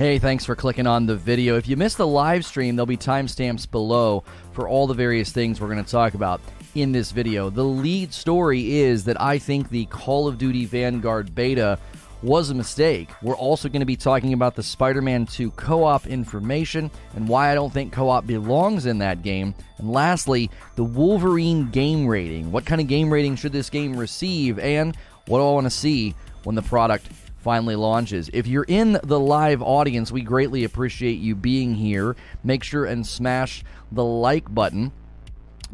Hey, thanks for clicking on the video. If you missed the live stream, there'll be timestamps below for all the various things we're going to talk about in this video. The lead story is that I think the Call of Duty Vanguard beta was a mistake. We're also going to be talking about the Spider Man 2 co op information and why I don't think co op belongs in that game. And lastly, the Wolverine game rating. What kind of game rating should this game receive? And what do I want to see when the product finally launches. If you're in the live audience, we greatly appreciate you being here. Make sure and smash the like button.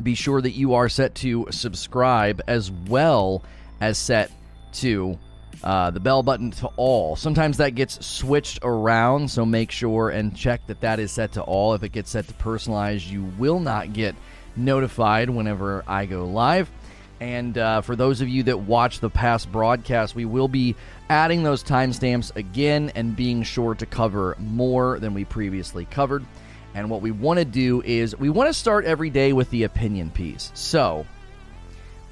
Be sure that you are set to subscribe as well as set to uh, the bell button to all. Sometimes that gets switched around, so make sure and check that that is set to all. If it gets set to personalized, you will not get notified whenever I go live. And uh, for those of you that watch the past broadcast, we will be adding those timestamps again and being sure to cover more than we previously covered. And what we want to do is we want to start every day with the opinion piece. So,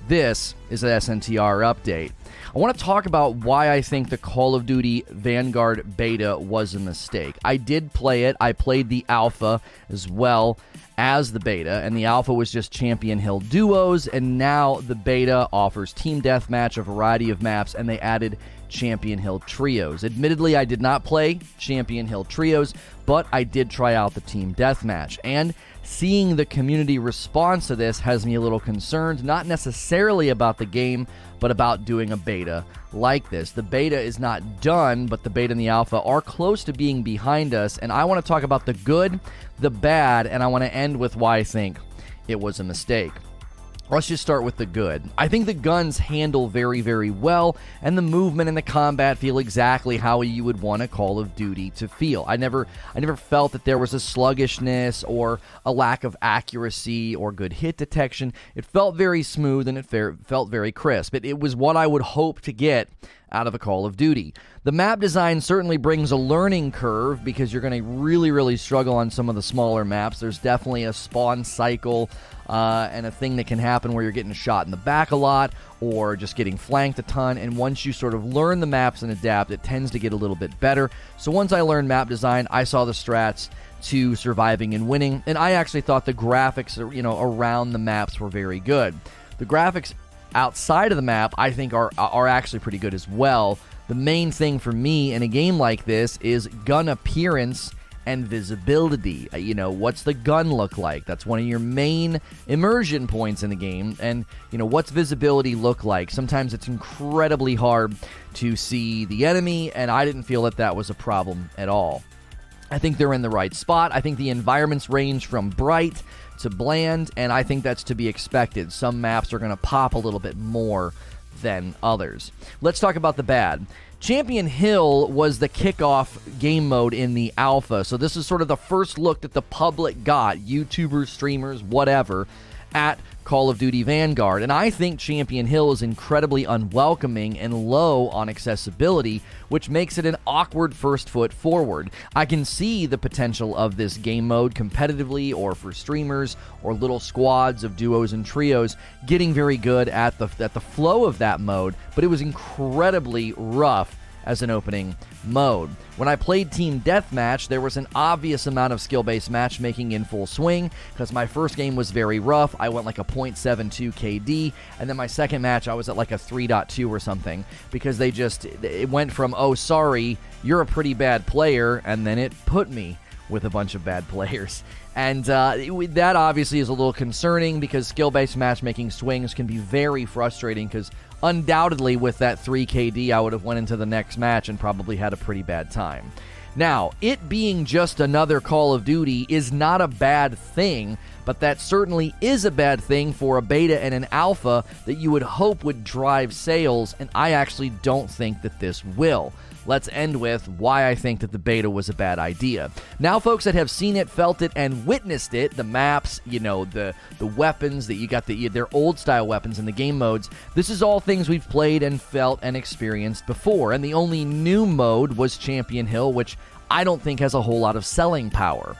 this is an SNTR update. I want to talk about why I think the Call of Duty Vanguard beta was a mistake. I did play it, I played the alpha as well as the beta, and the alpha was just Champion Hill duos, and now the beta offers Team Deathmatch, a variety of maps, and they added Champion Hill trios. Admittedly, I did not play Champion Hill trios, but I did try out the Team Deathmatch, and seeing the community response to this has me a little concerned, not necessarily about the game, but about doing a beta like this. The beta is not done, but the beta and the alpha are close to being behind us, and I want to talk about the good, the bad, and I want to end with why I think it was a mistake. Let's just start with the good. I think the guns handle very, very well, and the movement and the combat feel exactly how you would want a Call of Duty to feel. I never, I never felt that there was a sluggishness or a lack of accuracy or good hit detection. It felt very smooth and it felt very crisp. It, it was what I would hope to get out of a Call of Duty. The map design certainly brings a learning curve because you're going to really, really struggle on some of the smaller maps. There's definitely a spawn cycle uh, and a thing that can happen where you're getting shot in the back a lot or just getting flanked a ton. And once you sort of learn the maps and adapt, it tends to get a little bit better. So once I learned map design, I saw the strats to surviving and winning, and I actually thought the graphics, you know, around the maps were very good. The graphics outside of the map, I think are are actually pretty good as well. The main thing for me in a game like this is gun appearance and visibility. Uh, you know, what's the gun look like? That's one of your main immersion points in the game. And, you know, what's visibility look like? Sometimes it's incredibly hard to see the enemy, and I didn't feel that that was a problem at all. I think they're in the right spot. I think the environments range from bright to bland, and I think that's to be expected. Some maps are going to pop a little bit more than others. Let's talk about the bad. Champion Hill was the kickoff game mode in the alpha. So this is sort of the first look that the public got, YouTubers, streamers, whatever, at Call of Duty Vanguard. And I think Champion Hill is incredibly unwelcoming and low on accessibility, which makes it an awkward first foot forward. I can see the potential of this game mode competitively or for streamers or little squads of duos and trios getting very good at the at the flow of that mode, but it was incredibly rough as an opening mode. When I played Team Deathmatch, there was an obvious amount of skill based matchmaking in full swing because my first game was very rough. I went like a 0.72 KD, and then my second match, I was at like a 3.2 or something because they just, it went from, oh, sorry, you're a pretty bad player, and then it put me with a bunch of bad players. And uh, that obviously is a little concerning because skill based matchmaking swings can be very frustrating because undoubtedly with that 3 KD, I would have went into the next match and probably had a pretty bad time. Now, it being just another Call of Duty is not a bad thing, but that certainly is a bad thing for a beta and an alpha that you would hope would drive sales, and I actually don't think that this will let's end with why I think that the beta was a bad idea. Now, folks that have seen it, felt it, and witnessed it, the maps, you know, the the weapons that you got, the their old style weapons in the game modes. This is all things we've played and felt and experienced before. And the only new mode was Champion Hill, which I don't think has a whole lot of selling power.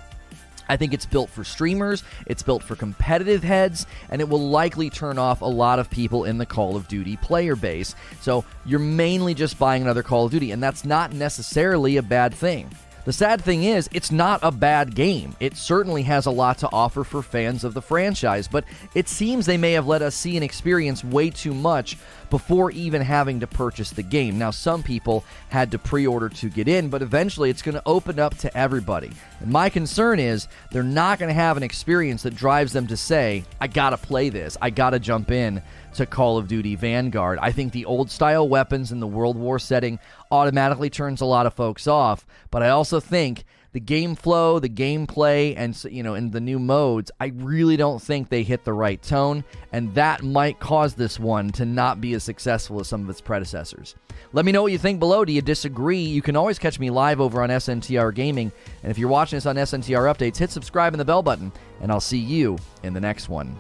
I think it's built for streamers, it's built for competitive heads, and it will likely turn off a lot of people in the Call of Duty player base. So you're mainly just buying another Call of Duty, and that's not necessarily a bad thing. The sad thing is, it's not a bad game. It certainly has a lot to offer for fans of the franchise, but it seems they may have let us see and experience way too much before even having to purchase the game. Now, some people had to pre order to get in, but eventually it's going to open up to everybody. And my concern is they're not going to have an experience that drives them to say, I got to play this, I got to jump in to Call of Duty Vanguard. I think the old style weapons in the World War setting automatically turns a lot of folks off, but I also think the game flow, the gameplay, and you know, in the new modes, I really don't think they hit the right tone, and that might cause this one to not be as successful as some of its predecessors. Let me know what you think below. Do you disagree? You can always catch me live over on SNTR Gaming, and if you're watching this on SNTR Updates, hit subscribe and the bell button, and I'll see you in the next one.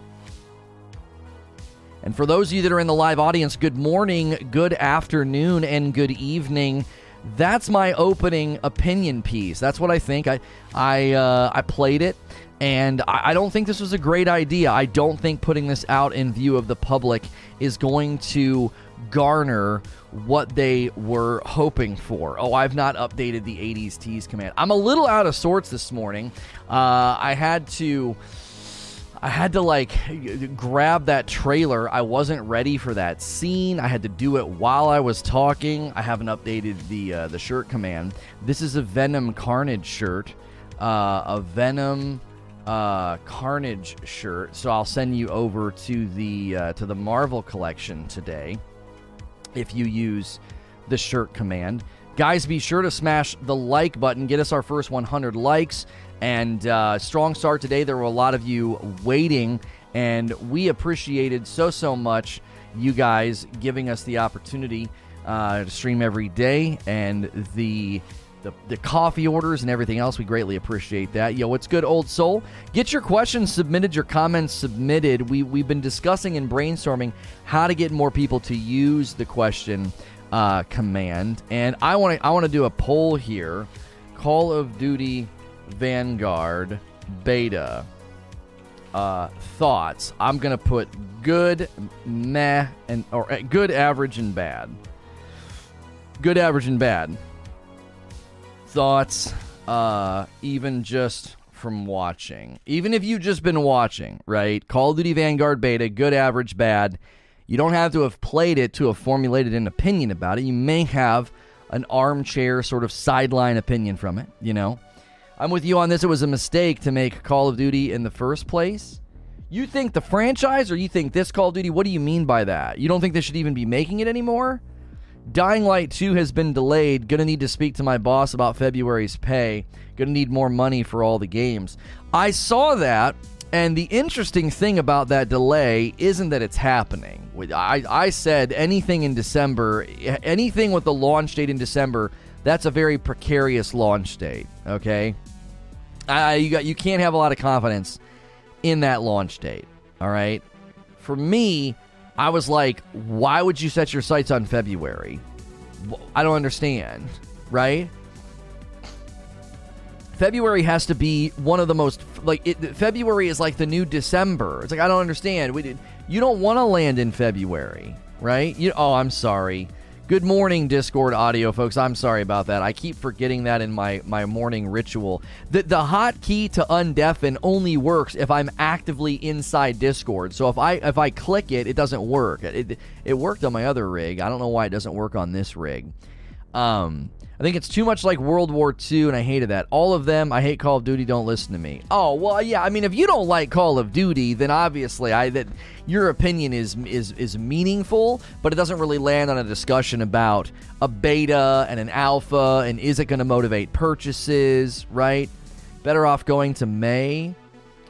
And for those of you that are in the live audience, good morning, good afternoon, and good evening. That's my opening opinion piece. That's what I think. I I uh, I played it, and I, I don't think this was a great idea. I don't think putting this out in view of the public is going to garner what they were hoping for. Oh, I've not updated the 80s Tees command. I'm a little out of sorts this morning. Uh, I had to I had to like grab that trailer. I wasn't ready for that scene. I had to do it while I was talking. I haven't updated the uh, the shirt command. This is a Venom Carnage shirt, uh, a Venom uh, Carnage shirt. So I'll send you over to the uh, to the Marvel collection today if you use the shirt command. Guys, be sure to smash the like button. Get us our first 100 likes. And uh, strong start today. There were a lot of you waiting, and we appreciated so, so much you guys giving us the opportunity uh, to stream every day and the, the the coffee orders and everything else. We greatly appreciate that. Yo, what's good, old soul? Get your questions submitted, your comments submitted. We we've been discussing and brainstorming how to get more people to use the question uh, command, and I want to I want to do a poll here. Call of Duty Vanguard beta uh, thoughts. I'm gonna put good, meh, and or uh, good, average, and bad. Good, average, and bad. Thoughts, uh, even just from watching. Even if you've just been watching, right? Call of Duty Vanguard beta, good, average, bad. You don't have to have played it to have formulated an opinion about it. You may have an armchair sort of sideline opinion from it, you know. I'm with you on this. It was a mistake to make Call of Duty in the first place. You think the franchise or you think this Call of Duty? What do you mean by that? You don't think they should even be making it anymore? Dying Light 2 has been delayed. Gonna need to speak to my boss about February's pay. Gonna need more money for all the games. I saw that, and the interesting thing about that delay isn't that it's happening. I, I said anything in December, anything with the launch date in December, that's a very precarious launch date, okay? Uh, you got you can't have a lot of confidence in that launch date. All right. For me, I was like, why would you set your sights on February? I don't understand, right? February has to be one of the most like it, February is like the new December. It's like I don't understand. We did, you don't want to land in February, right? You oh, I'm sorry. Good morning, Discord audio, folks. I'm sorry about that. I keep forgetting that in my, my morning ritual. The, the hotkey to undeafen only works if I'm actively inside Discord. So if I if I click it, it doesn't work. It, it worked on my other rig. I don't know why it doesn't work on this rig. Um, I think it's too much like World War II, and I hated that. All of them, I hate Call of Duty. Don't listen to me. Oh well, yeah. I mean, if you don't like Call of Duty, then obviously, I that your opinion is is is meaningful, but it doesn't really land on a discussion about a beta and an alpha, and is it going to motivate purchases? Right? Better off going to May.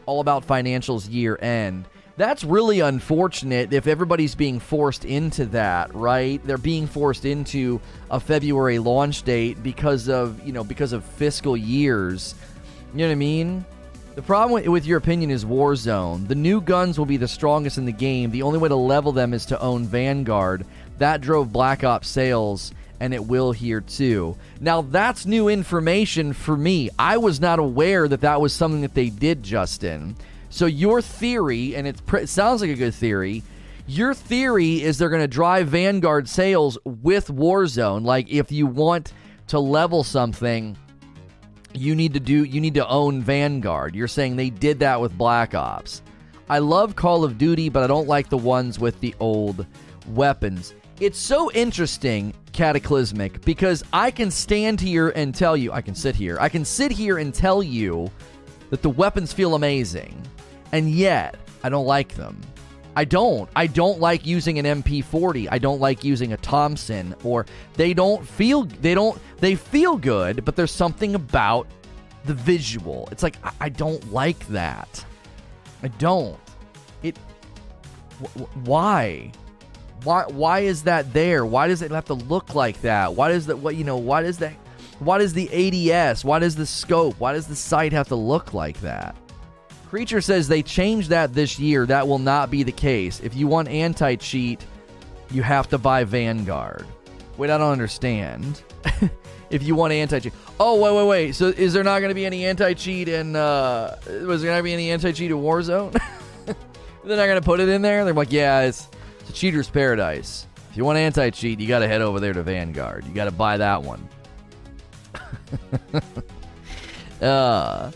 All about financials year end that's really unfortunate if everybody's being forced into that, right? They're being forced into a February launch date because of, you know, because of fiscal years. You know what I mean? The problem with your opinion is Warzone. The new guns will be the strongest in the game. The only way to level them is to own Vanguard. That drove Black Ops sales, and it will here too. Now, that's new information for me. I was not aware that that was something that they did, Justin. So your theory, and it sounds like a good theory. Your theory is they're going to drive Vanguard sales with Warzone. Like if you want to level something, you need to do you need to own Vanguard. You're saying they did that with Black Ops. I love Call of Duty, but I don't like the ones with the old weapons. It's so interesting, Cataclysmic, because I can stand here and tell you, I can sit here, I can sit here and tell you that the weapons feel amazing, and yet I don't like them. I don't. I don't like using an MP40. I don't like using a Thompson or they don't feel they don't they feel good, but there's something about the visual. It's like I, don't like that. I don't. It why? Why why is that there? Why does it have to look like that? Why does that what you know, why does that why does the ADS, why does the scope, why does the sight have to look like that? Creature says they changed that this year. That will not be the case. If you want anti cheat, you have to buy Vanguard. Wait, I don't understand. if you want anti cheat. Oh, wait, wait, wait. So is there not going to be any anti cheat in. Uh, was there going to be any anti cheat in Warzone? They're not going to put it in there? They're like, yeah, it's, it's a cheater's paradise. If you want anti cheat, you got to head over there to Vanguard. You got to buy that one. uh.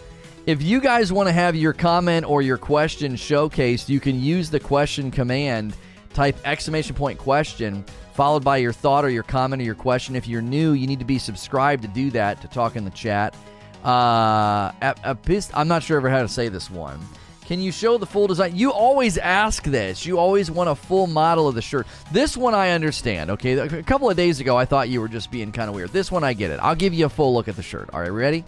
If you guys want to have your comment or your question showcased, you can use the question command. Type exclamation point question followed by your thought or your comment or your question. If you're new, you need to be subscribed to do that to talk in the chat. Uh, I'm not sure ever how to say this one. Can you show the full design? You always ask this. You always want a full model of the shirt. This one I understand. Okay, a couple of days ago I thought you were just being kind of weird. This one I get it. I'll give you a full look at the shirt. All right, ready?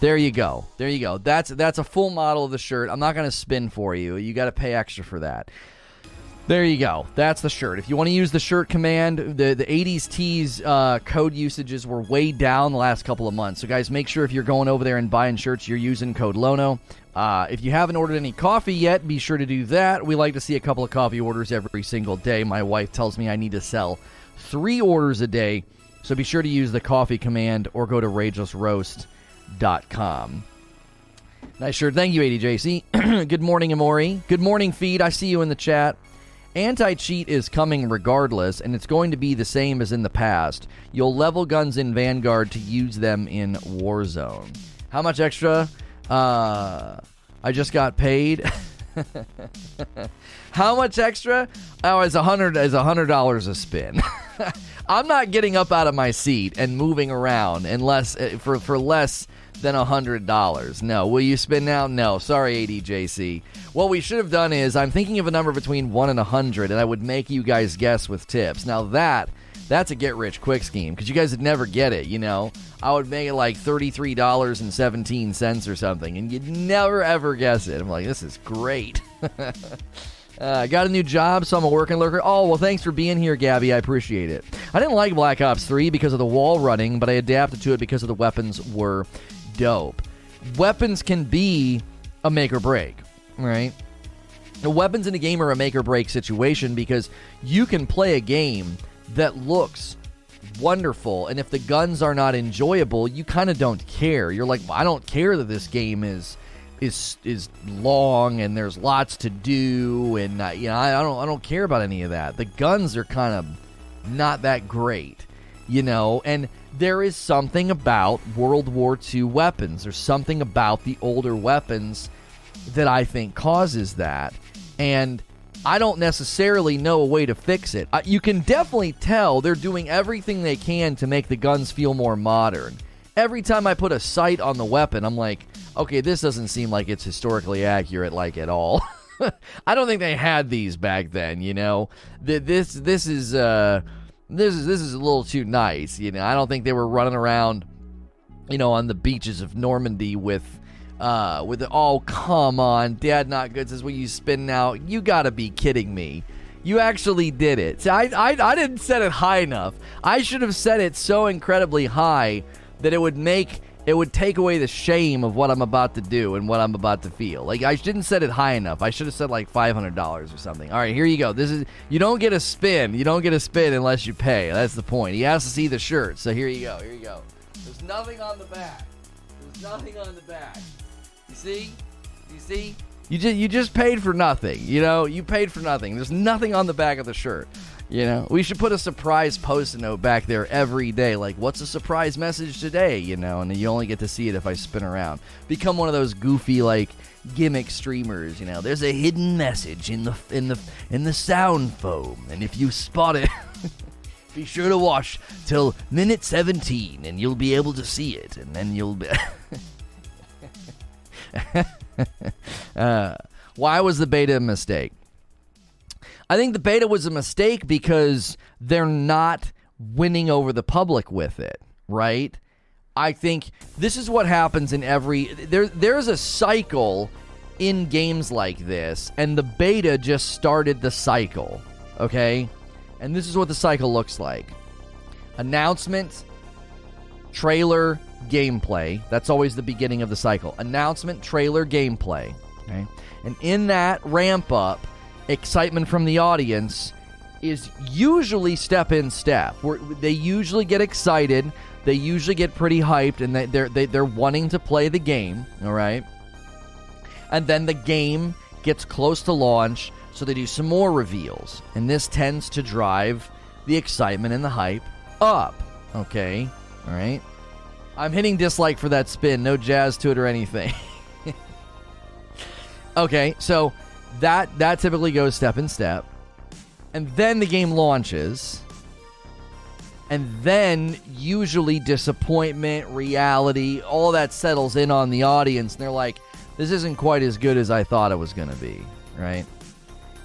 There you go. There you go. That's that's a full model of the shirt. I'm not going to spin for you. You got to pay extra for that. There you go. That's the shirt. If you want to use the shirt command, the, the 80s tees uh, code usages were way down the last couple of months. So, guys, make sure if you're going over there and buying shirts, you're using code LONO. Uh, if you haven't ordered any coffee yet, be sure to do that. We like to see a couple of coffee orders every single day. My wife tells me I need to sell three orders a day. So, be sure to use the coffee command or go to Rageless Roast com. Nice shirt. Thank you, ADJC. Good morning, Amori. Good morning, Feed. I see you in the chat. Anti cheat is coming regardless, and it's going to be the same as in the past. You'll level guns in Vanguard to use them in Warzone. How much extra? Uh, I just got paid. How much extra? Oh, it's a hundred. It's a hundred dollars a spin. I'm not getting up out of my seat and moving around unless uh, for for less than a hundred dollars. No. Will you spin now? No. Sorry, ADJC. What we should have done is I'm thinking of a number between one and a hundred, and I would make you guys guess with tips. Now that that's a get rich quick scheme because you guys would never get it. You know, I would make it like thirty three dollars and seventeen cents or something, and you'd never ever guess it. I'm like, this is great. Uh, got a new job, so I'm a working lurker. Oh, well, thanks for being here, Gabby. I appreciate it. I didn't like Black Ops 3 because of the wall running, but I adapted to it because of the weapons were dope. Weapons can be a make or break, right? The weapons in a game are a make or break situation because you can play a game that looks wonderful, and if the guns are not enjoyable, you kind of don't care. You're like, I don't care that this game is is is long and there's lots to do, and uh, you know, I, I don't I don't care about any of that. The guns are kind of not that great, you know, and there is something about World War II weapons. There's something about the older weapons that I think causes that. And I don't necessarily know a way to fix it. You can definitely tell they're doing everything they can to make the guns feel more modern. Every time I put a sight on the weapon, I'm like, okay, this doesn't seem like it's historically accurate, like at all. I don't think they had these back then. You know, this this is uh, this is this is a little too nice. You know, I don't think they were running around, you know, on the beaches of Normandy with uh with oh come on, Dad not good says, what you spin now?" You got to be kidding me. You actually did it. See, I, I I didn't set it high enough. I should have set it so incredibly high that it would make it would take away the shame of what I'm about to do and what I'm about to feel. Like I didn't set it high enough. I should have said like five hundred dollars or something. All right, here you go. This is you don't get a spin. You don't get a spin unless you pay. That's the point. He has to see the shirt. So here you go. Here you go. There's nothing on the back. There's nothing on the back. You see? You see? You just you just paid for nothing. You know, you paid for nothing. There's nothing on the back of the shirt. You know, we should put a surprise post note back there every day. Like, what's a surprise message today? You know, and you only get to see it if I spin around. Become one of those goofy, like, gimmick streamers. You know, there's a hidden message in the in the in the sound foam, and if you spot it, be sure to watch till minute 17, and you'll be able to see it, and then you'll be. uh, why was the beta a mistake? I think the beta was a mistake because they're not winning over the public with it, right? I think this is what happens in every there there's a cycle in games like this and the beta just started the cycle, okay? And this is what the cycle looks like. Announcement, trailer, gameplay. That's always the beginning of the cycle. Announcement, trailer, gameplay, okay? And in that ramp up, excitement from the audience is usually step in step. Where they usually get excited, they usually get pretty hyped, and they, they're they, they're wanting to play the game. All right, and then the game gets close to launch, so they do some more reveals, and this tends to drive the excitement and the hype up. Okay, all right. I'm hitting dislike for that spin. No jazz to it or anything. okay, so that that typically goes step in step. And then the game launches. And then usually disappointment reality all that settles in on the audience. And they're like this isn't quite as good as i thought it was going to be right?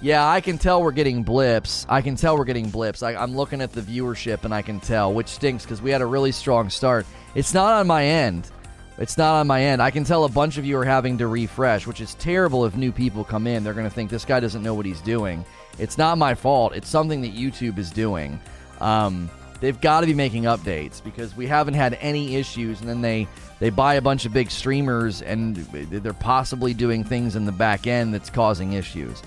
Yeah i can tell we're getting blips. I can tell we're getting blips. I, i'm looking at the viewership and i can tell which stinks because we had a really strong start. It's not on my end it's not on my end. I can tell a bunch of you are having to refresh, which is terrible if new people come in. They're going to think this guy doesn't know what he's doing. It's not my fault. It's something that YouTube is doing. Um, they've got to be making updates because we haven't had any issues, and then they they buy a bunch of big streamers, and they're possibly doing things in the back end that's causing issues.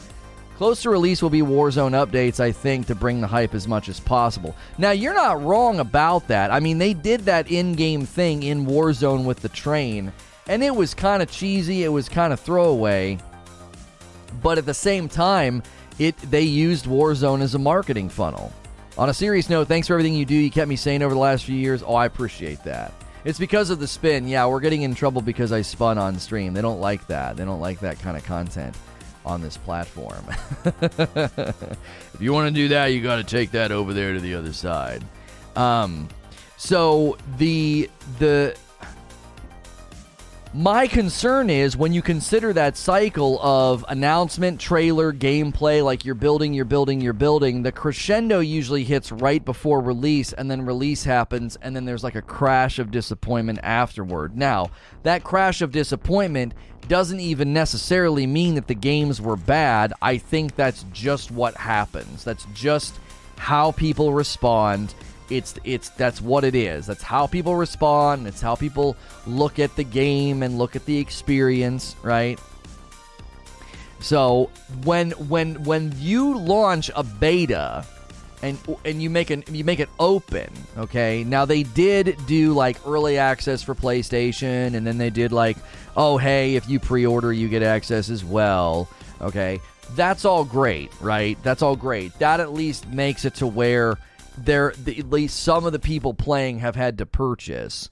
Close to release will be Warzone updates, I think, to bring the hype as much as possible. Now, you're not wrong about that. I mean, they did that in game thing in Warzone with the train, and it was kind of cheesy, it was kind of throwaway. But at the same time, it they used Warzone as a marketing funnel. On a serious note, thanks for everything you do. You kept me sane over the last few years. Oh, I appreciate that. It's because of the spin. Yeah, we're getting in trouble because I spun on stream. They don't like that. They don't like that kind of content on this platform. if you want to do that, you got to take that over there to the other side. Um, so the the my concern is when you consider that cycle of announcement, trailer, gameplay, like you're building, you're building, you're building, the crescendo usually hits right before release, and then release happens, and then there's like a crash of disappointment afterward. Now, that crash of disappointment doesn't even necessarily mean that the games were bad. I think that's just what happens. That's just how people respond. It's it's that's what it is. That's how people respond. It's how people look at the game and look at the experience, right? So when when when you launch a beta and and you make an you make it open, okay? Now they did do like early access for PlayStation and then they did like oh, hey, if you pre order, you get access as well. Okay. That's all great, right? That's all great. That at least makes it to where there at least some of the people playing have had to purchase.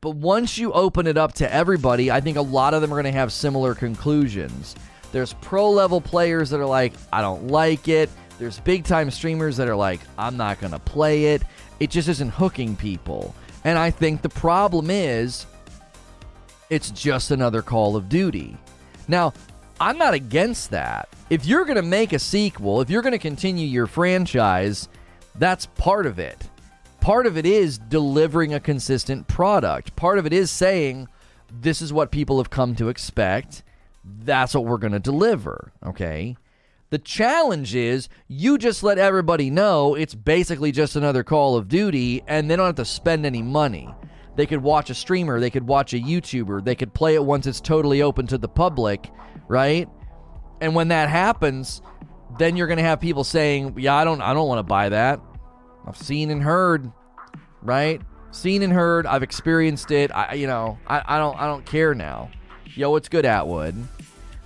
But once you open it up to everybody, I think a lot of them are going to have similar conclusions. There's pro level players that are like, I don't like it. There's big time streamers that are like, I'm not going to play it. It just isn't hooking people. And I think the problem is it's just another Call of Duty. Now, I'm not against that. If you're going to make a sequel, if you're going to continue your franchise, that's part of it. Part of it is delivering a consistent product. Part of it is saying, this is what people have come to expect. That's what we're going to deliver. Okay. The challenge is you just let everybody know it's basically just another Call of Duty and they don't have to spend any money. They could watch a streamer, they could watch a YouTuber, they could play it once it's totally open to the public, right? And when that happens, then you're going to have people saying, "Yeah, I don't I don't want to buy that. I've seen and heard." Right? Seen and heard, I've experienced it. I you know, I, I don't I don't care now. Yo, what's good Atwood?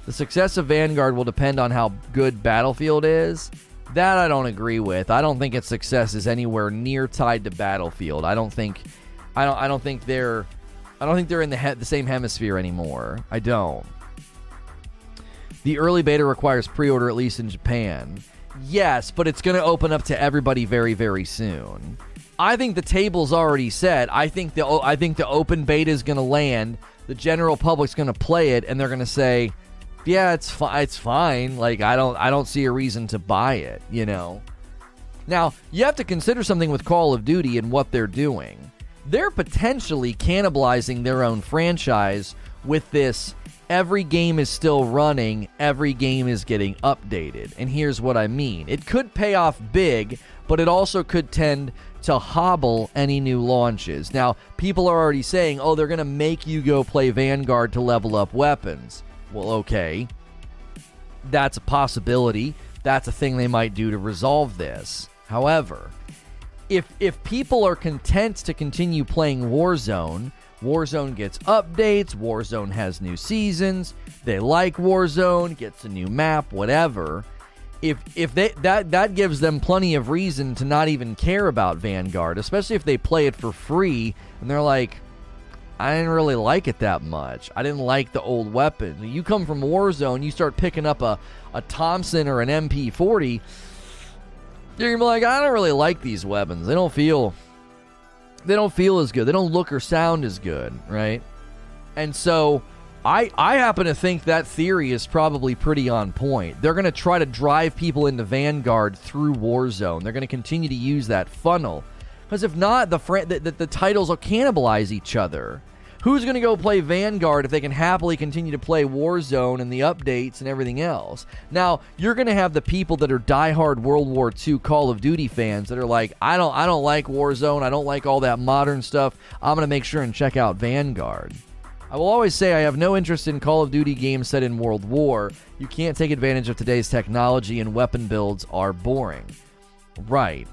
The success of Vanguard will depend on how good Battlefield is. That I don't agree with. I don't think its success is anywhere near tied to Battlefield. I don't think I don't I don't think they're I don't think they're in the he- the same hemisphere anymore. I don't. The early beta requires pre-order at least in Japan. Yes, but it's going to open up to everybody very very soon. I think the table's already set. I think the I think the open beta is going to land. The general public's going to play it, and they're going to say, "Yeah, it's fine. It's fine. Like I don't I don't see a reason to buy it." You know. Now you have to consider something with Call of Duty and what they're doing. They're potentially cannibalizing their own franchise with this. Every game is still running. Every game is getting updated. And here's what I mean. It could pay off big, but it also could tend to hobble any new launches. Now, people are already saying, oh, they're going to make you go play Vanguard to level up weapons. Well, okay. That's a possibility. That's a thing they might do to resolve this. However, if if people are content to continue playing Warzone, Warzone gets updates, Warzone has new seasons, they like Warzone, gets a new map, whatever if if they that that gives them plenty of reason to not even care about Vanguard, especially if they play it for free and they're like, I didn't really like it that much. I didn't like the old weapon. You come from Warzone, you start picking up a a Thompson or an MP40, you're gonna be like, I don't really like these weapons. They don't feel they don't feel as good. They don't look or sound as good, right? And so I, I happen to think that theory is probably pretty on point. They're going to try to drive people into Vanguard through Warzone. They're going to continue to use that funnel. Because if not, the, fr- the, the, the titles will cannibalize each other. Who's going to go play Vanguard if they can happily continue to play Warzone and the updates and everything else? Now, you're going to have the people that are diehard World War II Call of Duty fans that are like, I don't I don't like Warzone. I don't like all that modern stuff. I'm going to make sure and check out Vanguard. I will always say I have no interest in Call of Duty games set in World War. You can't take advantage of today's technology, and weapon builds are boring. Right.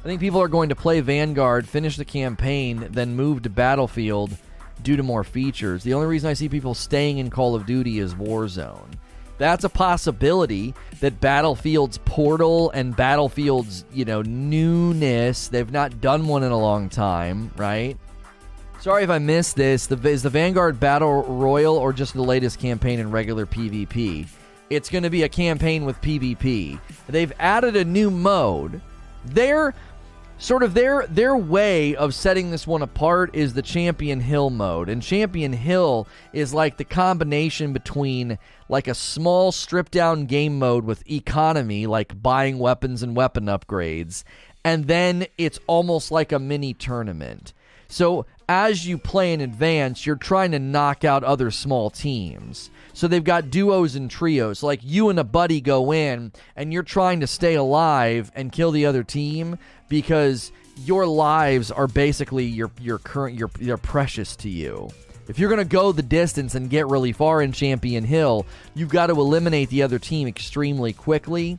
I think people are going to play Vanguard, finish the campaign, then move to Battlefield due to more features. The only reason I see people staying in Call of Duty is Warzone. That's a possibility that Battlefield's portal and Battlefield's, you know, newness, they've not done one in a long time, right? Sorry if I missed this. The, is the Vanguard Battle Royale or just the latest campaign in regular PvP? It's going to be a campaign with PvP. They've added a new mode. Their sort of their their way of setting this one apart is the Champion Hill mode. And Champion Hill is like the combination between like a small stripped down game mode with economy like buying weapons and weapon upgrades and then it's almost like a mini tournament. So as you play in advance, you're trying to knock out other small teams. So they've got duos and trios. Like you and a buddy go in, and you're trying to stay alive and kill the other team because your lives are basically your your current your they're precious to you. If you're going to go the distance and get really far in Champion Hill, you've got to eliminate the other team extremely quickly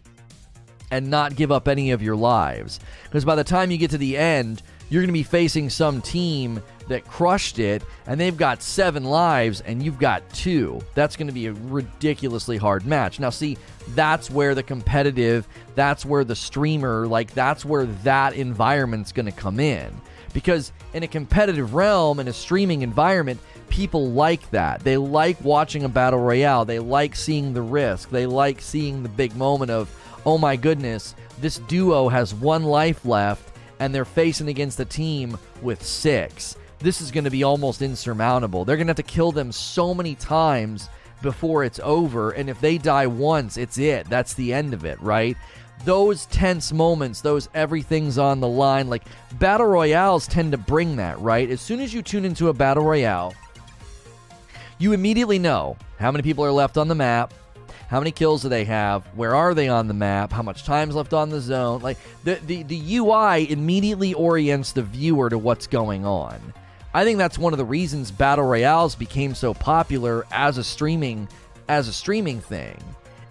and not give up any of your lives. Because by the time you get to the end, you're going to be facing some team that crushed it and they've got seven lives and you've got two. That's going to be a ridiculously hard match. Now, see, that's where the competitive, that's where the streamer, like, that's where that environment's going to come in. Because in a competitive realm, in a streaming environment, people like that. They like watching a battle royale. They like seeing the risk. They like seeing the big moment of, oh my goodness, this duo has one life left and they're facing against a team with six. This is going to be almost insurmountable. They're going to have to kill them so many times before it's over. And if they die once, it's it. That's the end of it, right? Those tense moments, those everything's on the line, like battle royales tend to bring that, right? As soon as you tune into a battle royale, you immediately know how many people are left on the map, how many kills do they have? Where are they on the map? How much time's left on the zone? Like the, the, the UI immediately orients the viewer to what's going on. I think that's one of the reasons battle royales became so popular as a streaming as a streaming thing.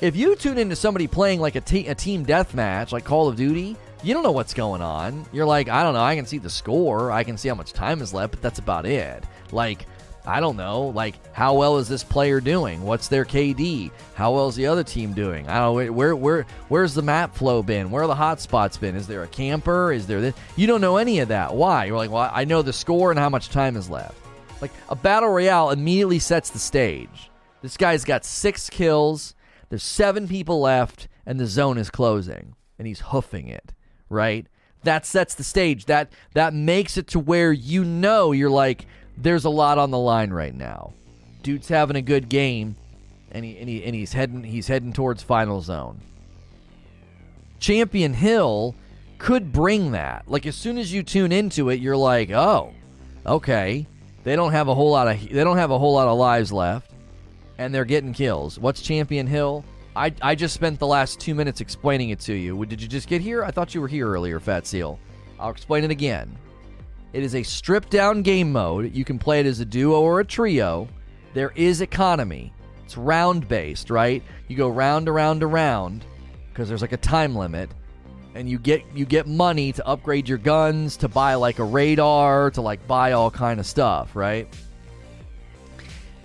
If you tune into somebody playing like a, a team deathmatch like Call of Duty, you don't know what's going on. You're like, I don't know. I can see the score. I can see how much time is left, but that's about it. Like I don't know, like how well is this player doing? What's their KD? How well is the other team doing? I don't where where where's the map flow been? Where are the hot spots been? Is there a camper? Is there this? You don't know any of that. Why? You're like, well, I know the score and how much time is left. Like a battle royale immediately sets the stage. This guy's got six kills. There's seven people left, and the zone is closing, and he's hoofing it. Right? That sets the stage. That that makes it to where you know you're like there's a lot on the line right now. Dude's having a good game, and he and, he, and he's heading he's heading towards final zone. Champion Hill could bring that. Like as soon as you tune into it, you're like, oh, okay. They don't have a whole lot of they don't have a whole lot of lives left, and they're getting kills. What's Champion Hill? I, I just spent the last two minutes explaining it to you. Did you just get here? I thought you were here earlier, Fat Seal. I'll explain it again. It is a stripped down game mode. You can play it as a duo or a trio. There is economy. It's round based, right? You go round around around because there's like a time limit and you get you get money to upgrade your guns, to buy like a radar, to like buy all kind of stuff, right?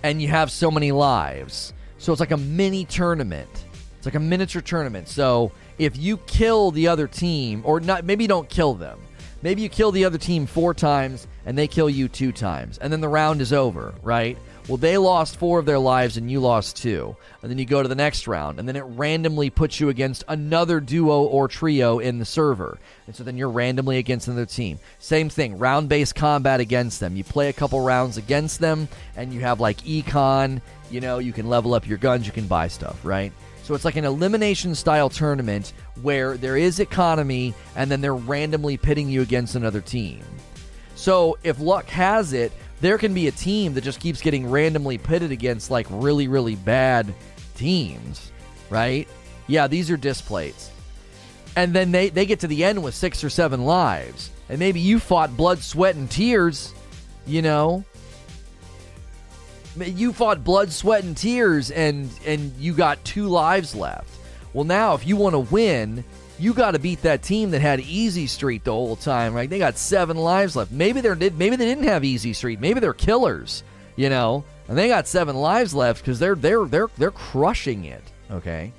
And you have so many lives. So it's like a mini tournament. It's like a miniature tournament. So if you kill the other team or not maybe don't kill them Maybe you kill the other team four times and they kill you two times, and then the round is over, right? Well, they lost four of their lives and you lost two. And then you go to the next round, and then it randomly puts you against another duo or trio in the server. And so then you're randomly against another team. Same thing, round based combat against them. You play a couple rounds against them, and you have like econ, you know, you can level up your guns, you can buy stuff, right? So it's like an elimination style tournament where there is economy and then they're randomly pitting you against another team. So if luck has it, there can be a team that just keeps getting randomly pitted against like really, really bad teams, right? Yeah, these are displays. And then they, they get to the end with six or seven lives. And maybe you fought blood, sweat, and tears, you know, you fought blood, sweat, and tears, and and you got two lives left. Well, now if you want to win, you got to beat that team that had easy street the whole time. Right? They got seven lives left. Maybe they're maybe they didn't have easy street. Maybe they're killers. You know, and they got seven lives left because they're they're they're they're crushing it. Okay.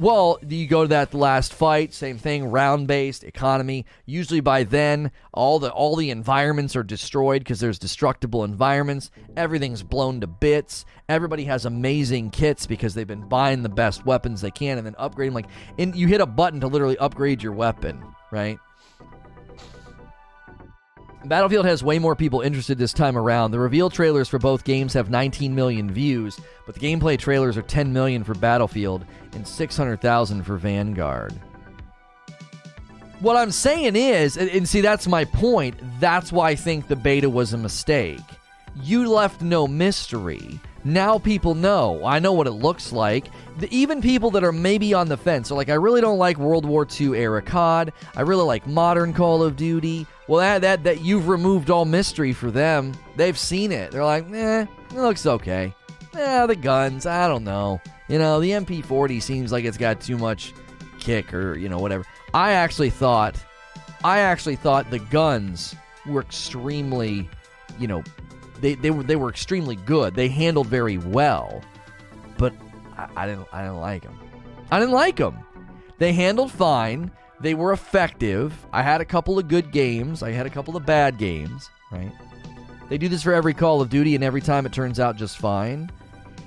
Well, you go to that last fight, same thing, round based economy. Usually by then, all the all the environments are destroyed because there's destructible environments. Everything's blown to bits. Everybody has amazing kits because they've been buying the best weapons they can and then upgrading. Like, and you hit a button to literally upgrade your weapon, right? Battlefield has way more people interested this time around. The reveal trailers for both games have 19 million views, but the gameplay trailers are 10 million for Battlefield and 600,000 for Vanguard. What I'm saying is, and see, that's my point. That's why I think the beta was a mistake. You left no mystery. Now people know. I know what it looks like. The, even people that are maybe on the fence are like, I really don't like World War II era COD. I really like modern Call of Duty. Well, that, that that you've removed all mystery for them. They've seen it. They're like, eh, it looks okay. Eh, the guns, I don't know. You know, the MP40 seems like it's got too much kick or you know whatever. I actually thought, I actually thought the guns were extremely, you know, they they were they were extremely good. They handled very well, but I, I didn't I didn't like them. I didn't like them. They handled fine. They were effective. I had a couple of good games. I had a couple of bad games, right? They do this for every Call of Duty, and every time it turns out just fine.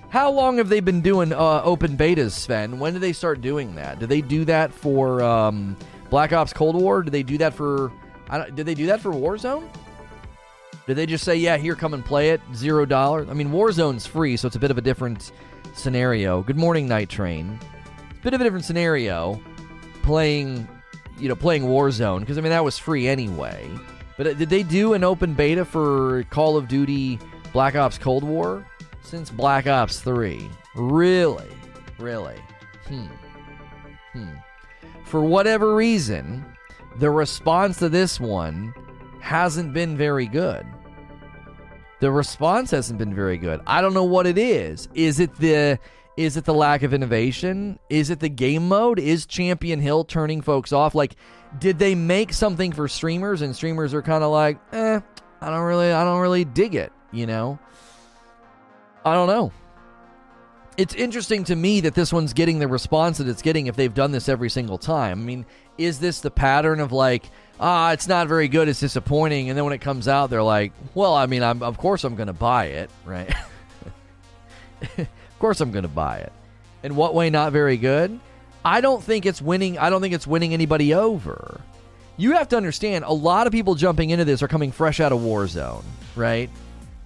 How long have they been doing uh, open betas, Sven? When did they start doing that? Did they do that for um, Black Ops Cold War? Did they do that for? did they do that for Warzone? Did they just say, "Yeah, here, come and play it, zero dollars"? I mean, Warzone's free, so it's a bit of a different scenario. Good morning, Night Train. It's a bit of a different scenario, playing you know, playing Warzone because I mean that was free anyway. But uh, did they do an open beta for Call of Duty Black Ops Cold War since Black Ops 3? Really? Really? Hmm. Hmm. For whatever reason, the response to this one hasn't been very good. The response hasn't been very good. I don't know what it is. Is it the is it the lack of innovation? Is it the game mode? Is Champion Hill turning folks off? Like, did they make something for streamers and streamers are kind of like, eh, I don't really, I don't really dig it. you know? I don't know. It's interesting to me that this one's getting the response that it's getting if they've done this every single time. I mean, is this the pattern of like, ah, it's not very good, it's disappointing, and then when it comes out, they're like, well, I mean, I'm of course I'm to buy it, right? of course I'm to buy it. In what way not very good? I don't think it's winning. I don't think it's winning anybody over. You have to understand, a lot of people jumping into this are coming fresh out of Warzone, right?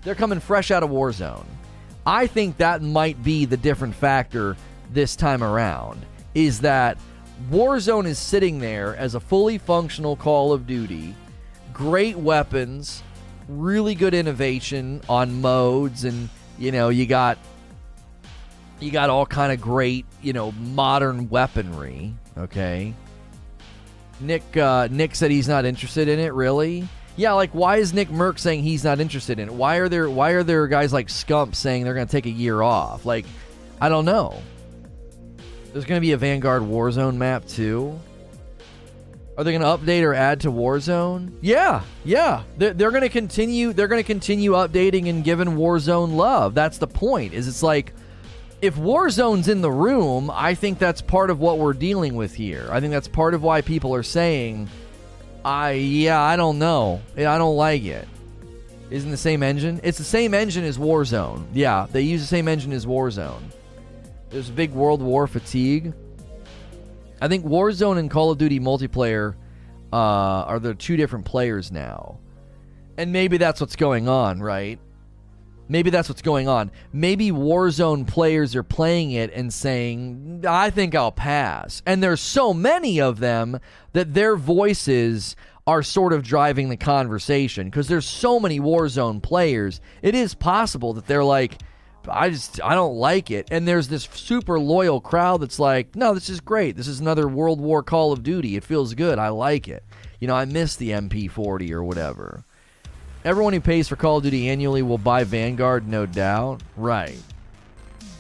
They're coming fresh out of Warzone. I think that might be the different factor this time around. Is that Warzone is sitting there as a fully functional Call of Duty, great weapons, really good innovation on modes, and you know you got you got all kind of great you know modern weaponry. Okay, Nick uh, Nick said he's not interested in it. Really? Yeah, like why is Nick Mercs saying he's not interested in it? Why are there why are there guys like Scump saying they're going to take a year off? Like, I don't know. There's going to be a Vanguard Warzone map too. Are they going to update or add to Warzone? Yeah, yeah. They're, they're going to continue. They're going to continue updating and giving Warzone love. That's the point. Is it's like if Warzone's in the room, I think that's part of what we're dealing with here. I think that's part of why people are saying, "I yeah, I don't know. I don't like it." Isn't the same engine? It's the same engine as Warzone. Yeah, they use the same engine as Warzone. There's big World War fatigue. I think Warzone and Call of Duty multiplayer uh, are the two different players now. And maybe that's what's going on, right? Maybe that's what's going on. Maybe Warzone players are playing it and saying, I think I'll pass. And there's so many of them that their voices are sort of driving the conversation because there's so many Warzone players. It is possible that they're like, I just I don't like it. And there's this super loyal crowd that's like, no, this is great. This is another World War Call of Duty. It feels good. I like it. You know, I miss the MP40 or whatever. Everyone who pays for Call of Duty annually will buy Vanguard, no doubt. Right.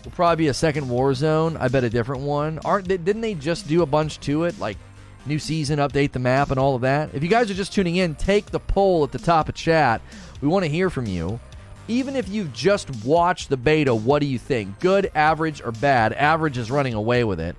Will probably be a second Warzone. I bet a different one. Aren't they, didn't they just do a bunch to it, like new season, update the map, and all of that? If you guys are just tuning in, take the poll at the top of chat. We want to hear from you even if you've just watched the beta, what do you think? Good, average, or bad? Average is running away with it.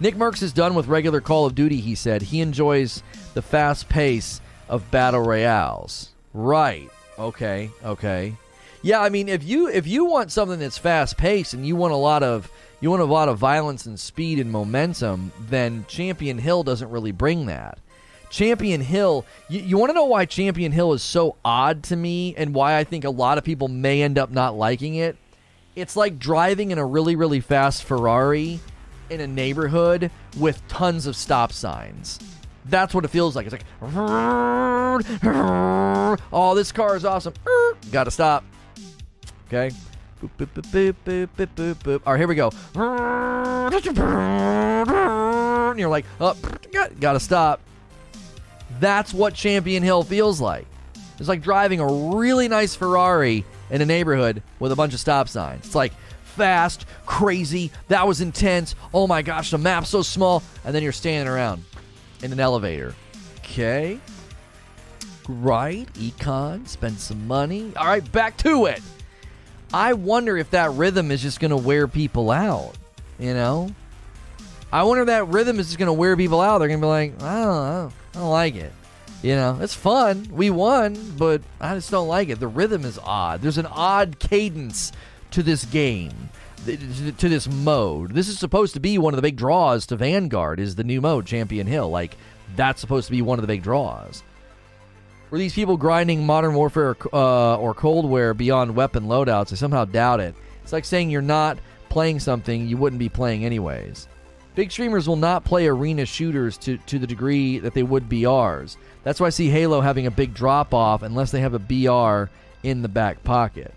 Nick Mercs is done with regular Call of Duty, he said. He enjoys the fast pace of battle royales. Right. Okay. Okay. Yeah, I mean if you if you want something that's fast paced and you want a lot of you want a lot of violence and speed and momentum, then Champion Hill doesn't really bring that. Champion Hill, you, you want to know why Champion Hill is so odd to me and why I think a lot of people may end up not liking it? It's like driving in a really, really fast Ferrari in a neighborhood with tons of stop signs. That's what it feels like. It's like, oh, this car is awesome. Gotta stop. Okay. Boop, boop, boop. All right, here we go. And you're like, oh, gotta stop. That's what Champion Hill feels like. It's like driving a really nice Ferrari in a neighborhood with a bunch of stop signs. It's like fast, crazy, that was intense. Oh my gosh, the map's so small. And then you're standing around in an elevator. Okay. Right, econ, spend some money. All right, back to it. I wonder if that rhythm is just going to wear people out. You know? I wonder if that rhythm is just going to wear people out. They're going to be like, know. I don't like it. You know, it's fun. We won, but I just don't like it. The rhythm is odd. There's an odd cadence to this game, to this mode. This is supposed to be one of the big draws to Vanguard. Is the new mode Champion Hill? Like that's supposed to be one of the big draws. Were these people grinding Modern Warfare uh, or Cold War beyond weapon loadouts? I somehow doubt it. It's like saying you're not playing something you wouldn't be playing anyways. Big streamers will not play arena shooters to, to the degree that they would BRs. That's why I see Halo having a big drop off unless they have a BR in the back pocket.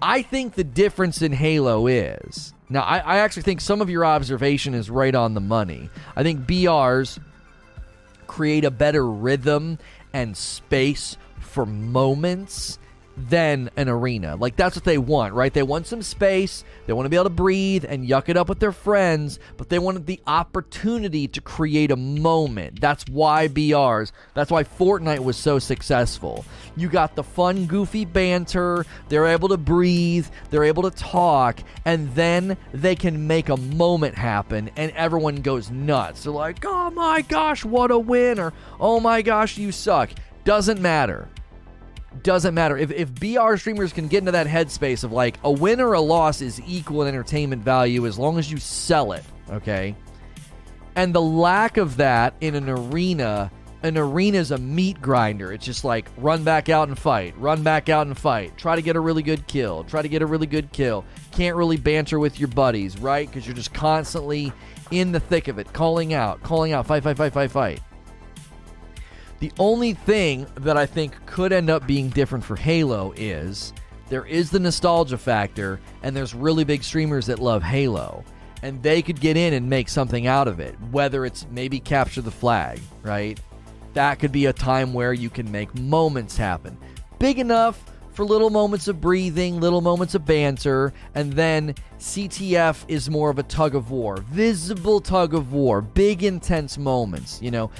I think the difference in Halo is now, I, I actually think some of your observation is right on the money. I think BRs create a better rhythm and space for moments than an arena. Like that's what they want, right? They want some space. They want to be able to breathe and yuck it up with their friends, but they wanted the opportunity to create a moment. That's why BRs. That's why Fortnite was so successful. You got the fun, goofy banter. They're able to breathe. They're able to talk, and then they can make a moment happen, and everyone goes nuts. They're like, "Oh my gosh, what a win!" or "Oh my gosh, you suck." Doesn't matter doesn't matter. If, if BR streamers can get into that headspace of like a win or a loss is equal in entertainment value as long as you sell it, okay? And the lack of that in an arena, an arena is a meat grinder. It's just like run back out and fight, run back out and fight, try to get a really good kill, try to get a really good kill. Can't really banter with your buddies, right? Because you're just constantly in the thick of it, calling out, calling out, fight, fight, fight, fight, fight. The only thing that I think could end up being different for Halo is there is the nostalgia factor, and there's really big streamers that love Halo. And they could get in and make something out of it, whether it's maybe capture the flag, right? That could be a time where you can make moments happen. Big enough for little moments of breathing, little moments of banter, and then CTF is more of a tug of war, visible tug of war, big intense moments. You know,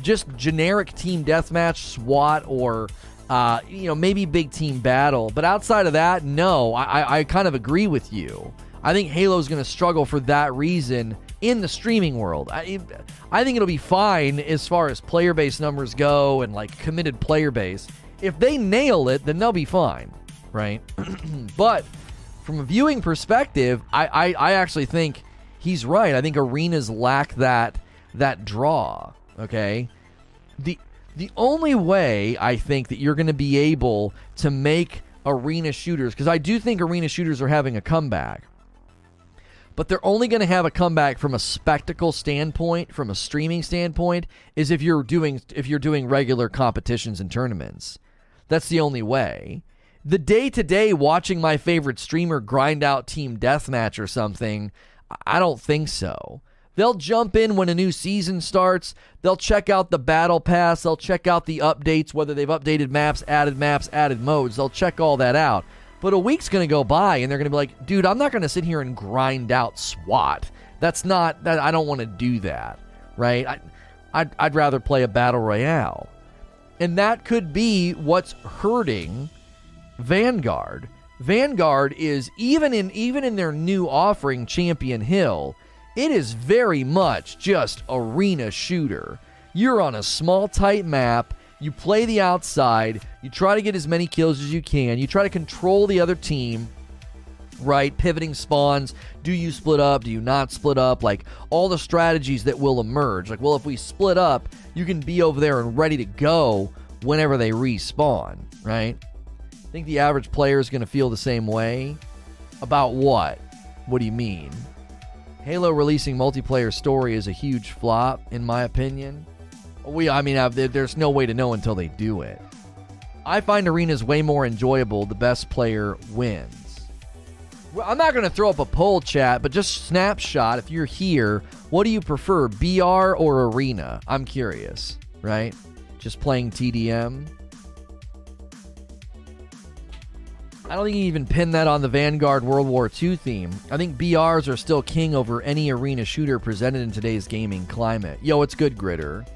just generic team deathmatch, SWAT, or uh, you know maybe big team battle. But outside of that, no, I, I kind of agree with you. I think Halo is going to struggle for that reason in the streaming world. I, I think it'll be fine as far as player base numbers go and like committed player base if they nail it, then they'll be fine, right? but from a viewing perspective, I, I, I actually think he's right. I think arenas lack that that draw. Okay, the the only way I think that you're going to be able to make arena shooters because I do think arena shooters are having a comeback. But they're only going to have a comeback from a spectacle standpoint, from a streaming standpoint, is if you're doing if you're doing regular competitions and tournaments. That's the only way. The day to day watching my favorite streamer grind out Team Deathmatch or something, I don't think so. They'll jump in when a new season starts. They'll check out the battle pass. They'll check out the updates, whether they've updated maps, added maps, added modes. They'll check all that out. But a week's going to go by and they're going to be like, dude, I'm not going to sit here and grind out SWAT. That's not, that, I don't want to do that, right? I, I'd, I'd rather play a battle royale. And that could be what's hurting Vanguard. Vanguard is even in even in their new offering Champion Hill, it is very much just arena shooter. You're on a small tight map, you play the outside, you try to get as many kills as you can, you try to control the other team, right? Pivoting spawns. Do you split up? Do you not split up? Like all the strategies that will emerge. Like, well, if we split up, you can be over there and ready to go whenever they respawn, right? I think the average player is going to feel the same way. About what? What do you mean? Halo releasing multiplayer story is a huge flop, in my opinion. We, I mean, uh, there's no way to know until they do it. I find arenas way more enjoyable. The best player wins. Well, I'm not going to throw up a poll chat, but just snapshot. If you're here, what do you prefer, BR or Arena? I'm curious, right? Just playing TDM. I don't think you even pin that on the Vanguard World War II theme. I think BRs are still king over any arena shooter presented in today's gaming climate. Yo, it's good, Gritter.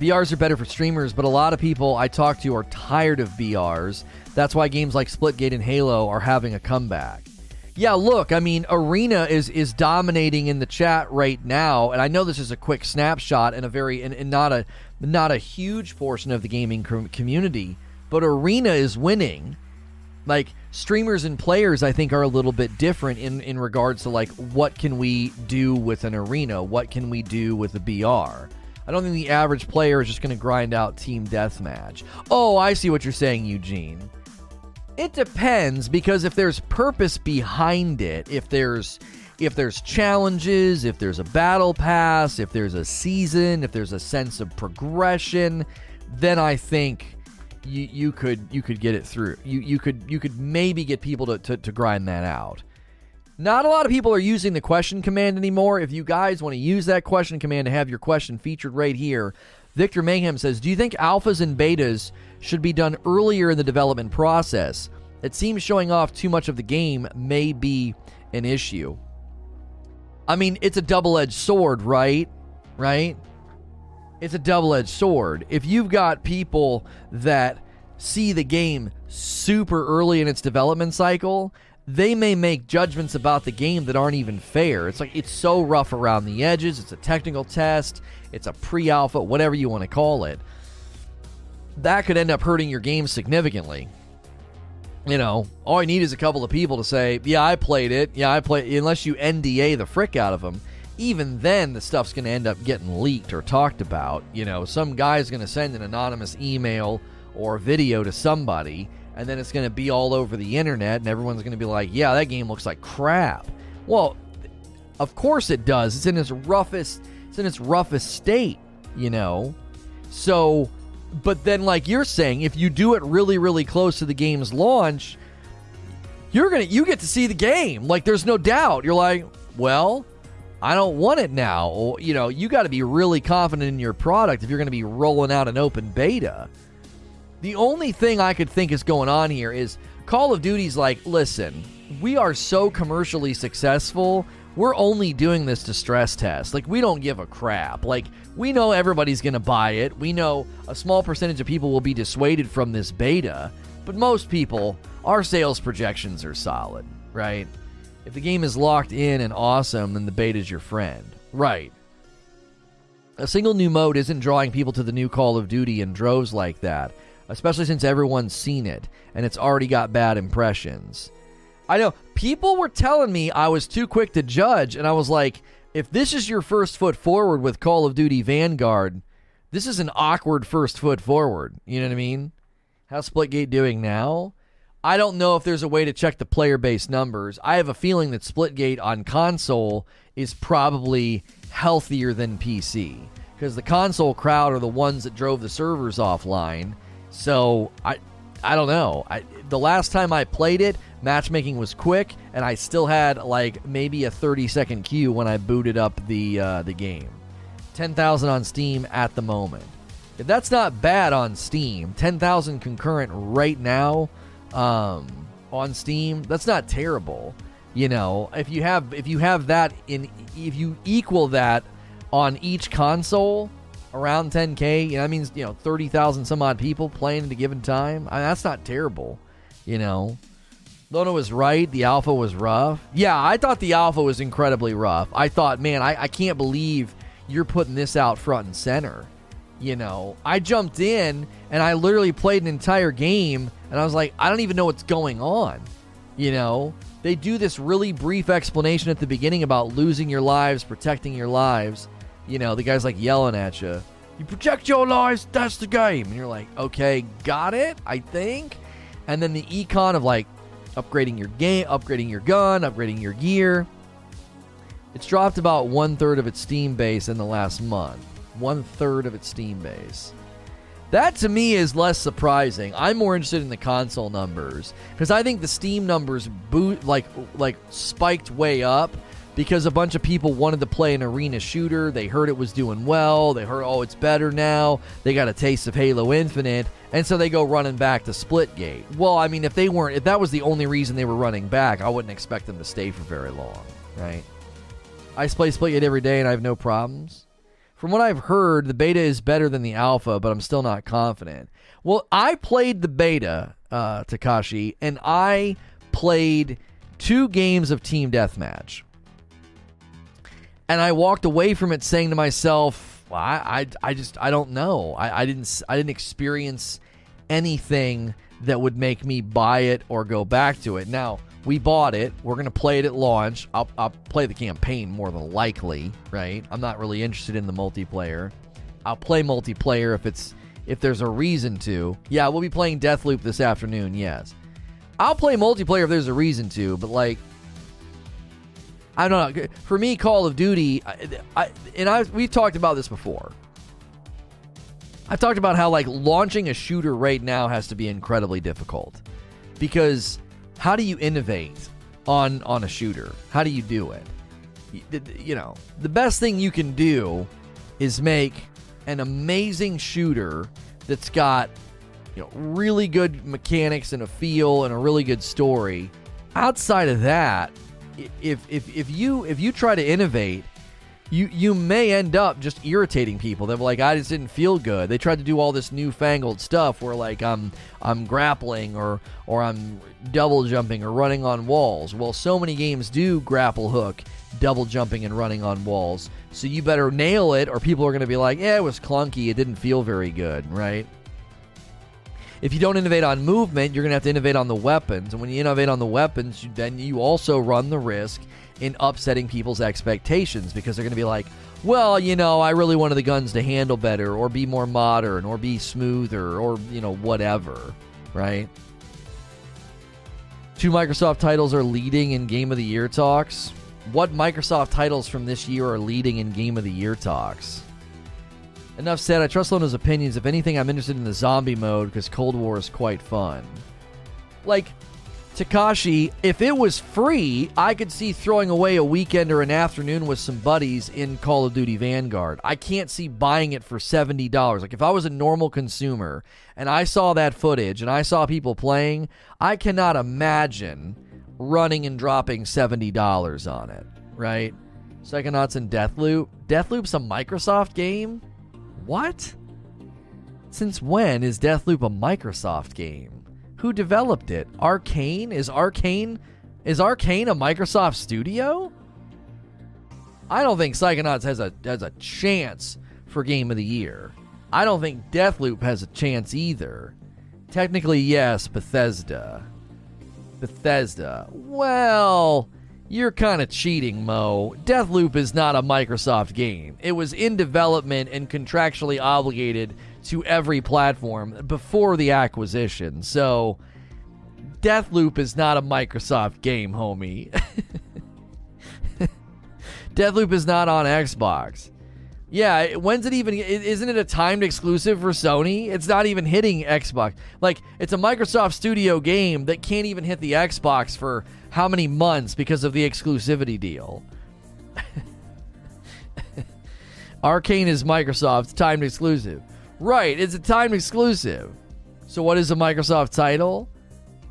BRs are better for streamers, but a lot of people I talk to are tired of BRs that's why games like Splitgate and Halo are having a comeback. Yeah, look, I mean, Arena is is dominating in the chat right now, and I know this is a quick snapshot and a very and, and not a not a huge portion of the gaming community, but Arena is winning. Like streamers and players, I think are a little bit different in in regards to like what can we do with an arena, what can we do with a BR. I don't think the average player is just going to grind out team deathmatch. Oh, I see what you're saying, Eugene. It depends because if there's purpose behind it, if there's if there's challenges, if there's a battle pass, if there's a season, if there's a sense of progression, then I think you, you could you could get it through. You you could you could maybe get people to, to, to grind that out. Not a lot of people are using the question command anymore. If you guys want to use that question command to have your question featured right here, Victor Mayhem says, Do you think alphas and betas should be done earlier in the development process? It seems showing off too much of the game may be an issue. I mean, it's a double edged sword, right? Right? It's a double edged sword. If you've got people that see the game super early in its development cycle, they may make judgments about the game that aren't even fair. It's like it's so rough around the edges. It's a technical test. It's a pre-alpha, whatever you want to call it. That could end up hurting your game significantly. You know, all I need is a couple of people to say, "Yeah, I played it. Yeah, I played." Unless you NDA the frick out of them, even then the stuff's going to end up getting leaked or talked about. You know, some guy's going to send an anonymous email or video to somebody and then it's going to be all over the internet, and everyone's going to be like, "Yeah, that game looks like crap." Well, of course it does. It's in its roughest, it's in its roughest state, you know. So, but then, like you're saying, if you do it really, really close to the game's launch, you're gonna you get to see the game. Like, there's no doubt. You're like, well. I don't want it now. You know, you got to be really confident in your product if you're going to be rolling out an open beta. The only thing I could think is going on here is Call of Duty's like, listen, we are so commercially successful. We're only doing this to stress test. Like, we don't give a crap. Like, we know everybody's going to buy it. We know a small percentage of people will be dissuaded from this beta. But most people, our sales projections are solid, right? If the game is locked in and awesome, then the beta's your friend. Right. A single new mode isn't drawing people to the new Call of Duty in droves like that especially since everyone's seen it and it's already got bad impressions. I know people were telling me I was too quick to judge, and I was like, if this is your first foot forward with Call of Duty Vanguard, this is an awkward first foot forward. You know what I mean? How's Splitgate doing now? I don't know if there's a way to check the player base numbers. I have a feeling that Splitgate on console is probably healthier than PC because the console crowd are the ones that drove the servers offline so I I don't know. I the last time I played it, matchmaking was quick, and I still had like maybe a 30 second queue when I booted up the uh, the game. 10,000 on Steam at the moment. If that's not bad on Steam, 10,000 concurrent right now um, on Steam, that's not terrible. You know, if you have if you have that in if you equal that on each console, around 10k. You know, that means you know 30,000 some odd people playing at a given time. I mean, that's not terrible. You know, Lona was right. The alpha was rough. Yeah, I thought the alpha was incredibly rough. I thought, man, I, I can't believe you're putting this out front and center. You know, I jumped in and I literally played an entire game and I was like, I don't even know what's going on. You know, they do this really brief explanation at the beginning about losing your lives, protecting your lives you know, the guy's like yelling at you. You protect your lives, that's the game. And you're like, okay, got it, I think. And then the econ of like upgrading your game, upgrading your gun, upgrading your gear. It's dropped about one third of its Steam base in the last month. One third of its Steam base. That to me is less surprising. I'm more interested in the console numbers because I think the Steam numbers boot like like spiked way up because a bunch of people wanted to play an arena shooter. They heard it was doing well. They heard, oh, it's better now. They got a taste of Halo Infinite. And so they go running back to Splitgate. Well, I mean, if they weren't, if that was the only reason they were running back, I wouldn't expect them to stay for very long, right? I play Splitgate every day and I have no problems. From what I've heard, the beta is better than the alpha, but I'm still not confident. Well, I played the beta, uh, Takashi, and I played two games of Team Deathmatch and I walked away from it saying to myself, well, I, I, I just I don't know. I, I didn't I didn't experience anything that would make me buy it or go back to it. Now we bought it. We're gonna play it at launch. I'll, I'll play the campaign more than likely, right? I'm not really interested in the multiplayer. I'll play multiplayer if it's if there's a reason to. Yeah, we'll be playing Deathloop this afternoon. Yes, I'll play multiplayer if there's a reason to. But like, I don't know. For me, Call of Duty, I, I, and I we've talked about this before. I've talked about how like launching a shooter right now has to be incredibly difficult because how do you innovate on on a shooter? How do you do it? You know, the best thing you can do is make an amazing shooter that's got you know really good mechanics and a feel and a really good story. Outside of that, if if if you if you try to innovate you you may end up just irritating people. They're like, I just didn't feel good. They tried to do all this newfangled stuff where like I'm I'm grappling or or I'm double jumping or running on walls. Well, so many games do grapple hook, double jumping and running on walls. So you better nail it, or people are going to be like, yeah, it was clunky. It didn't feel very good, right? If you don't innovate on movement, you're going to have to innovate on the weapons. And when you innovate on the weapons, then you also run the risk in upsetting people's expectations because they're going to be like, well, you know, I really wanted the guns to handle better or be more modern or be smoother or, you know, whatever, right? Two Microsoft titles are leading in Game of the Year talks. What Microsoft titles from this year are leading in Game of the Year talks? Enough said. I trust Lona's opinions. If anything, I'm interested in the zombie mode because Cold War is quite fun. Like, Takashi, if it was free, I could see throwing away a weekend or an afternoon with some buddies in Call of Duty Vanguard. I can't see buying it for $70. Like, if I was a normal consumer and I saw that footage and I saw people playing, I cannot imagine running and dropping $70 on it, right? Psychonauts and Deathloop. Deathloop's a Microsoft game? What? Since when is Deathloop a Microsoft game? Who developed it? Arkane? Is Arkane is Arkane a Microsoft studio? I don't think Psychonauts has a has a chance for game of the year. I don't think Deathloop has a chance either. Technically, yes, Bethesda. Bethesda. Well, you're kind of cheating, Mo. Deathloop is not a Microsoft game. It was in development and contractually obligated to every platform before the acquisition. So Deathloop is not a Microsoft game, homie. Deathloop is not on Xbox. Yeah, when's it even? Isn't it a timed exclusive for Sony? It's not even hitting Xbox. Like, it's a Microsoft Studio game that can't even hit the Xbox for how many months because of the exclusivity deal. Arkane is Microsoft's timed exclusive. Right, it's a timed exclusive. So what is a Microsoft title?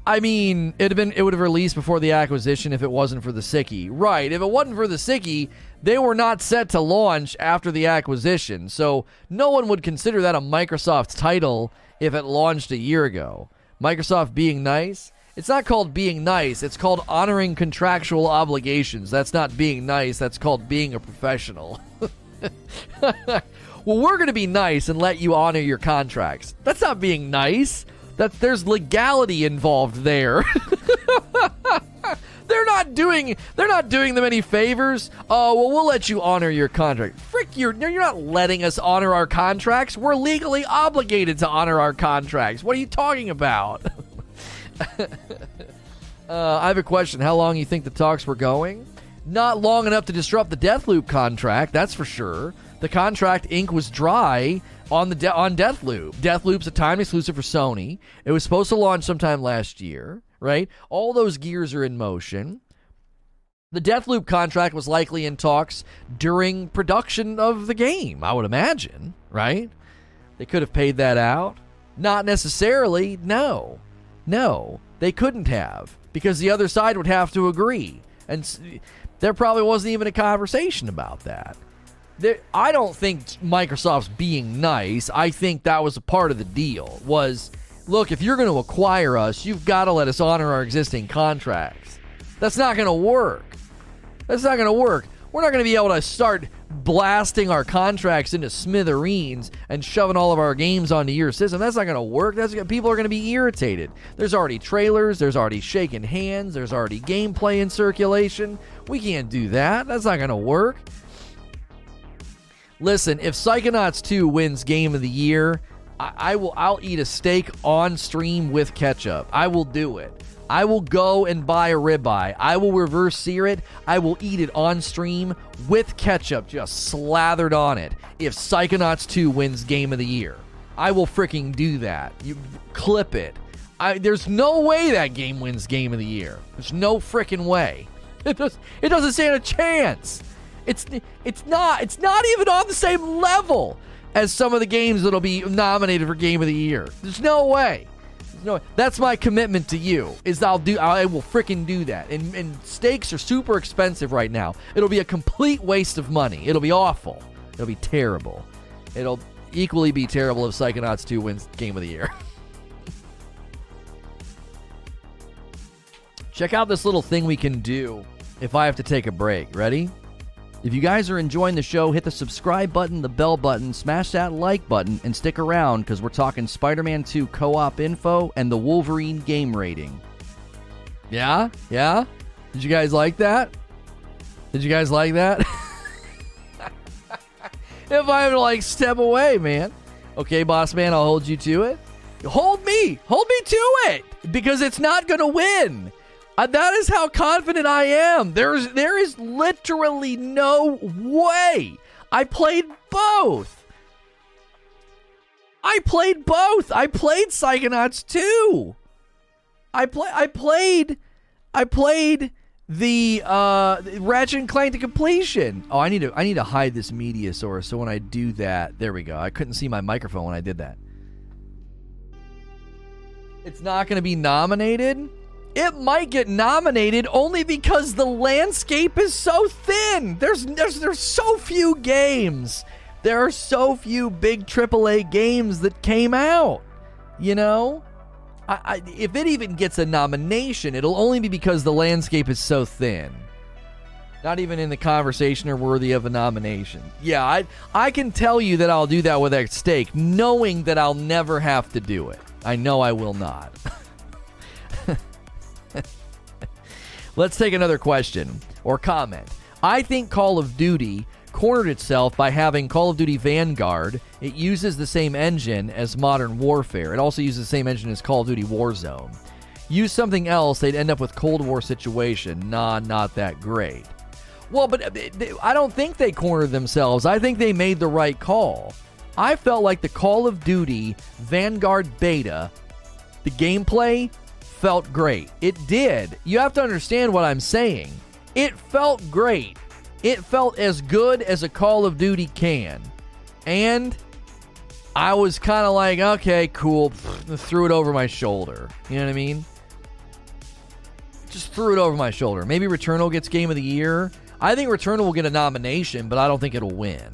I mean, it'd have been it would have released before the acquisition if it wasn't for the Sickie. Right, if it wasn't for the Sickie, they were not set to launch after the acquisition. So no one would consider that a Microsoft title if it launched a year ago. Microsoft being nice, it's not called being nice, it's called honoring contractual obligations. That's not being nice, that's called being a professional. well, we're going to be nice and let you honor your contracts. That's not being nice. That there's legality involved there. they're not doing they're not doing them any favors. Oh well, we'll let you honor your contract. Frick, you're you're not letting us honor our contracts. We're legally obligated to honor our contracts. What are you talking about? uh, I have a question. How long you think the talks were going? Not long enough to disrupt the Deathloop contract, that's for sure. The contract ink was dry on the de- on Deathloop. Deathloop's a time exclusive for Sony. It was supposed to launch sometime last year, right? All those gears are in motion. The Deathloop contract was likely in talks during production of the game, I would imagine, right? They could have paid that out. Not necessarily, no. No, they couldn't have because the other side would have to agree. And there probably wasn't even a conversation about that. I don't think Microsoft's being nice. I think that was a part of the deal. Was look, if you're going to acquire us, you've got to let us honor our existing contracts. That's not going to work. That's not going to work. We're not going to be able to start blasting our contracts into smithereens and shoving all of our games onto your system. That's not going to work. That's people are going to be irritated. There's already trailers, there's already shaking hands, there's already gameplay in circulation. We can't do that. That's not going to work. Listen, if Psychonauts 2 wins Game of the Year, I, I will. I'll eat a steak on stream with ketchup. I will do it. I will go and buy a ribeye. I will reverse sear it. I will eat it on stream with ketchup just slathered on it. If Psychonauts 2 wins Game of the Year, I will freaking do that. You clip it. I, there's no way that game wins Game of the Year. There's no freaking way. It, does, it doesn't stand a chance. It's it's not it's not even on the same level as some of the games that'll be nominated for Game of the Year. There's no way. No that's my commitment to you. Is I'll do I will freaking do that. And and steaks are super expensive right now. It'll be a complete waste of money. It'll be awful. It'll be terrible. It'll equally be terrible if Psychonauts 2 wins Game of the Year. Check out this little thing we can do if I have to take a break. Ready? If you guys are enjoying the show, hit the subscribe button, the bell button, smash that like button, and stick around because we're talking Spider Man 2 co op info and the Wolverine game rating. Yeah? Yeah? Did you guys like that? Did you guys like that? if I to like step away, man. Okay, boss man, I'll hold you to it. Hold me, hold me to it because it's not going to win. Uh, that is how confident I am. There's there is literally no way. I played both. I played both. I played Psychonauts 2. I play I played I played the uh Ratchet and Clank to completion. Oh, I need to I need to hide this media source so when I do that, there we go. I couldn't see my microphone when I did that. It's not going to be nominated. It might get nominated only because the landscape is so thin. There's there's there's so few games. There are so few big AAA games that came out. You know? I, I, if it even gets a nomination, it'll only be because the landscape is so thin. Not even in the conversation or worthy of a nomination. Yeah, I I can tell you that I'll do that with at stake, knowing that I'll never have to do it. I know I will not. Let's take another question or comment. I think Call of Duty cornered itself by having Call of Duty Vanguard. It uses the same engine as Modern Warfare. It also uses the same engine as Call of Duty Warzone. Use something else, they'd end up with Cold War situation. Nah, not that great. Well, but uh, I don't think they cornered themselves. I think they made the right call. I felt like the Call of Duty Vanguard beta, the gameplay felt great. It did. You have to understand what I'm saying. It felt great. It felt as good as a Call of Duty can. And I was kind of like, okay, cool. threw it over my shoulder. You know what I mean? Just threw it over my shoulder. Maybe Returnal gets Game of the Year. I think Returnal will get a nomination, but I don't think it'll win.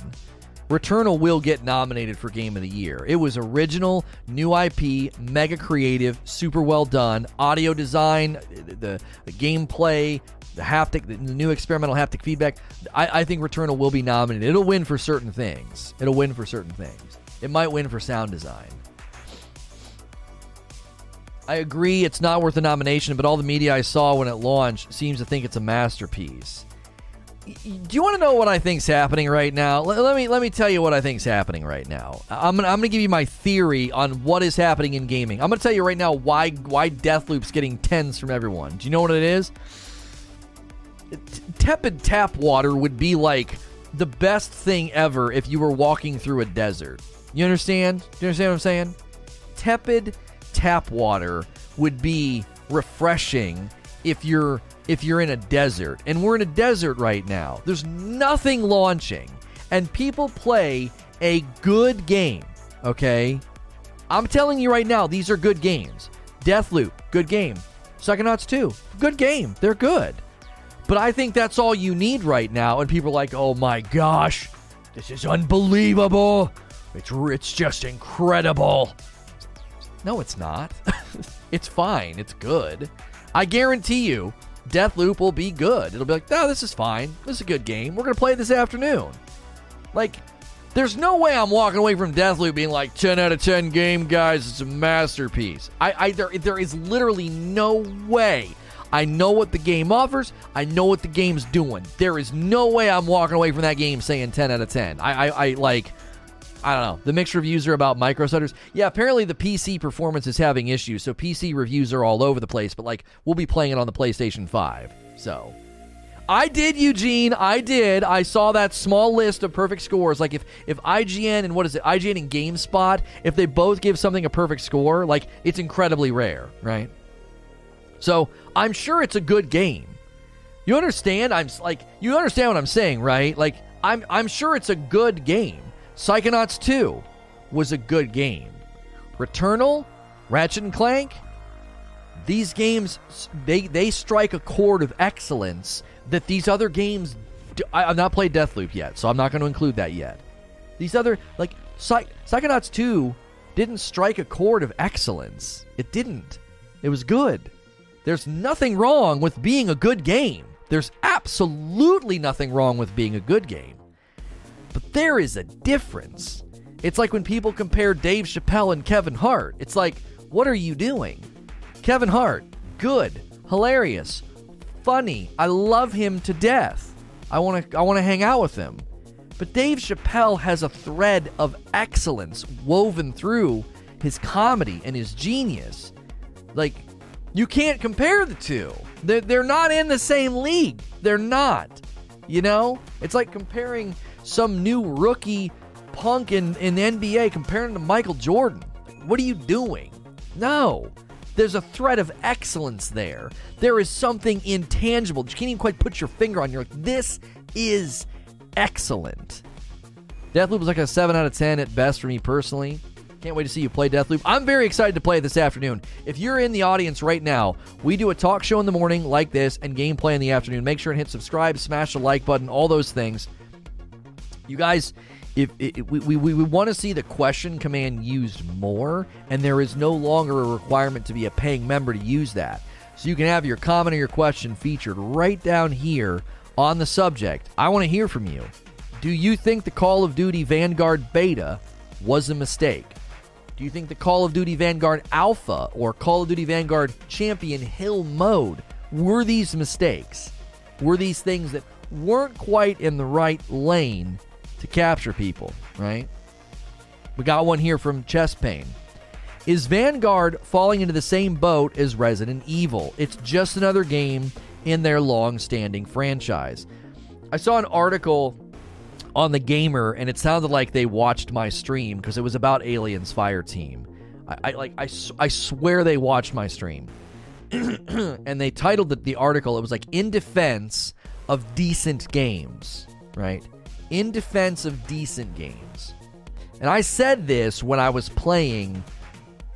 Returnal will get nominated for Game of the Year. It was original, new IP, mega creative, super well done. Audio design, the, the gameplay, the haptic, the, new experimental haptic feedback. I, I think Returnal will be nominated. It'll win for certain things. It'll win for certain things. It might win for sound design. I agree it's not worth a nomination, but all the media I saw when it launched seems to think it's a masterpiece. Do you want to know what I think's happening right now? Let, let me let me tell you what I think's happening right now. I'm gonna I'm gonna give you my theory on what is happening in gaming. I'm gonna tell you right now why why Deathloop's getting tens from everyone. Do you know what it is? tepid tap water would be like the best thing ever if you were walking through a desert. You understand? Do you understand what I'm saying? Tepid tap water would be refreshing if you're if you're in a desert. And we're in a desert right now. There's nothing launching and people play a good game, okay? I'm telling you right now, these are good games. Deathloop, good game. Psychonauts 2, good game. They're good. But I think that's all you need right now. And people are like, oh my gosh, this is unbelievable. It's, it's just incredible. No, it's not. it's fine. It's good. I guarantee you, Deathloop will be good. It'll be like, oh, this is fine. This is a good game. We're going to play this afternoon. Like, there's no way I'm walking away from Deathloop being like 10 out of 10 game, guys. It's a masterpiece. I, I there, there is literally no way I know what the game offers. I know what the game's doing. There is no way I'm walking away from that game saying 10 out of 10. I, I, I like. I don't know. The mixed reviews are about micro stutters. Yeah, apparently the PC performance is having issues, so PC reviews are all over the place, but like we'll be playing it on the PlayStation 5. So I did, Eugene. I did. I saw that small list of perfect scores. Like if if IGN and what is it, IGN and GameSpot, if they both give something a perfect score, like it's incredibly rare, right? So I'm sure it's a good game. You understand? I'm like you understand what I'm saying, right? Like I'm I'm sure it's a good game. Psychonauts 2 was a good game. Returnal, Ratchet and Clank, these games they they strike a chord of excellence that these other games do, I, have not played Deathloop yet, so I'm not going to include that yet. These other like Psych, Psychonauts 2 didn't strike a chord of excellence. It didn't. It was good. There's nothing wrong with being a good game. There's absolutely nothing wrong with being a good game. But there is a difference. It's like when people compare Dave Chappelle and Kevin Hart. It's like, what are you doing? Kevin Hart, good, hilarious, funny. I love him to death. I want to I want to hang out with him. But Dave Chappelle has a thread of excellence woven through his comedy and his genius. Like you can't compare the two. They're, they're not in the same league. They're not. You know? It's like comparing some new rookie punk in, in the NBA, comparing to Michael Jordan. What are you doing? No. There's a thread of excellence there. There is something intangible. that You can't even quite put your finger on. You're like, this is excellent. Deathloop was like a 7 out of 10 at best for me personally. Can't wait to see you play Deathloop. I'm very excited to play this afternoon. If you're in the audience right now, we do a talk show in the morning like this and gameplay in the afternoon. Make sure and hit subscribe, smash the like button, all those things. You guys, if, if we, we, we want to see the question command used more, and there is no longer a requirement to be a paying member to use that. So you can have your comment or your question featured right down here on the subject. I want to hear from you. Do you think the Call of Duty Vanguard beta was a mistake? Do you think the Call of Duty Vanguard Alpha or Call of Duty Vanguard Champion Hill mode were these mistakes? Were these things that weren't quite in the right lane to capture people, right? We got one here from Chest Pain. Is Vanguard falling into the same boat as Resident Evil? It's just another game in their long standing franchise. I saw an article on the gamer and it sounded like they watched my stream because it was about Aliens Fire Team. I, I like I, I swear they watched my stream. and they titled the, the article it was like in defense of decent games, right? In defense of decent games. And I said this when I was playing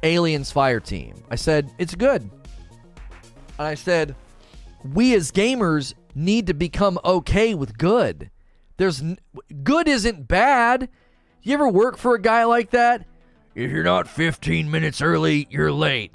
Aliens Fire Team. I said, it's good. And I said, we as gamers need to become okay with good. There's n- good isn't bad. You ever work for a guy like that? If you're not 15 minutes early, you're late.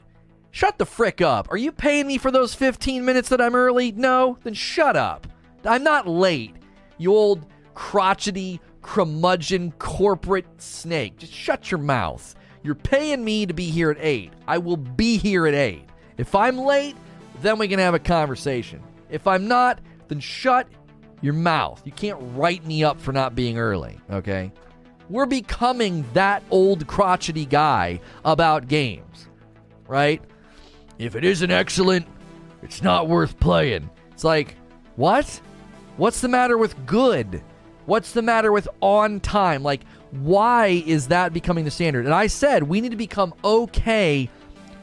Shut the frick up. Are you paying me for those 15 minutes that I'm early? No? Then shut up. I'm not late. You old crotchety, curmudgeon, corporate snake. Just shut your mouth. You're paying me to be here at 8. I will be here at 8. If I'm late, then we can have a conversation. If I'm not, then shut your mouth. You can't write me up for not being early, okay? We're becoming that old crotchety guy about games, right? If it isn't excellent, it's not worth playing. It's like, what? What's the matter with good? What's the matter with on time? Like, why is that becoming the standard? And I said we need to become okay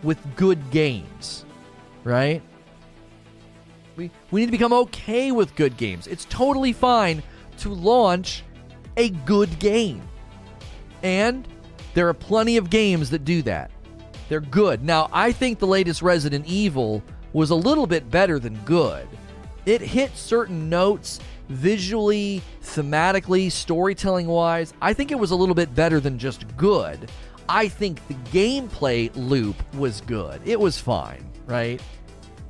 with good games, right? We, we need to become okay with good games. It's totally fine to launch a good game. And there are plenty of games that do that. They're good. Now, I think the latest Resident Evil was a little bit better than good. It hit certain notes visually, thematically, storytelling wise, I think it was a little bit better than just good. I think the gameplay loop was good. It was fine, right?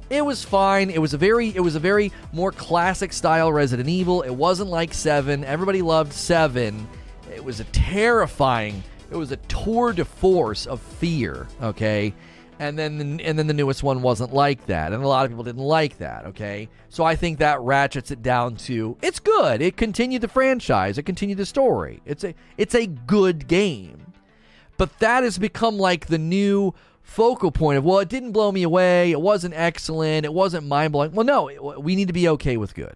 It was fine. It was a very it was a very more classic style Resident Evil. It wasn't like 7. Everybody loved 7. It was a terrifying it was a tour de force of fear, okay? And then the, and then the newest one wasn't like that, and a lot of people didn't like that. Okay, so I think that ratchets it down to it's good. It continued the franchise. It continued the story. It's a it's a good game, but that has become like the new focal point of well, it didn't blow me away. It wasn't excellent. It wasn't mind blowing. Well, no, we need to be okay with good.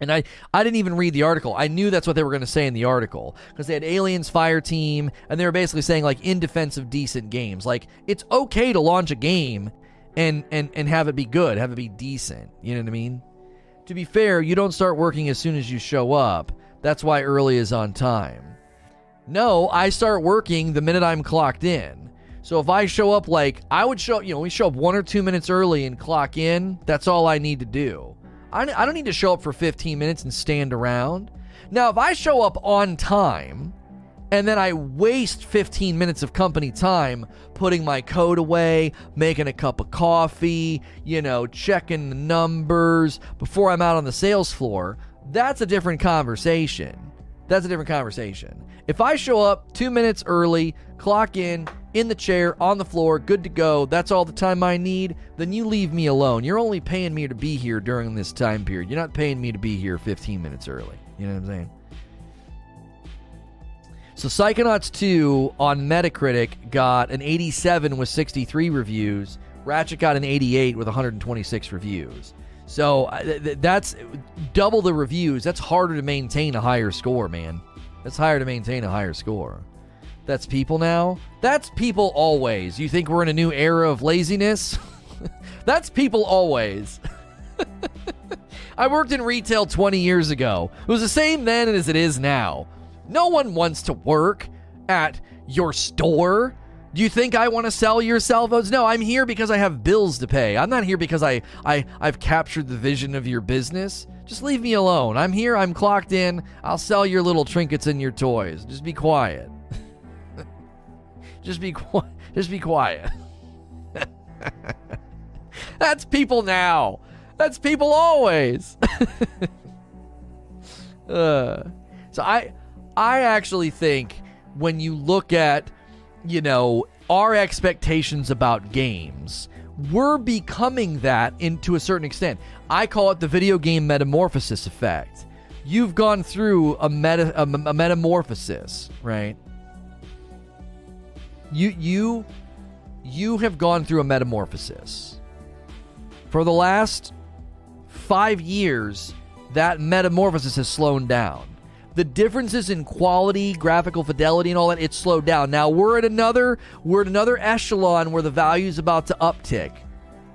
And I, I didn't even read the article. I knew that's what they were going to say in the article because they had Aliens Fire Team, and they were basically saying like in defense of decent games, like it's okay to launch a game and and and have it be good, have it be decent. You know what I mean? To be fair, you don't start working as soon as you show up. That's why early is on time. No, I start working the minute I'm clocked in. So if I show up like I would show, you know, we show up one or two minutes early and clock in. That's all I need to do. I, don't need to show up for 15 minutes and stand around. Now, if I show up on time and then I waste 15 minutes of company time putting my coat away, making a cup of coffee, you know, checking the numbers before I'm out on the sales floor, that's a different conversation. That's a different conversation. If I show up two minutes early, clock in, in the chair, on the floor, good to go, that's all the time I need, then you leave me alone. You're only paying me to be here during this time period. You're not paying me to be here 15 minutes early. You know what I'm saying? So Psychonauts 2 on Metacritic got an 87 with 63 reviews. Ratchet got an 88 with 126 reviews. So uh, that's double the reviews. That's harder to maintain a higher score, man. That's higher to maintain a higher score. That's people now. That's people always. You think we're in a new era of laziness? that's people always. I worked in retail 20 years ago. It was the same then as it is now. No one wants to work at your store. Do you think I want to sell your cell phones? No, I'm here because I have bills to pay. I'm not here because I, I I've captured the vision of your business. Just leave me alone. I'm here, I'm clocked in. I'll sell your little trinkets and your toys. Just be quiet. just be quiet. Just be quiet. That's people now. That's people always. uh, so I I actually think when you look at you know, our expectations about games. We're becoming that into a certain extent. I call it the video game metamorphosis effect. You've gone through a meta a, a metamorphosis, right? You you you have gone through a metamorphosis. For the last 5 years, that metamorphosis has slowed down the differences in quality, graphical fidelity, and all that, it's slowed down. Now we're at another we're at another echelon where the value is about to uptick.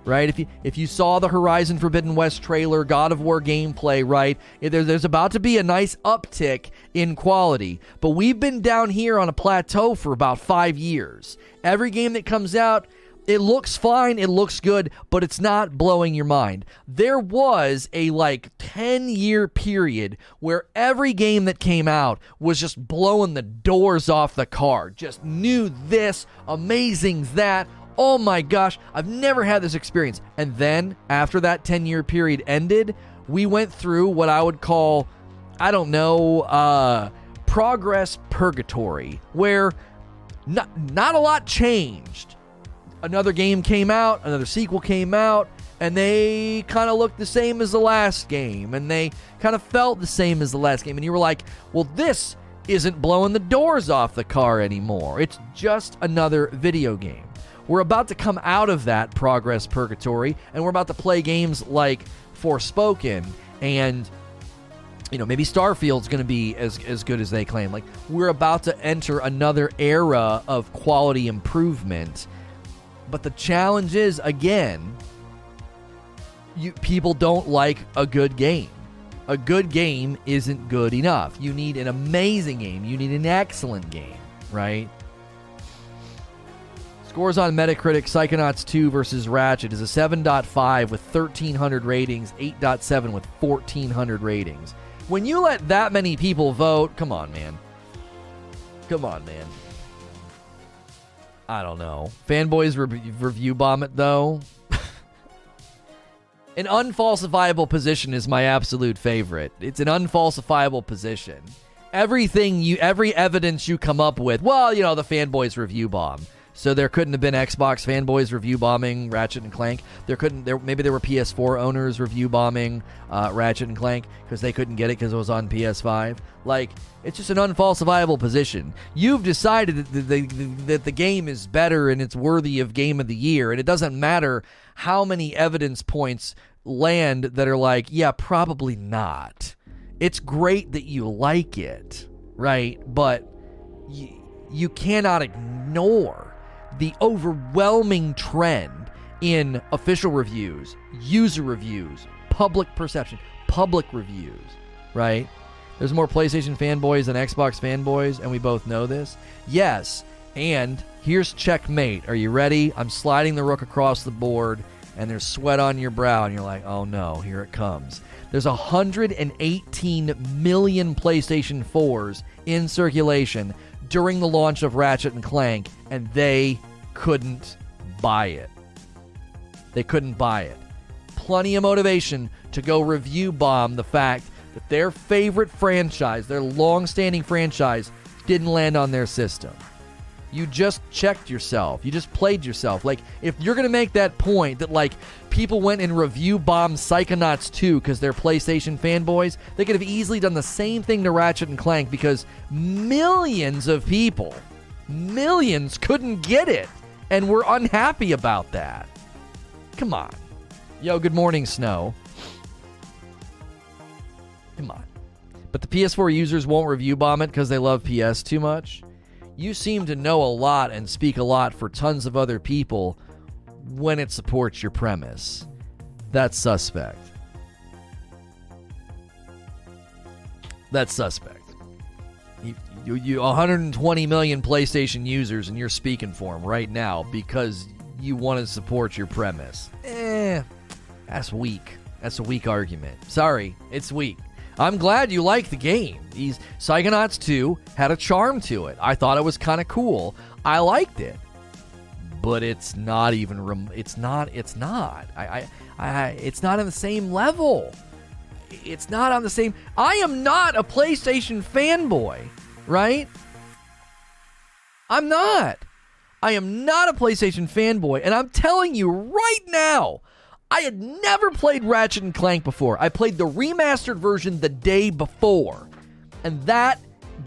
Right? If you if you saw the Horizon Forbidden West trailer, God of War gameplay, right? There, there's about to be a nice uptick in quality. But we've been down here on a plateau for about five years. Every game that comes out, it looks fine, it looks good, but it's not blowing your mind. There was a like 10 year period where every game that came out was just blowing the doors off the car. Just new this, amazing that. Oh my gosh, I've never had this experience. And then after that 10 year period ended, we went through what I would call, I don't know, uh, progress purgatory, where not, not a lot changed another game came out, another sequel came out, and they kind of looked the same as the last game, and they kind of felt the same as the last game. And you were like, well, this isn't blowing the doors off the car anymore. It's just another video game. We're about to come out of that progress purgatory, and we're about to play games like Forspoken and you know, maybe Starfield's going to be as as good as they claim. Like we're about to enter another era of quality improvement but the challenge is again, you people don't like a good game. A good game isn't good enough. You need an amazing game. You need an excellent game, right? Scores on Metacritic Psychonauts 2 versus Ratchet is a 7.5 with 1,300 ratings, 8.7 with 1,400 ratings. When you let that many people vote, come on, man. Come on, man. I don't know. Fanboys re- review bomb it though. an unfalsifiable position is my absolute favorite. It's an unfalsifiable position. Everything you, every evidence you come up with, well, you know, the fanboys review bomb. So there couldn't have been Xbox fanboys review bombing Ratchet and Clank. There couldn't. There maybe there were PS4 owners review bombing uh, Ratchet and Clank because they couldn't get it because it was on PS5. Like it's just an unfalsifiable position. You've decided that the, the, that the game is better and it's worthy of Game of the Year, and it doesn't matter how many evidence points land that are like, yeah, probably not. It's great that you like it, right? But y- you cannot ignore the overwhelming trend in official reviews, user reviews, public perception, public reviews, right? There's more PlayStation fanboys than Xbox fanboys, and we both know this. Yes, and here's checkmate. Are you ready? I'm sliding the rook across the board, and there's sweat on your brow, and you're like, oh no, here it comes. There's 118 million PlayStation 4s in circulation during the launch of Ratchet and Clank, and they couldn't buy it. They couldn't buy it. Plenty of motivation to go review bomb the fact that their favorite franchise, their long standing franchise, didn't land on their system. You just checked yourself. You just played yourself. Like, if you're going to make that point that, like, people went and review bombed Psychonauts 2 because they're PlayStation fanboys, they could have easily done the same thing to Ratchet and Clank because millions of people, millions couldn't get it and were unhappy about that. Come on. Yo, good morning, Snow. Come on. But the PS4 users won't review bomb it because they love PS too much. You seem to know a lot and speak a lot for tons of other people when it supports your premise. That's suspect. That's suspect. You, you, you 120 million PlayStation users and you're speaking for them right now because you want to support your premise. Eh, that's weak. That's a weak argument. Sorry, it's weak. I'm glad you like the game. These Psychonauts 2 had a charm to it. I thought it was kind of cool. I liked it. But it's not even rem- it's not it's not. I, I I it's not on the same level. It's not on the same I am not a PlayStation fanboy, right? I'm not. I am not a PlayStation fanboy, and I'm telling you right now, I had never played Ratchet and Clank before. I played the remastered version the day before, and that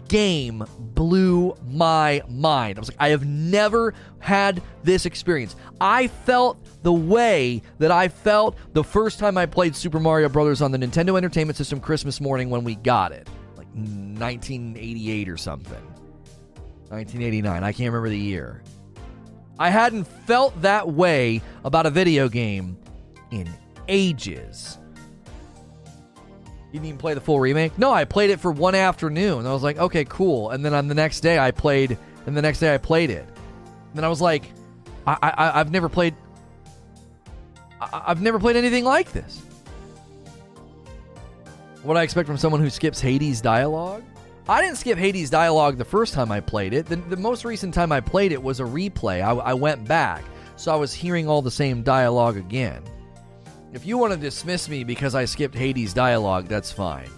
game blew my mind. I was like, I have never had this experience. I felt the way that I felt the first time I played Super Mario Brothers on the Nintendo Entertainment System Christmas morning when we got it, like 1988 or something. 1989. I can't remember the year. I hadn't felt that way about a video game in ages. You didn't even play the full remake? No, I played it for one afternoon. I was like, okay, cool. And then on the next day, I played, and the next day I played it. And then I was like, I, I, I've never played, I, I've never played anything like this. What I expect from someone who skips Hades dialogue? I didn't skip Hades dialogue the first time I played it. The, the most recent time I played it was a replay. I, I went back, so I was hearing all the same dialogue again. If you want to dismiss me because I skipped Hades dialogue, that's fine.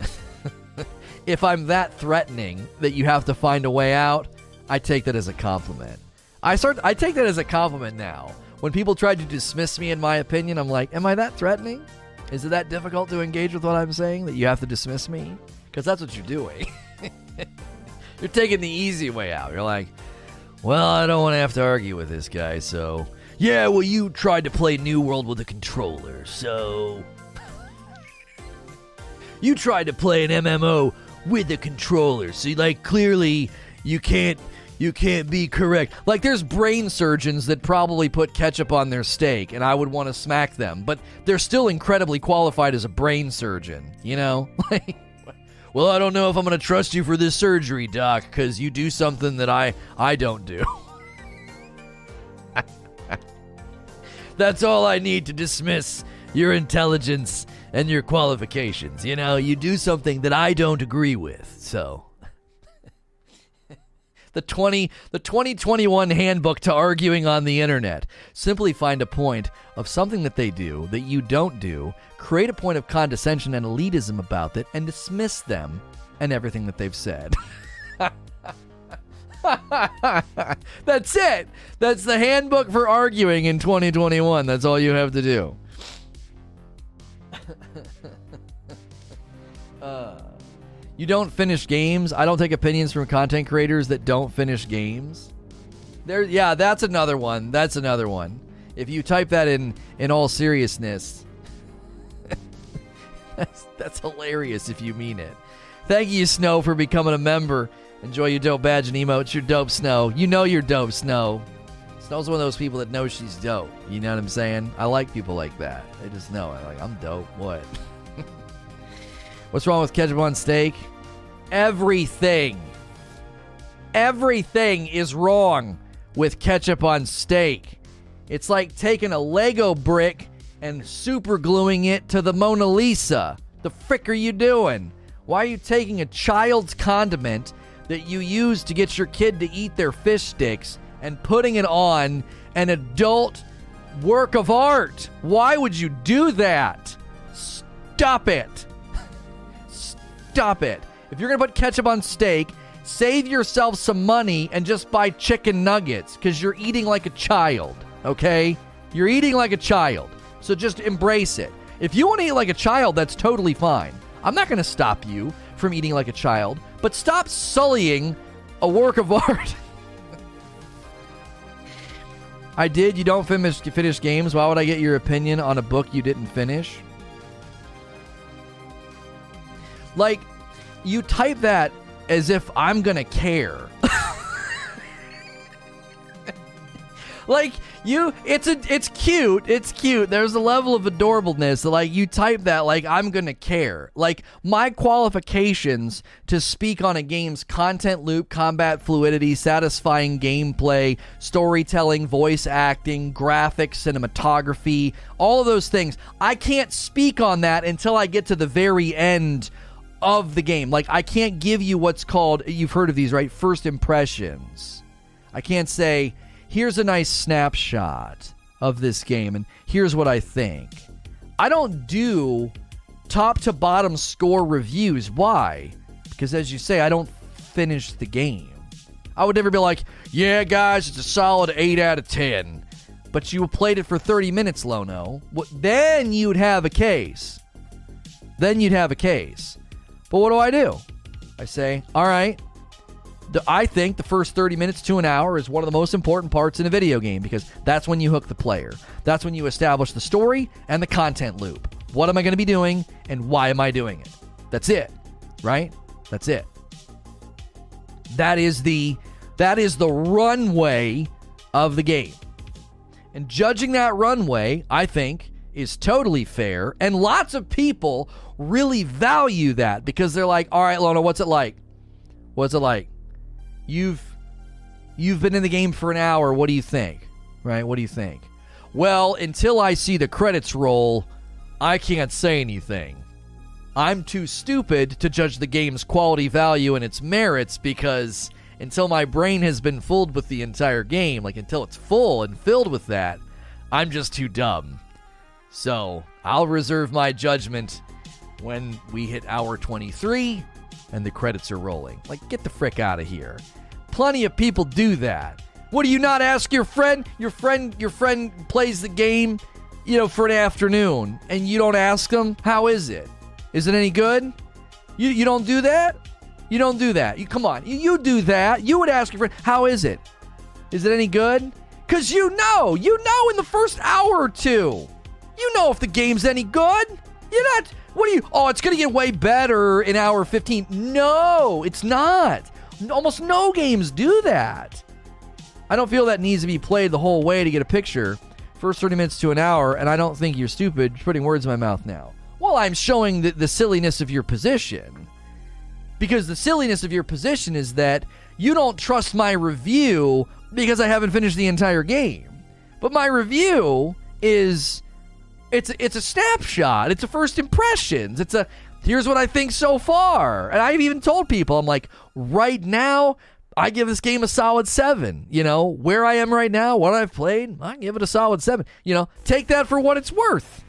if I'm that threatening that you have to find a way out, I take that as a compliment. I start I take that as a compliment now. When people try to dismiss me in my opinion, I'm like, "Am I that threatening? Is it that difficult to engage with what I'm saying that you have to dismiss me?" Because that's what you're doing. you're taking the easy way out. You're like, "Well, I don't want to have to argue with this guy, so yeah, well, you tried to play New World with a controller, so. you tried to play an MMO with a controller, so, like, clearly you can't. You can't be correct. Like, there's brain surgeons that probably put ketchup on their steak, and I would want to smack them, but they're still incredibly qualified as a brain surgeon, you know? well, I don't know if I'm going to trust you for this surgery, doc, because you do something that I, I don't do. That's all I need to dismiss your intelligence and your qualifications. You know, you do something that I don't agree with. So the 20 the 2021 handbook to arguing on the internet. Simply find a point of something that they do that you don't do, create a point of condescension and elitism about it and dismiss them and everything that they've said. That's it. That's the handbook for arguing in 2021. That's all you have to do. uh, you don't finish games. I don't take opinions from content creators that don't finish games. There, yeah, that's another one. That's another one. If you type that in in all seriousness, that's, that's hilarious if you mean it. Thank you, Snow, for becoming a member. Enjoy your dope badge and emotes. You're dope, Snow. You know you're dope, Snow. Snow's one of those people that knows she's dope. You know what I'm saying? I like people like that. They just know. Like I'm dope. What? What's wrong with ketchup on steak? Everything. Everything is wrong with ketchup on steak. It's like taking a Lego brick and super gluing it to the Mona Lisa. The frick are you doing? Why are you taking a child's condiment that you use to get your kid to eat their fish sticks and putting it on an adult work of art? Why would you do that? Stop it. Stop it. If you're going to put ketchup on steak, save yourself some money and just buy chicken nuggets because you're eating like a child, okay? You're eating like a child. So just embrace it. If you want to eat like a child, that's totally fine. I'm not going to stop you from eating like a child, but stop sullying a work of art. I did. You don't finish finish games. Why would I get your opinion on a book you didn't finish? Like, you type that as if I'm gonna care. like you it's a it's cute it's cute. There's a level of adorableness that like you type that like i'm gonna care. Like my qualifications to speak on a game's content loop combat fluidity satisfying gameplay storytelling voice acting graphics cinematography all of those things i can't speak on that until i get to the very end of the game. Like i can't give you what's called you've heard of these right? First impressions. I can't say here's a nice snapshot of this game and here's what I think. I don't do top to bottom score reviews. Why? Because as you say, I don't finish the game. I would never be like, yeah, guys, it's a solid 8 out of 10. But you played it for 30 minutes, Lono. Then you'd have a case. Then you'd have a case. But what do I do? I say, all right, I think the first 30 minutes to an hour is one of the most important parts in a video game because that's when you hook the player. That's when you establish the story and the content loop. What am I going to be doing and why am I doing it? That's it. Right? That's it. That is the that is the runway of the game. And judging that runway, I think, is totally fair. And lots of people really value that because they're like, all right, Lono, what's it like? What's it like? You've you've been in the game for an hour. What do you think? Right? What do you think? Well, until I see the credits roll, I can't say anything. I'm too stupid to judge the game's quality value and its merits because until my brain has been filled with the entire game, like until it's full and filled with that, I'm just too dumb. So, I'll reserve my judgment when we hit hour 23 and the credits are rolling. Like, get the frick out of here. Plenty of people do that. What do you not ask your friend? Your friend, your friend plays the game, you know, for an afternoon, and you don't ask them, "How is it? Is it any good?" You you don't do that. You don't do that. You come on. You, you do that. You would ask your friend, "How is it? Is it any good?" Because you know, you know, in the first hour or two, you know if the game's any good. You're not what are you? Oh, it's going to get way better in hour 15. No, it's not. Almost no games do that. I don't feel that needs to be played the whole way to get a picture. First 30 minutes to an hour, and I don't think you're stupid putting words in my mouth now. Well, I'm showing the, the silliness of your position. Because the silliness of your position is that you don't trust my review because I haven't finished the entire game. But my review is it's it's a snapshot. It's a first impressions. It's a here's what I think so far. And I've even told people I'm like right now I give this game a solid seven. You know where I am right now, what I've played, I give it a solid seven. You know, take that for what it's worth.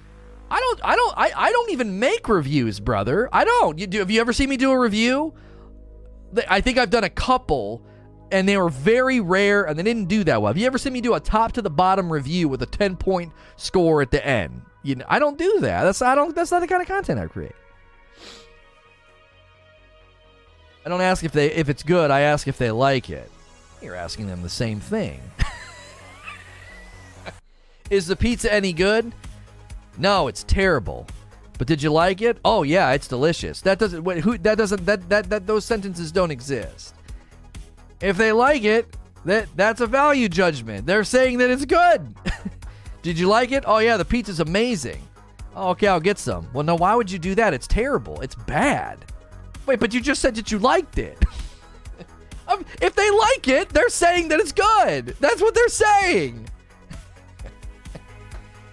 I don't, I don't, I, I don't even make reviews, brother. I don't. You do? Have you ever seen me do a review? I think I've done a couple, and they were very rare, and they didn't do that well. Have you ever seen me do a top to the bottom review with a ten point score at the end? You know, I don't do that. That's I don't. That's not the kind of content I create. I don't ask if they if it's good. I ask if they like it. You're asking them the same thing. Is the pizza any good? No, it's terrible. But did you like it? Oh yeah, it's delicious. That doesn't wait, who that doesn't that, that that those sentences don't exist. If they like it, that that's a value judgment. They're saying that it's good. did you like it? Oh yeah, the pizza's amazing. Oh, okay, I'll get some. Well, no, why would you do that? It's terrible. It's bad. Wait, but you just said that you liked it. Um, if they like it, they're saying that it's good. That's what they're saying.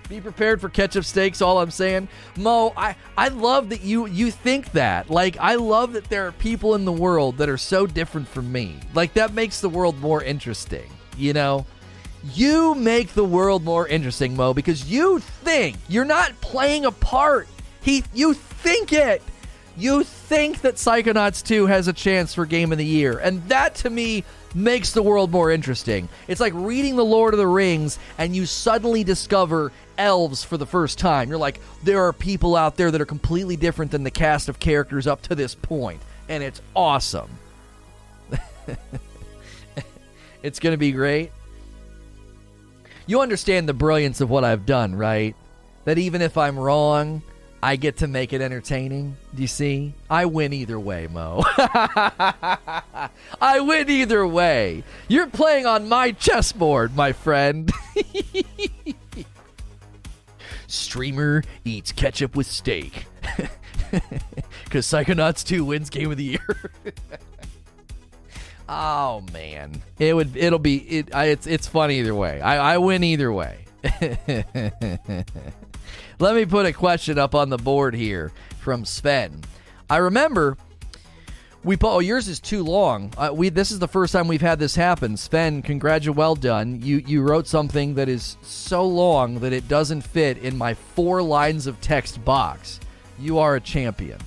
Be prepared for ketchup steaks. All I'm saying, Mo. I I love that you you think that. Like I love that there are people in the world that are so different from me. Like that makes the world more interesting. You know, you make the world more interesting, Mo, because you think you're not playing a part. He, you think it. You think that Psychonauts 2 has a chance for Game of the Year. And that to me makes the world more interesting. It's like reading The Lord of the Rings and you suddenly discover elves for the first time. You're like, there are people out there that are completely different than the cast of characters up to this point, and it's awesome. it's going to be great. You understand the brilliance of what I've done, right? That even if I'm wrong, I get to make it entertaining. Do you see? I win either way, Mo. I win either way. You're playing on my chessboard, my friend. Streamer eats ketchup with steak. Because Psychonauts 2 wins Game of the Year. oh man, it would. It'll be. It. I, it's. It's fun either way. I, I win either way. Let me put a question up on the board here from Sven. I remember we. Oh, yours is too long. Uh, we. This is the first time we've had this happen. Sven, congratulations, well done. You you wrote something that is so long that it doesn't fit in my four lines of text box. You are a champion.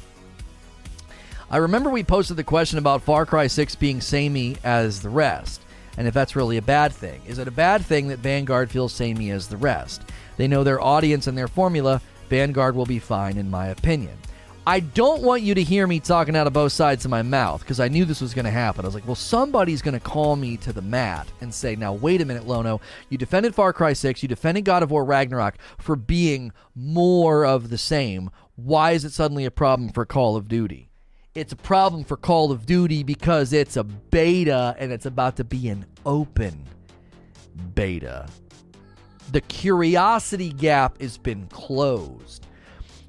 I remember we posted the question about Far Cry 6 being samey as the rest, and if that's really a bad thing. Is it a bad thing that Vanguard feels samey as the rest? They know their audience and their formula. Vanguard will be fine, in my opinion. I don't want you to hear me talking out of both sides of my mouth because I knew this was going to happen. I was like, well, somebody's going to call me to the mat and say, now, wait a minute, Lono. You defended Far Cry 6, you defended God of War Ragnarok for being more of the same. Why is it suddenly a problem for Call of Duty? It's a problem for Call of Duty because it's a beta and it's about to be an open beta the curiosity gap has been closed.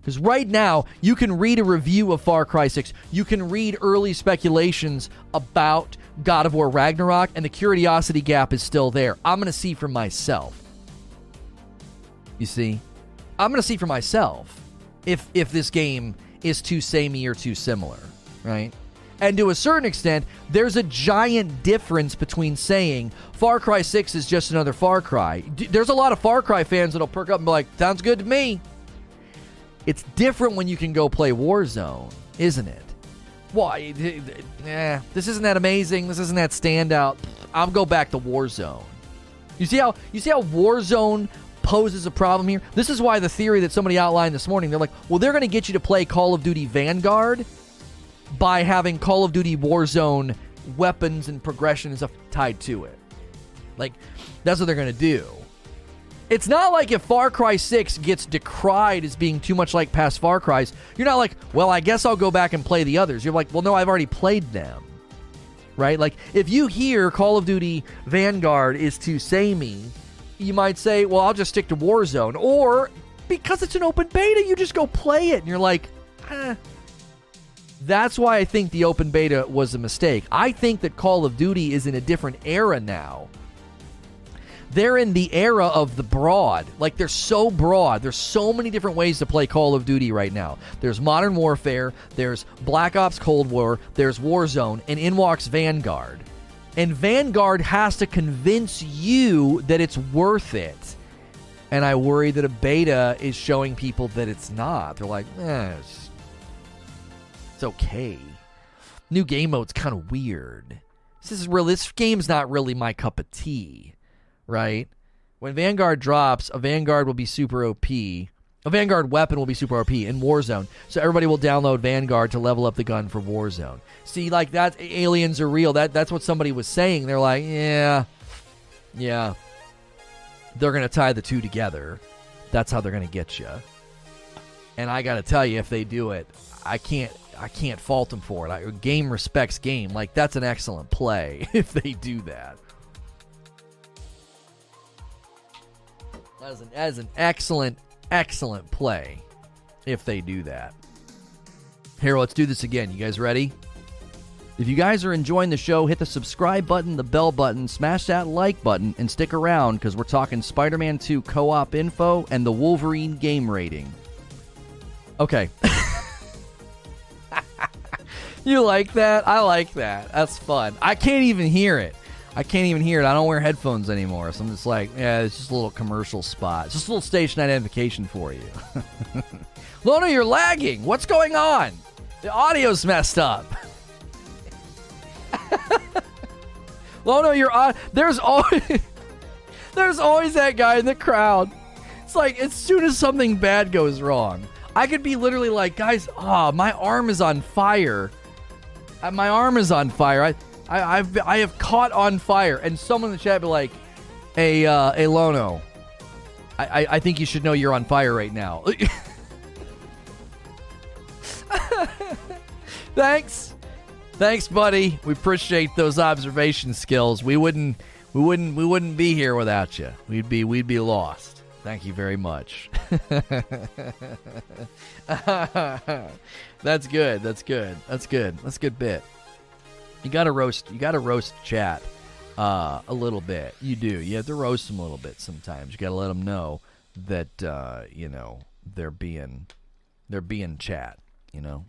Because right now, you can read a review of Far Cry 6. You can read early speculations about God of War Ragnarok, and the curiosity gap is still there. I'm going to see for myself. You see? I'm going to see for myself if if this game is too samey or too similar, right? And to a certain extent, there's a giant difference between saying Far Cry 6 is just another Far Cry. There's a lot of Far Cry fans that'll perk up and be like, sounds good to me. It's different when you can go play Warzone, isn't it? Why? Eh, this isn't that amazing. This isn't that standout. I'll go back to Warzone. You see how you see how Warzone poses a problem here? This is why the theory that somebody outlined this morning, they're like, well, they're going to get you to play Call of Duty Vanguard by having Call of Duty Warzone weapons and progression and stuff tied to it. Like, that's what they're going to do. It's not like if Far Cry 6 gets decried as being too much like past Far Cries, you're not like, well, I guess I'll go back and play the others. You're like, well, no, I've already played them. Right? Like, if you hear Call of Duty Vanguard is too samey, you might say, well, I'll just stick to Warzone. Or because it's an open beta, you just go play it. And you're like, eh, that's why I think the open beta was a mistake. I think that Call of Duty is in a different era now. They're in the era of the broad. Like they're so broad. There's so many different ways to play Call of Duty right now. There's Modern Warfare, there's Black Ops Cold War, there's Warzone, and in walks Vanguard. And Vanguard has to convince you that it's worth it. And I worry that a beta is showing people that it's not. They're like, eh, okay. New game mode's kind of weird. This is real. This game's not really my cup of tea, right? When Vanguard drops, a Vanguard will be super OP. A Vanguard weapon will be super OP in Warzone. So everybody will download Vanguard to level up the gun for Warzone. See, like that aliens are real. That that's what somebody was saying. They're like, yeah, yeah. They're gonna tie the two together. That's how they're gonna get you. And I got to tell you, if they do it, I can't I can't fault them for it. I, game respects game. Like that's an excellent play if they do that. That is an, that is an excellent, excellent play if they do that. Here, let's do this again. You guys ready? If you guys are enjoying the show, hit the subscribe button, the bell button, smash that like button, and stick around because we're talking Spider Man 2 co op info and the Wolverine game rating. Okay. you like that? I like that. That's fun. I can't even hear it. I can't even hear it. I don't wear headphones anymore, so I'm just like, yeah, it's just a little commercial spot. It's just a little station identification for you. Lono, you're lagging. What's going on? The audio's messed up. Lono, you're on. There's always there's always that guy in the crowd. It's like as soon as something bad goes wrong, I could be literally like, guys, ah, oh, my arm is on fire. My arm is on fire. I, I, I've I have caught on fire, and someone in the chat be like, "Hey, uh, hey, Lono, I, I, I think you should know you're on fire right now." Thanks. Thanks, buddy. We appreciate those observation skills. We wouldn't we wouldn't we wouldn't be here without you. We'd be we'd be lost. Thank you very much. That's good. That's good. That's good. That's a good bit. You got to roast. You got to roast chat uh, a little bit. You do. You have to roast them a little bit sometimes. You got to let them know that uh, you know they're being they're being chat. You know.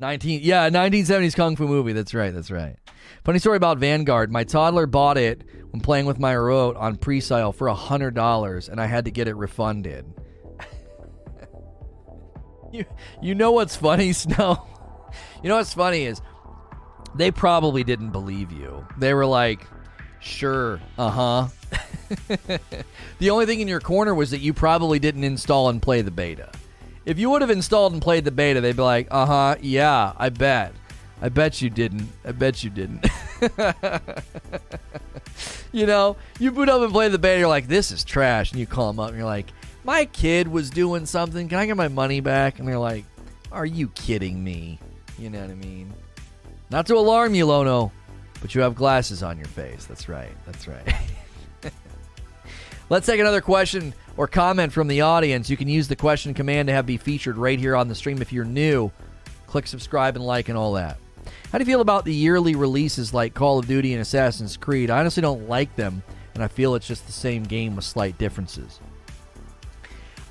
19 yeah 1970s kung fu movie that's right that's right funny story about vanguard my toddler bought it when playing with my remote on pre-sale for a hundred dollars and i had to get it refunded you, you know what's funny snow you know what's funny is they probably didn't believe you they were like sure uh-huh the only thing in your corner was that you probably didn't install and play the beta if you would have installed and played the beta, they'd be like, uh huh, yeah, I bet. I bet you didn't. I bet you didn't. you know, you boot up and play the beta, you're like, this is trash. And you call them up and you're like, my kid was doing something. Can I get my money back? And they're like, are you kidding me? You know what I mean? Not to alarm you, Lono, but you have glasses on your face. That's right. That's right. Let's take another question or comment from the audience. You can use the question command to have be featured right here on the stream. If you're new, click subscribe and like and all that. How do you feel about the yearly releases like Call of Duty and Assassin's Creed? I honestly don't like them, and I feel it's just the same game with slight differences.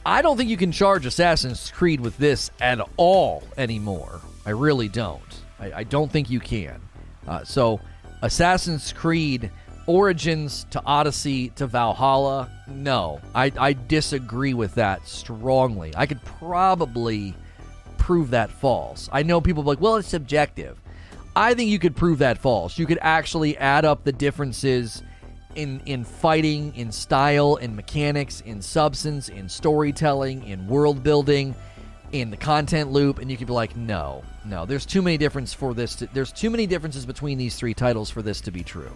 I don't think you can charge Assassin's Creed with this at all anymore. I really don't. I, I don't think you can. Uh, so, Assassin's Creed Origins to Odyssey to Valhalla, no. I, I disagree with that strongly. I could probably prove that false. I know people like, well, it's subjective. I think you could prove that false. You could actually add up the differences in in fighting, in style, in mechanics, in substance, in storytelling, in world building, in the content loop, and you could be like, no, no, there's too many differences for this. To, there's too many differences between these three titles for this to be true.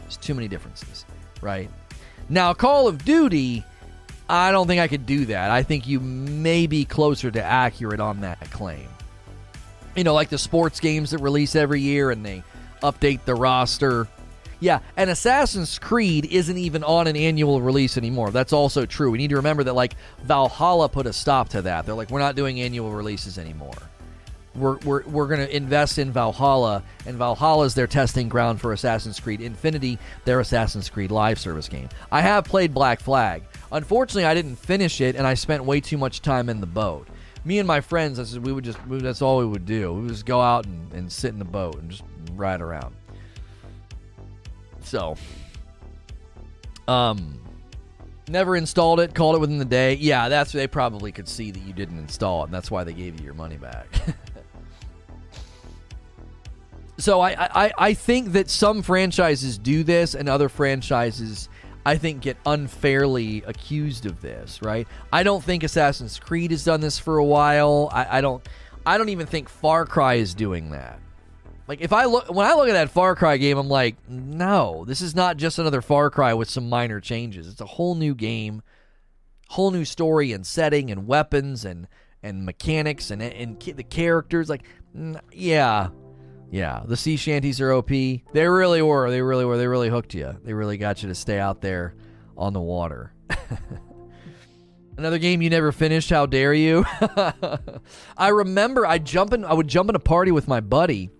There's too many differences, right? Now, Call of Duty, I don't think I could do that. I think you may be closer to accurate on that claim. You know, like the sports games that release every year and they update the roster. Yeah, and Assassin's Creed isn't even on an annual release anymore. That's also true. We need to remember that, like, Valhalla put a stop to that. They're like, we're not doing annual releases anymore we're, we're, we're going to invest in Valhalla, and Valhalla is their testing ground for Assassin's Creed Infinity, their Assassin's Creed live service game. I have played Black Flag. Unfortunately, I didn't finish it, and I spent way too much time in the boat. Me and my friends, we would just, that's all we would do. We would just go out and, and sit in the boat and just ride around. So, um, never installed it, called it within the day. Yeah, that's they probably could see that you didn't install it, and that's why they gave you your money back. So I, I, I think that some franchises do this and other franchises I think get unfairly accused of this, right? I don't think Assassin's Creed has done this for a while. I, I don't I don't even think Far Cry is doing that. Like if I look when I look at that Far Cry game, I'm like, no, this is not just another Far Cry with some minor changes. It's a whole new game, whole new story and setting and weapons and and mechanics and and the characters. Like, yeah, yeah, the sea shanties are OP. They really were. They really were. They really hooked you. They really got you to stay out there on the water. Another game you never finished. How dare you? I remember I jump in. I would jump in a party with my buddy,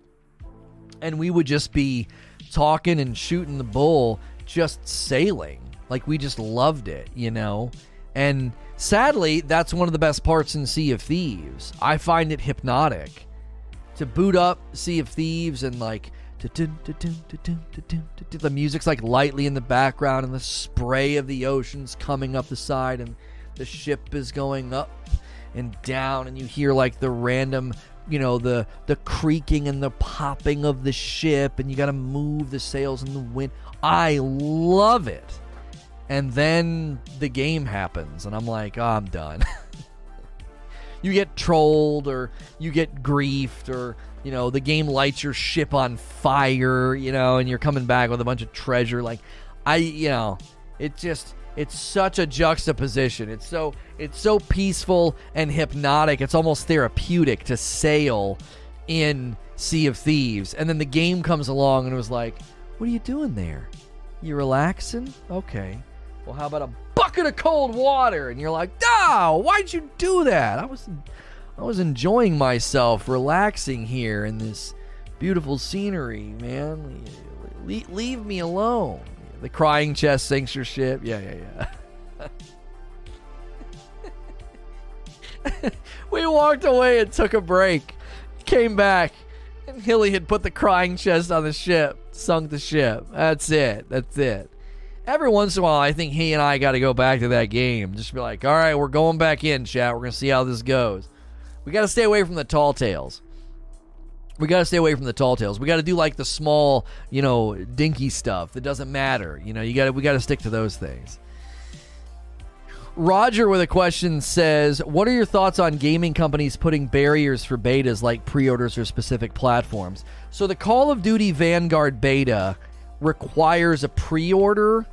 and we would just be talking and shooting the bull, just sailing. Like we just loved it, you know. And sadly, that's one of the best parts in Sea of Thieves. I find it hypnotic to boot up Sea of Thieves and like the music's like lightly in the background and the spray of the ocean's coming up the side and the ship is going up and down and you hear like the random you know the the creaking and the popping of the ship and you got to move the sails in the wind. I love it. And then the game happens and i'm like oh, i'm done. You get trolled or you get griefed or you know the game lights your ship on fire you know and you're coming back with a bunch of treasure. Like i you know it just it's such a juxtaposition. It's so it's so peaceful and hypnotic. It's almost therapeutic to sail in sea of thieves. And then the game comes along and it was like what are you doing there? You relaxing? Okay. Well how about a bucket of cold water? And you're like ah why'd you do that? I was i was enjoying myself relaxing here in this beautiful scenery man. Leave, leave me alone the crying chest sinks your ship yeah yeah yeah we walked away and took a break came back and hilly had put the crying chest on the ship sunk the ship that's it that's it every once in a while, I think he and I got to go back to that game. Just be like, all right, we're going back in, chat. We're going to see how this goes. We got to stay away from the tall tales. We got to stay away from the tall tales. We got to do like the small, you know, dinky stuff that doesn't matter. You know, you got we got to stick to those things. Roger with a question says, "What are your thoughts on gaming companies putting barriers for betas like pre-orders or specific platforms?" So the Call of Duty Vanguard beta requires a pre-order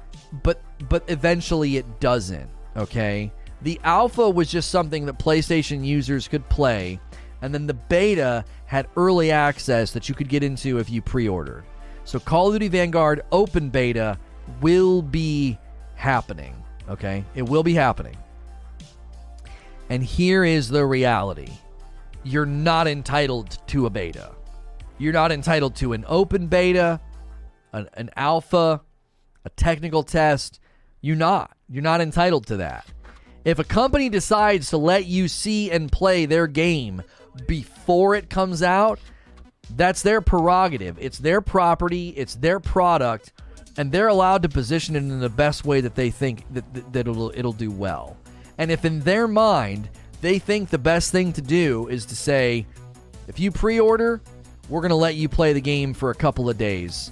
but but eventually it doesn't. Okay, the alpha was just something that PlayStation users could play, and then the beta had early access that you could get into if you pre-ordered. So Call of Duty Vanguard open beta will be happening. Okay, it will be happening. And here is the reality you're not entitled to a beta. You're not entitled to an open beta, an, an alpha, a technical test. You're not. You're not entitled to that. If a company decides to let you see and play their game before it comes out, that's their prerogative. It's their property, it's their product, and they're allowed to position it in the best way that they think that, that, it'll, it'll do well. And if in their mind they think the best thing to do is to say, if you pre order, we're going to let you play the game for a couple of days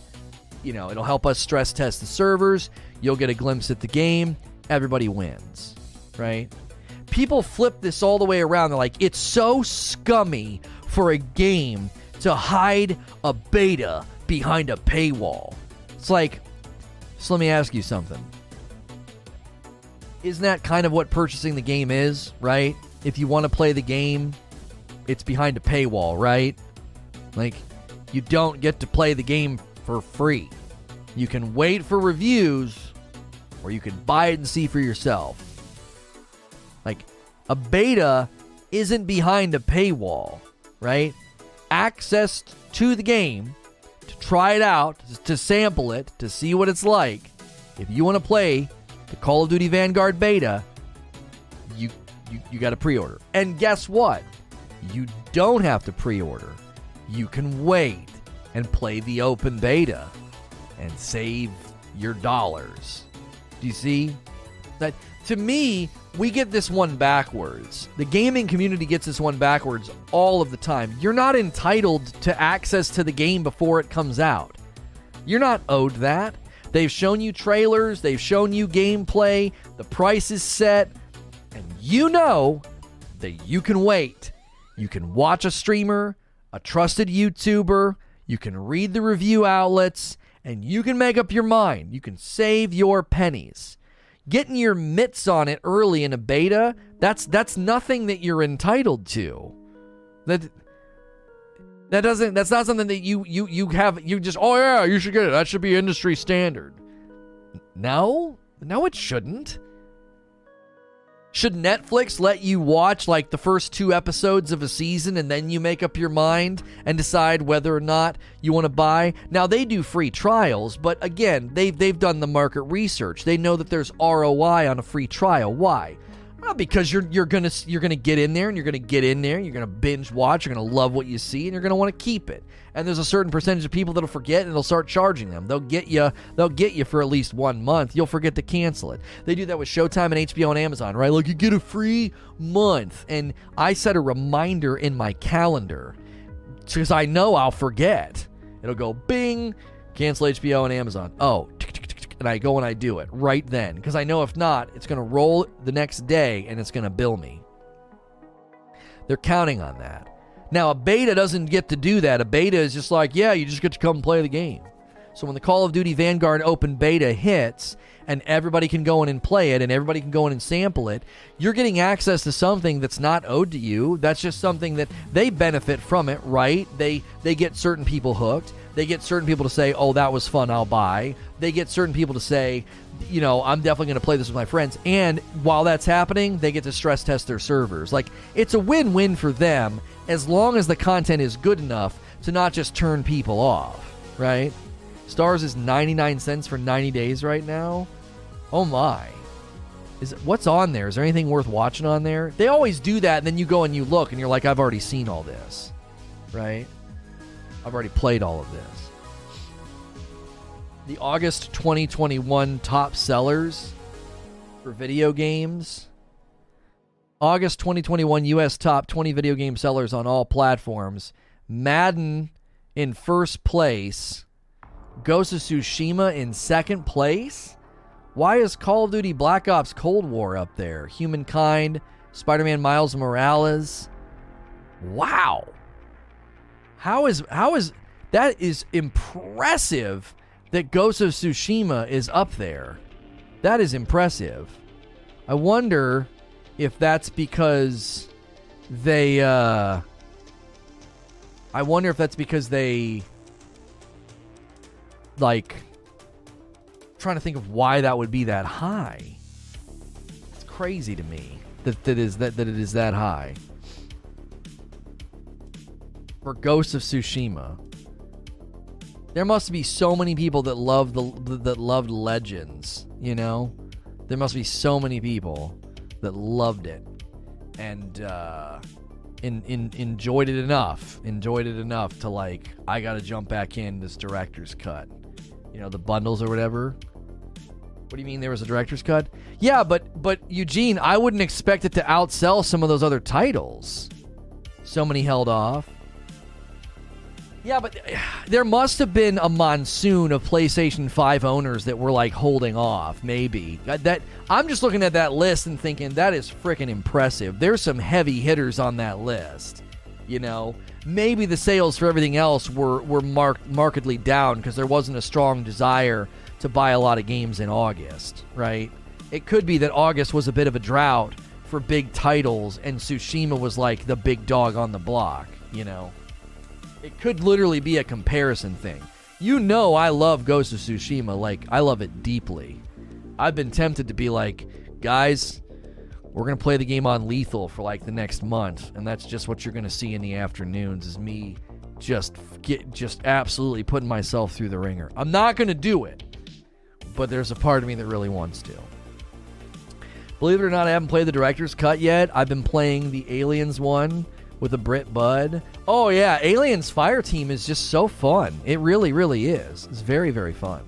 you know, it'll help us stress test the servers. You'll get a glimpse at the game. Everybody wins, right? People flip this all the way around. They're like, it's so scummy for a game to hide a beta behind a paywall. It's like, so let me ask you something. Isn't that kind of what purchasing the game is, right? If you want to play the game, it's behind a paywall, right? Like, you don't get to play the game for free. You can wait for reviews or you can buy it and see for yourself. A beta isn't behind a paywall, right? Access to the game to try it out, to sample it, to see what it's like. If you want to play the Call of Duty Vanguard beta, you you, you got to pre-order. And guess what? You don't have to pre-order. You can wait and play the open beta and save your dollars. Do you see? That to me, we get this one backwards. The gaming community gets this one backwards all of the time. You're not entitled to access to the game before it comes out. You're not owed that. They've shown you trailers, they've shown you gameplay, the price is set, and you know that you can wait. You can watch a streamer, a trusted YouTuber, you can read the review outlets, and you can make up your mind. You can save your pennies. Getting your mitts on it early in a beta, that's that's nothing that you're entitled to. That that doesn't that's not something that you you you have you just oh yeah, you should get it. That should be industry standard. No? No it shouldn't. Should Netflix let you watch like the first two episodes of a season and then you make up your mind and decide whether or not you want to buy? Now they do free trials, but again, they've they've done the market research. They know that there's ROI on a free trial. Why? Well, because you're you're gonna you're gonna get in there and you're gonna get in there. You're gonna binge watch. You're gonna love what you see, and you're gonna want to keep it. And there's a certain percentage of people that'll forget, and they'll start charging them. They'll get you. They'll get you for at least one month. You'll forget to cancel it. They do that with Showtime and HBO and Amazon, right? Like you get a free month, and I set a reminder in my calendar because I know I'll forget. It'll go Bing, cancel HBO and Amazon. Oh, and I go and I do it right then because I know if not, it's going to roll the next day and it's going to bill me. They're counting on that. Now, a beta doesn't get to do that. A beta is just like, yeah, you just get to come play the game. So when the Call of Duty Vanguard open beta hits and everybody can go in and play it and everybody can go in and sample it, you're getting access to something that's not owed to you. That's just something that they benefit from it, right? They they get certain people hooked. They get certain people to say, "Oh, that was fun, I'll buy." They get certain people to say, you know, I'm definitely going to play this with my friends. And while that's happening, they get to stress test their servers. Like, it's a win win for them as long as the content is good enough to not just turn people off, right? Starz is 99 cents for 90 days right now. Oh my. Is what's on there? Is there anything worth watching on there? They always do that and then you go and you look and you're like I've already seen all this. Right? I've already played all of this. The August 2021 top sellers for video games. August 2021 US top 20 video game sellers on all platforms. Madden in first place. Ghost of Tsushima in second place. Why is Call of Duty Black Ops Cold War up there? Humankind, Spider Man Miles Morales. Wow. How is how is that is impressive that Ghost of Tsushima is up there. That is impressive. I wonder if that's because they uh I wonder if that's because they like trying to think of why that would be that high. It's crazy to me that that is that, that it is that high for Ghost of Tsushima. There must be so many people that love the that loved Legends, you know? There must be so many people that loved it and uh in, in, enjoyed it enough, enjoyed it enough to like I got to jump back in this director's cut. You know, the bundles or whatever. What do you mean there was a director's cut? Yeah, but but Eugene, I wouldn't expect it to outsell some of those other titles. So many held off. Yeah, but there must have been a monsoon of PlayStation 5 owners that were like holding off, maybe. Uh, that I'm just looking at that list and thinking that is freaking impressive. There's some heavy hitters on that list. You know, maybe the sales for everything else were were marked markedly down because there wasn't a strong desire to buy a lot of games in August, right? It could be that August was a bit of a drought for big titles and Tsushima was like the big dog on the block, you know. It could literally be a comparison thing. You know, I love Ghost of Tsushima. Like, I love it deeply. I've been tempted to be like, guys, we're gonna play the game on lethal for like the next month, and that's just what you're gonna see in the afternoons. Is me just get just absolutely putting myself through the ringer. I'm not gonna do it, but there's a part of me that really wants to. Believe it or not, I haven't played the director's cut yet. I've been playing the Aliens one with a Brit Bud. Oh yeah, Aliens Fire Team is just so fun. It really, really is. It's very, very fun.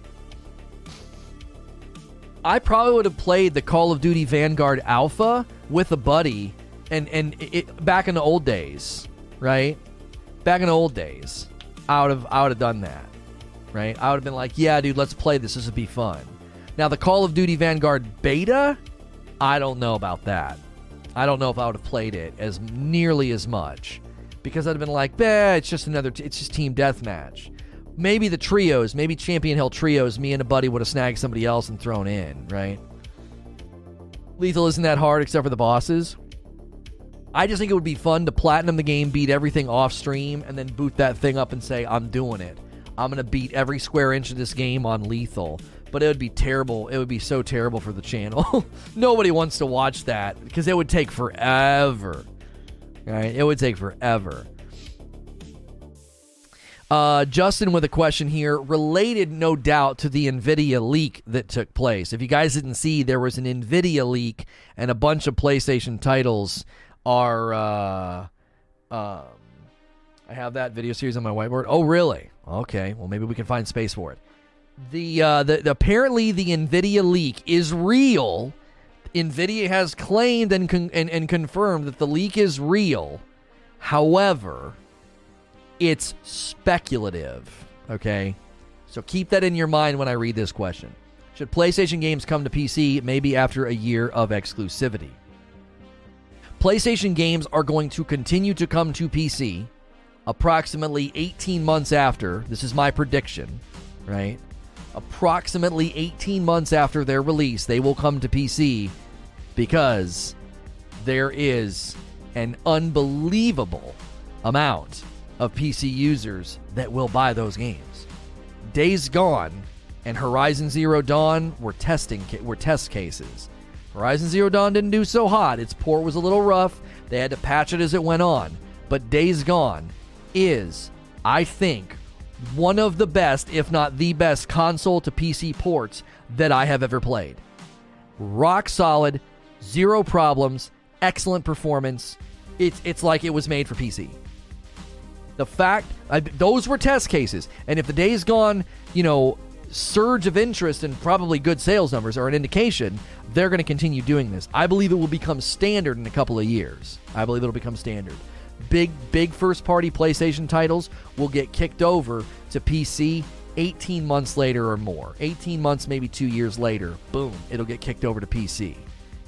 I probably would have played the Call of Duty Vanguard Alpha with a buddy, and and it, back in the old days, right? Back in the old days, I would have I would have done that, right? I would have been like, yeah, dude, let's play this. This would be fun. Now the Call of Duty Vanguard beta, I don't know about that. I don't know if I would have played it as nearly as much because I'd have been like, "Bah, it's just another. T- it's just team deathmatch." Maybe the trios, maybe Champion Hill trios, me and a buddy would have snagged somebody else and thrown in, right? Lethal isn't that hard except for the bosses. I just think it would be fun to platinum the game, beat everything off stream, and then boot that thing up and say, I'm doing it. I'm going to beat every square inch of this game on lethal. But it would be terrible. It would be so terrible for the channel. Nobody wants to watch that because it would take forever. Right? It would take forever. Uh, Justin with a question here, related no doubt to the NVIDIA leak that took place. If you guys didn't see, there was an NVIDIA leak and a bunch of PlayStation titles are. Uh, um, I have that video series on my whiteboard. Oh, really? Okay. Well, maybe we can find space for it. The, uh, the, apparently the NVIDIA leak is real. NVIDIA has claimed and, con- and, and confirmed that the leak is real. However, it's speculative. Okay? So keep that in your mind when I read this question. Should PlayStation games come to PC maybe after a year of exclusivity? PlayStation games are going to continue to come to PC approximately 18 months after. This is my prediction, right? Approximately 18 months after their release, they will come to PC because there is an unbelievable amount of PC users that will buy those games. Days Gone and Horizon Zero Dawn were testing were test cases. Horizon Zero Dawn didn't do so hot. Its port was a little rough. They had to patch it as it went on. But Days Gone is, I think, one of the best, if not the best, console to PC ports that I have ever played. Rock solid, zero problems, excellent performance. It's it's like it was made for PC. The fact I, those were test cases, and if the Days Gone, you know, surge of interest and probably good sales numbers are an indication they're going to continue doing this. I believe it will become standard in a couple of years. I believe it'll become standard. Big, big first party PlayStation titles will get kicked over to PC 18 months later or more. 18 months, maybe two years later, boom, it'll get kicked over to PC.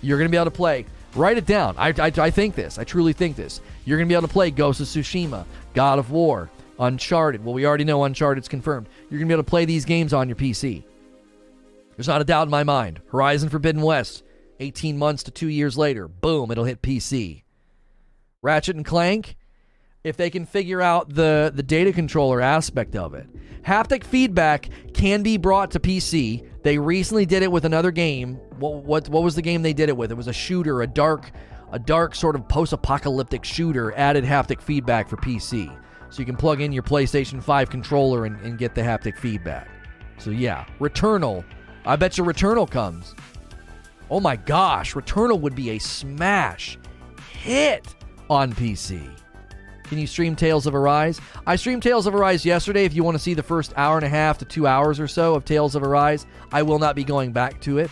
You're going to be able to play. Write it down. I, I, I think this. I truly think this. You're going to be able to play Ghost of Tsushima, God of War, Uncharted. Well, we already know Uncharted's confirmed. You're going to be able to play these games on your PC. There's not a doubt in my mind. Horizon Forbidden West, 18 months to two years later, boom, it'll hit PC. Ratchet and Clank, if they can figure out the, the data controller aspect of it. Haptic feedback can be brought to PC. They recently did it with another game. What, what, what was the game they did it with? It was a shooter, a dark, a dark sort of post-apocalyptic shooter. Added haptic feedback for PC so you can plug in your PlayStation 5 controller and, and get the haptic feedback. So yeah, Returnal. I bet you Returnal comes. Oh my gosh, Returnal would be a smash hit on PC. Can you stream Tales of Arise? I streamed Tales of Arise yesterday. If you want to see the first hour and a half to two hours or so of Tales of Arise, I will not be going back to it.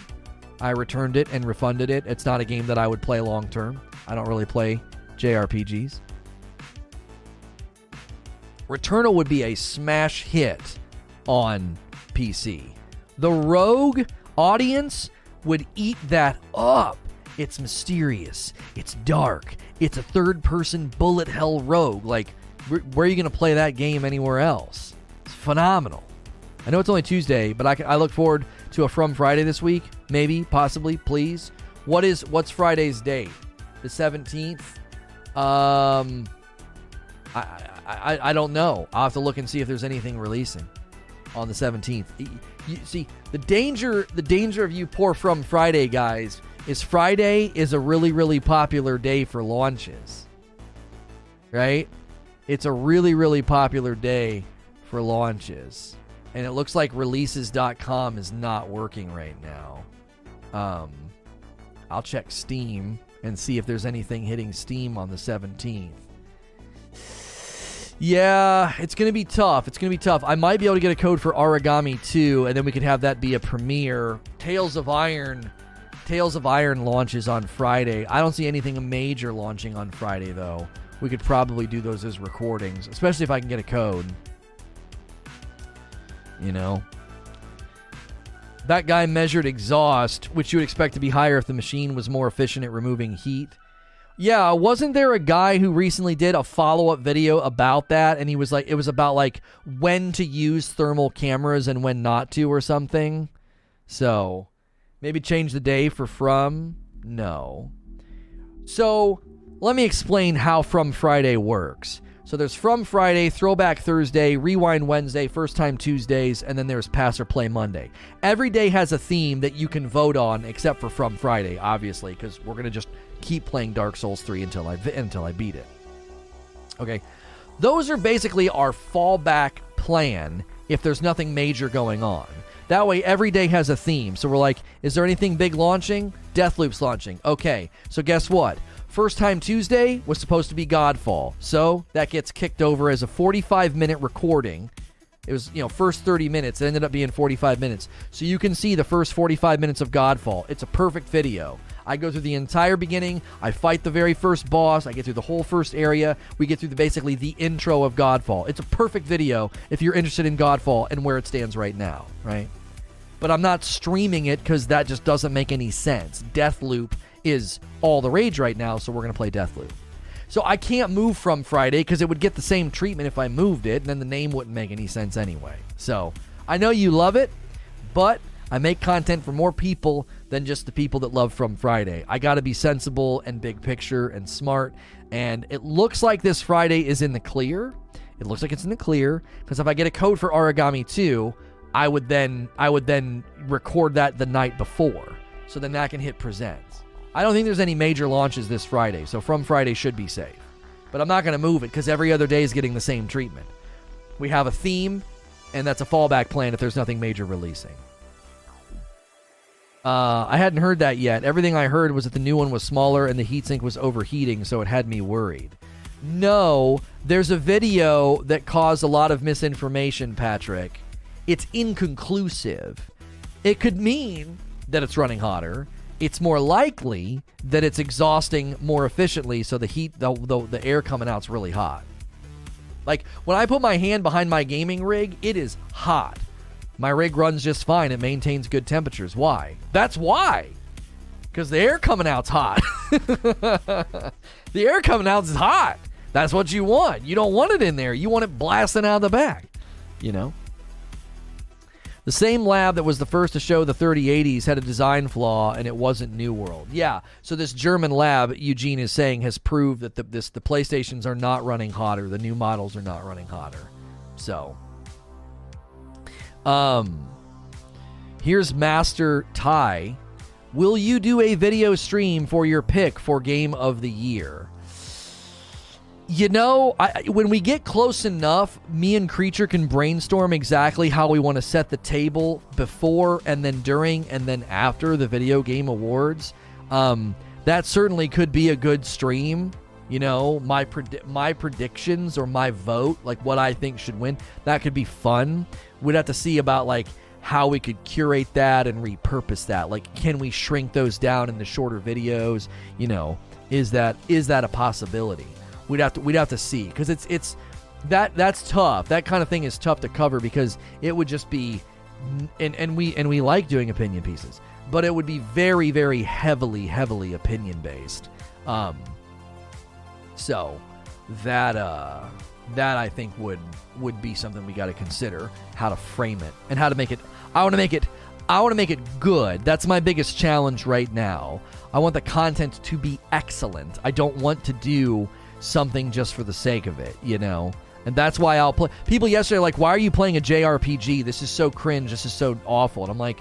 I returned it and refunded it. It's not a game that I would play long term. I don't really play JRPGs. Returnal would be a smash hit on PC. The Rogue audience would eat that up. It's mysterious, it's dark, it's a third person bullet hell rogue. Like, where, are you going to play that game anywhere else? It's phenomenal. I know it's only Tuesday, but I, I look forward to a From Friday this week. Maybe, possibly, please. What is what's Friday's date? The seventeenth. Um, I, I, I don't know. I'll have to look and see if there's anything releasing on the 17th. You, see, the danger the danger of you poor from Friday guys is Friday is a really really popular day for launches. Right? It's a really really popular day for launches. And it looks like releases.com is not working right now. Um I'll check Steam and see if there's anything hitting Steam on the 17th. Yeah, it's going to be tough. It's going to be tough. I might be able to get a code for Aragami 2, and then we could have that be a premiere. Tails of Iron. Tails of Iron launches on Friday. I don't see anything major launching on Friday, though. We could probably do those as recordings, especially if I can get a code. You know? That guy measured exhaust, which you would expect to be higher if the machine was more efficient at removing heat. Yeah, wasn't there a guy who recently did a follow up video about that? And he was like, it was about like when to use thermal cameras and when not to, or something. So maybe change the day for from No. So let me explain how From Friday works. So there's From Friday, Throwback Thursday, Rewind Wednesday, First Time Tuesdays, and then there's Pass or Play Monday. Every day has a theme that you can vote on, except for From Friday, obviously, because we're gonna just keep playing Dark Souls 3 until I until I beat it. Okay, those are basically our fallback plan if there's nothing major going on. That way, every day has a theme. So we're like, is there anything big launching? Deathloop's launching. Okay, so guess what? First Time Tuesday was supposed to be Godfall. So that gets kicked over as a 45 minute recording. It was, you know, first 30 minutes. It ended up being 45 minutes. So you can see the first 45 minutes of Godfall. It's a perfect video. I go through the entire beginning. I fight the very first boss. I get through the whole first area. We get through the, basically the intro of Godfall. It's a perfect video if you're interested in Godfall and where it stands right now, right? But I'm not streaming it because that just doesn't make any sense. Deathloop is all the rage right now, so we're going to play Deathloop. So I can't move from Friday because it would get the same treatment if I moved it, and then the name wouldn't make any sense anyway. So I know you love it, but I make content for more people than just the people that love From Friday. I got to be sensible and big picture and smart, and it looks like this Friday is in the clear. It looks like it's in the clear because if I get a code for Aragami 2, I would then I would then record that the night before, so then that can hit presents. I don't think there's any major launches this Friday, so from Friday should be safe. But I'm not going to move it because every other day is getting the same treatment. We have a theme, and that's a fallback plan if there's nothing major releasing. Uh, I hadn't heard that yet. Everything I heard was that the new one was smaller and the heatsink was overheating, so it had me worried. No, there's a video that caused a lot of misinformation, Patrick. It's inconclusive. It could mean that it's running hotter it's more likely that it's exhausting more efficiently so the heat the, the, the air coming out's really hot like when i put my hand behind my gaming rig it is hot my rig runs just fine. It maintains good temperatures. Why? That's why. Because the air coming out's hot. The air coming out is hot. That's what you want. You don't want it in there. You want it blasting out of the back you know? The same lab that was the first to show the 3080s had a design flaw and it wasn't New World. Yeah, so this German lab, Eugene is saying, has proved that the, this, the PlayStations are not running hotter. The new models are not running hotter. So, um, here's Master Ty. Will you do a video stream for your pick for Game of the Year? You know, I, when we get close enough, me and Creature can brainstorm exactly how we want to set the table before and then during and then after the video game awards. Um, that certainly could be a good stream. You know, my predi- my predictions or my vote, like what I think should win, that could be fun. We'd have to see about like how we could curate that and repurpose that. Like, can we shrink those down into shorter videos? You know, is that is that a possibility? we'd have to we'd have to see because it's it's that that's tough. That kind of thing is tough to cover because it would just be and and we and we like doing opinion pieces, but it would be very very heavily heavily opinion based. Um, so that uh that I think would would be something we got to consider how to frame it and how to make it. I want to make it. I want to make it good. That's my biggest challenge right now. I want the content to be excellent. I don't want to do something just for the sake of it, you know? And that's why I'll play. People yesterday like, why are you playing a JRPG? This is so cringe. This is so awful. And I'm like,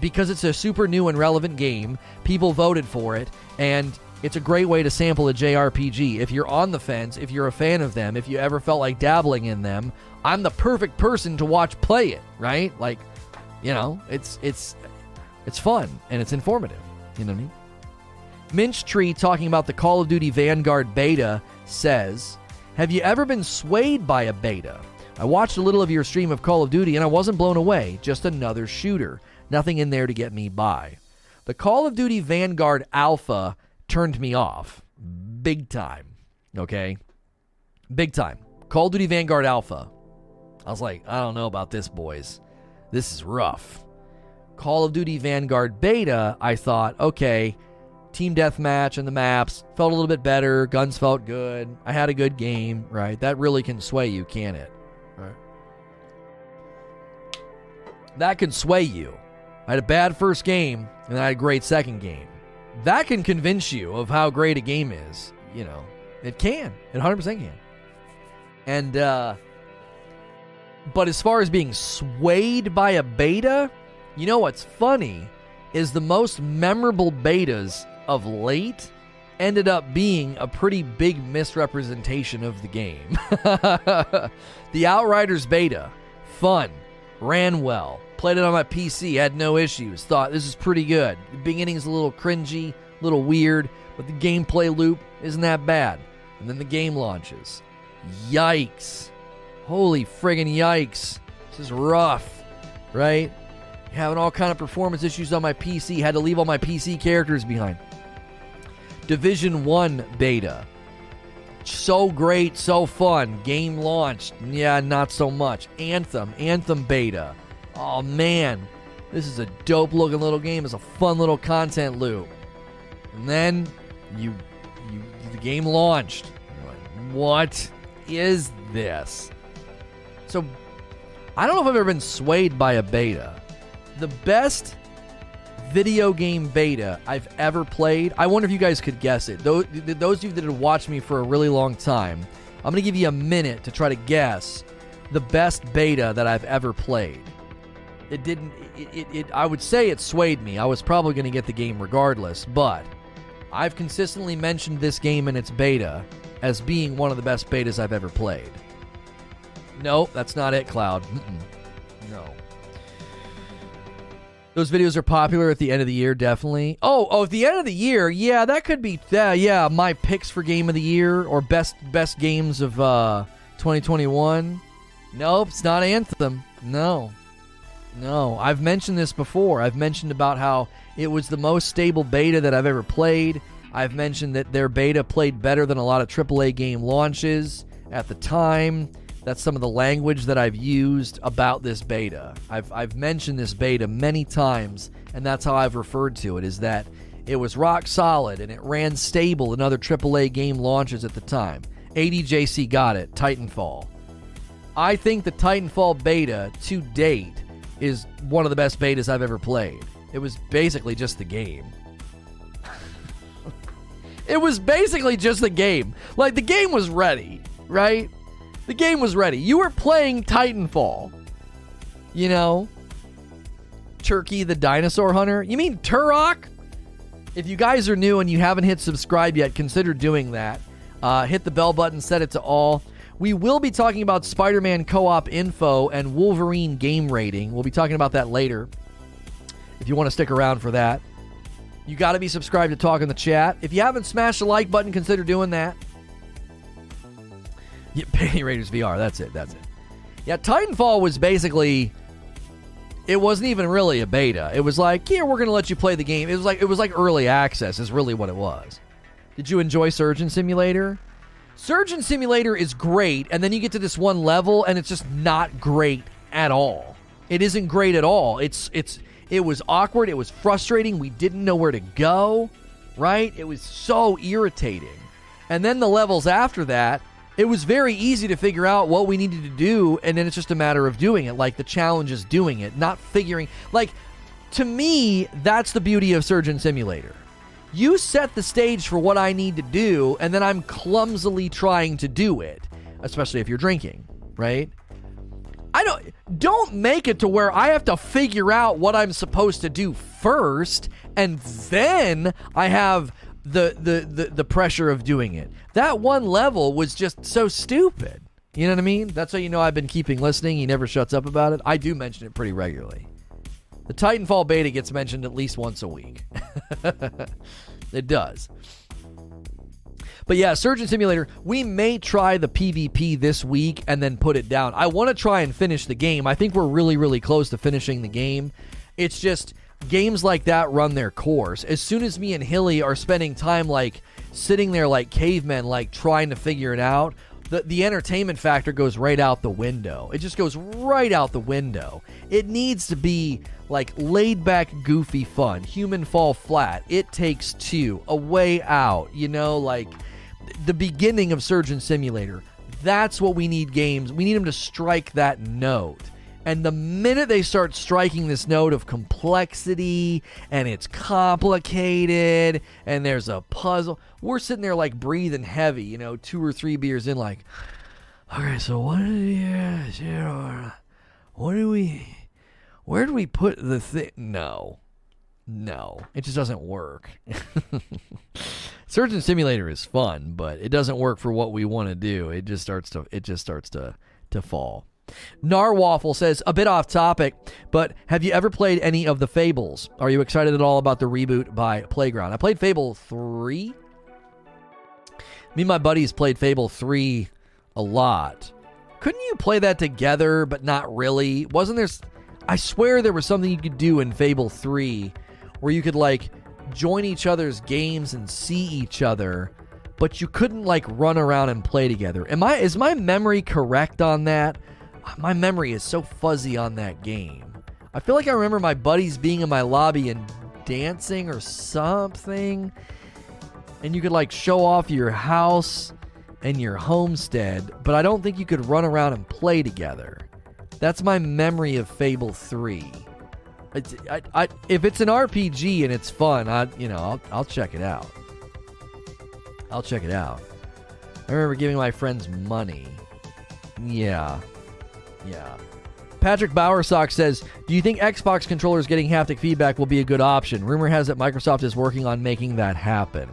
because it's a super new and relevant game. People voted for it. And it's a great way to sample a JRPG. If you're on the fence, if you're a fan of them, if you ever felt like dabbling in them, I'm the perfect person to watch play it, right? Like, you know, it's it's it's fun and it's informative. You know what I mean? Minch Tree talking about the Call of Duty Vanguard beta says, Have you ever been swayed by a beta? I watched a little of your stream of Call of Duty and I wasn't blown away. Just another shooter. Nothing in there to get me by. The Call of Duty Vanguard Alpha turned me off. Big time. Okay? Big time. Call of Duty Vanguard Alpha. I was like, I don't know about this, boys. This is rough. Call of Duty Vanguard Beta, I thought, okay, team deathmatch and the maps felt a little bit better. Guns felt good. I had a good game, right? That really can sway you, can it? Right. That can sway you. I had a bad first game, and I had a great second game. That can convince you of how great a game is. You know, it can. It 100% can. And, uh, but as far as being swayed by a beta, you know what's funny is the most memorable betas of late ended up being a pretty big misrepresentation of the game. the Outriders beta, fun, ran well, played it on my PC, had no issues, thought this is pretty good. The beginning's a little cringy, a little weird, but the gameplay loop isn't that bad. And then the game launches. Yikes. Holy friggin' yikes. This is rough, right? Having all kind of performance issues on my PC, had to leave all my PC characters behind. Division 1 beta. So great, so fun. Game launched. Yeah, not so much. Anthem, Anthem beta. Oh man, this is a dope looking little game. It's a fun little content loop. And then you you the game launched. Like, what is this? So I don't know if I've ever been swayed by a beta. The best video game beta I've ever played. I wonder if you guys could guess it. Those, those of you that have watched me for a really long time, I'm going to give you a minute to try to guess the best beta that I've ever played. It didn't. It, it, it I would say it swayed me. I was probably going to get the game regardless, but I've consistently mentioned this game in its beta as being one of the best betas I've ever played. No, that's not it, Cloud. Mm-mm. No. Those videos are popular at the end of the year, definitely. Oh, oh, at the end of the year, yeah, that could be. Uh, yeah, my picks for game of the year or best best games of uh, 2021. Nope, it's not Anthem. No, no. I've mentioned this before. I've mentioned about how it was the most stable beta that I've ever played. I've mentioned that their beta played better than a lot of AAA game launches at the time. That's some of the language that I've used about this beta. I've, I've mentioned this beta many times, and that's how I've referred to it, is that it was rock solid and it ran stable in other AAA game launches at the time. ADJC got it, Titanfall. I think the Titanfall beta to date is one of the best betas I've ever played. It was basically just the game. it was basically just the game. Like, the game was ready, right? The game was ready. You were playing Titanfall. You know? Turkey the Dinosaur Hunter. You mean Turok? If you guys are new and you haven't hit subscribe yet, consider doing that. Uh, hit the bell button, set it to all. We will be talking about Spider Man co op info and Wolverine game rating. We'll be talking about that later. If you want to stick around for that, you got to be subscribed to Talk in the Chat. If you haven't smashed the like button, consider doing that. Yeah, Penny Raiders VR. That's it. That's it. Yeah, Titanfall was basically. It wasn't even really a beta. It was like, here, we're gonna let you play the game. It was like it was like early access. Is really what it was. Did you enjoy Surgeon Simulator? Surgeon Simulator is great, and then you get to this one level, and it's just not great at all. It isn't great at all. It's it's it was awkward. It was frustrating. We didn't know where to go. Right? It was so irritating. And then the levels after that it was very easy to figure out what we needed to do and then it's just a matter of doing it like the challenge is doing it not figuring like to me that's the beauty of surgeon simulator you set the stage for what i need to do and then i'm clumsily trying to do it especially if you're drinking right i don't don't make it to where i have to figure out what i'm supposed to do first and then i have the, the the the pressure of doing it. That one level was just so stupid. You know what I mean? That's how you know I've been keeping listening. He never shuts up about it. I do mention it pretty regularly. The Titanfall beta gets mentioned at least once a week. it does. But yeah, Surgeon Simulator, we may try the PvP this week and then put it down. I want to try and finish the game. I think we're really, really close to finishing the game. It's just games like that run their course. As soon as me and Hilly are spending time like sitting there like cavemen, like trying to figure it out, the, the entertainment factor goes right out the window. It just goes right out the window. It needs to be like laid back, goofy fun. Human fall flat. It takes two. A way out. You know, like the beginning of Surgeon Simulator. That's what we need games. We need them to strike that note And the minute they start striking this note of complexity and it's complicated and there's a puzzle, we're sitting there like breathing heavy, you know, two or three beers in, like, okay, so what did you what do we, where do we put the thing? No, no, it just doesn't work. Surgeon Simulator is fun, but it doesn't work for what we want to do. It just starts to, it just starts to, to fall. Narwaffle says, a bit off topic, but have you ever played any of the Fables? Are you excited at all about the reboot by Playground? I played Fable 3. Me and my buddies played Fable 3 a lot. Couldn't you play that together, but not really? Wasn't there. I swear there was something you could do in Fable 3 where you could, like, join each other's games and see each other, but you couldn't, like, run around and play together. Am I. Is my memory correct on that? My memory is so fuzzy on that game. I feel like I remember my buddies being in my lobby and dancing or something. And you could like show off your house and your homestead, but I don't think you could run around and play together. That's my memory of Fable 3. It's, I, I, if it's an RPG and it's fun, I you know I'll, I'll check it out. I'll check it out. I remember giving my friends money. Yeah, yeah. Patrick Bowersock says, "Do you think Xbox controllers getting haptic feedback will be a good option? Rumor has it Microsoft is working on making that happen."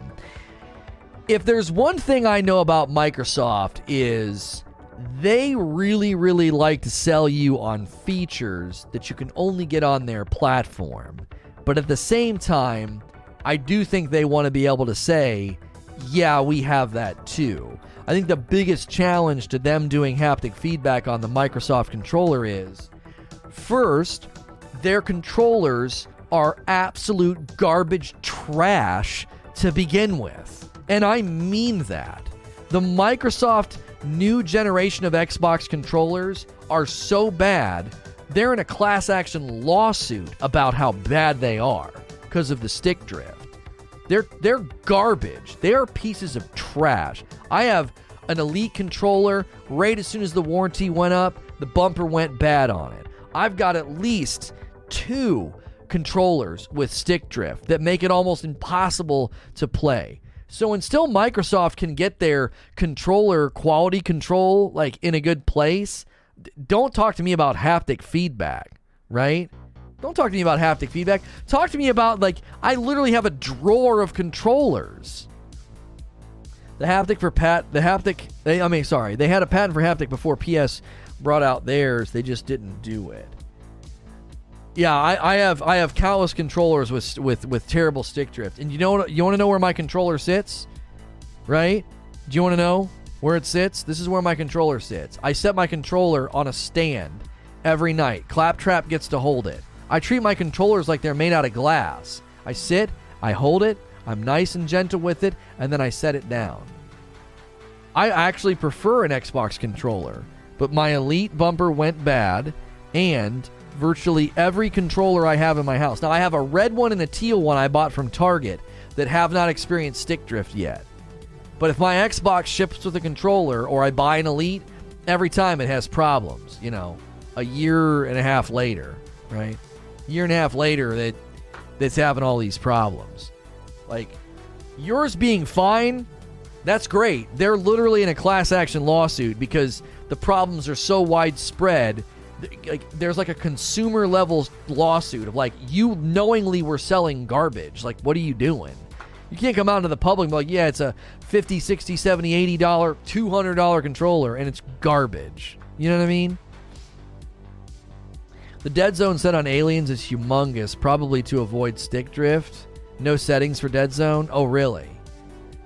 If there's one thing I know about Microsoft is they really really like to sell you on features that you can only get on their platform. But at the same time, I do think they want to be able to say, "Yeah, we have that too." I think the biggest challenge to them doing haptic feedback on the Microsoft controller is first, their controllers are absolute garbage trash to begin with. And I mean that. The Microsoft new generation of Xbox controllers are so bad, they're in a class action lawsuit about how bad they are because of the stick drift. They're they're garbage. They are pieces of trash. I have an elite controller. Right as soon as the warranty went up, the bumper went bad on it. I've got at least two controllers with stick drift that make it almost impossible to play. So until Microsoft can get their controller quality control like in a good place, don't talk to me about haptic feedback, right? Don't talk to me about haptic feedback. Talk to me about like I literally have a drawer of controllers. The haptic for Pat, the haptic. They, I mean, sorry, they had a patent for haptic before PS brought out theirs. They just didn't do it. Yeah, I, I have I have countless controllers with with with terrible stick drift. And you know you want to know where my controller sits, right? Do you want to know where it sits? This is where my controller sits. I set my controller on a stand every night. Claptrap gets to hold it. I treat my controllers like they're made out of glass. I sit, I hold it, I'm nice and gentle with it, and then I set it down. I actually prefer an Xbox controller, but my Elite bumper went bad, and virtually every controller I have in my house. Now, I have a red one and a teal one I bought from Target that have not experienced stick drift yet. But if my Xbox ships with a controller or I buy an Elite, every time it has problems, you know, a year and a half later, right? Year and a half later that that's having all these problems. Like yours being fine, that's great. They're literally in a class action lawsuit because the problems are so widespread. Like there's like a consumer level lawsuit of like you knowingly were selling garbage. Like what are you doing? You can't come out into the public like, yeah, it's a 50, 60, 70, 80 dollar, 200 dollar controller and it's garbage. You know what I mean? The dead zone set on aliens is humongous, probably to avoid stick drift. No settings for dead zone. Oh, really?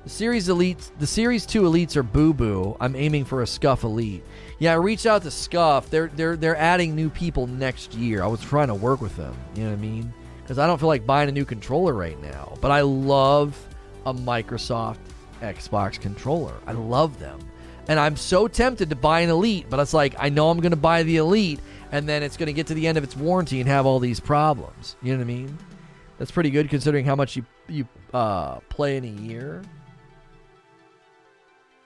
The series elites, the series two elites are boo boo. I'm aiming for a Scuff elite. Yeah, I reached out to Scuff. They're they're they're adding new people next year. I was trying to work with them. You know what I mean? Because I don't feel like buying a new controller right now. But I love a Microsoft Xbox controller. I love them. And I'm so tempted to buy an Elite, but it's like I know I'm going to buy the Elite, and then it's going to get to the end of its warranty and have all these problems. You know what I mean? That's pretty good considering how much you you uh, play in a year.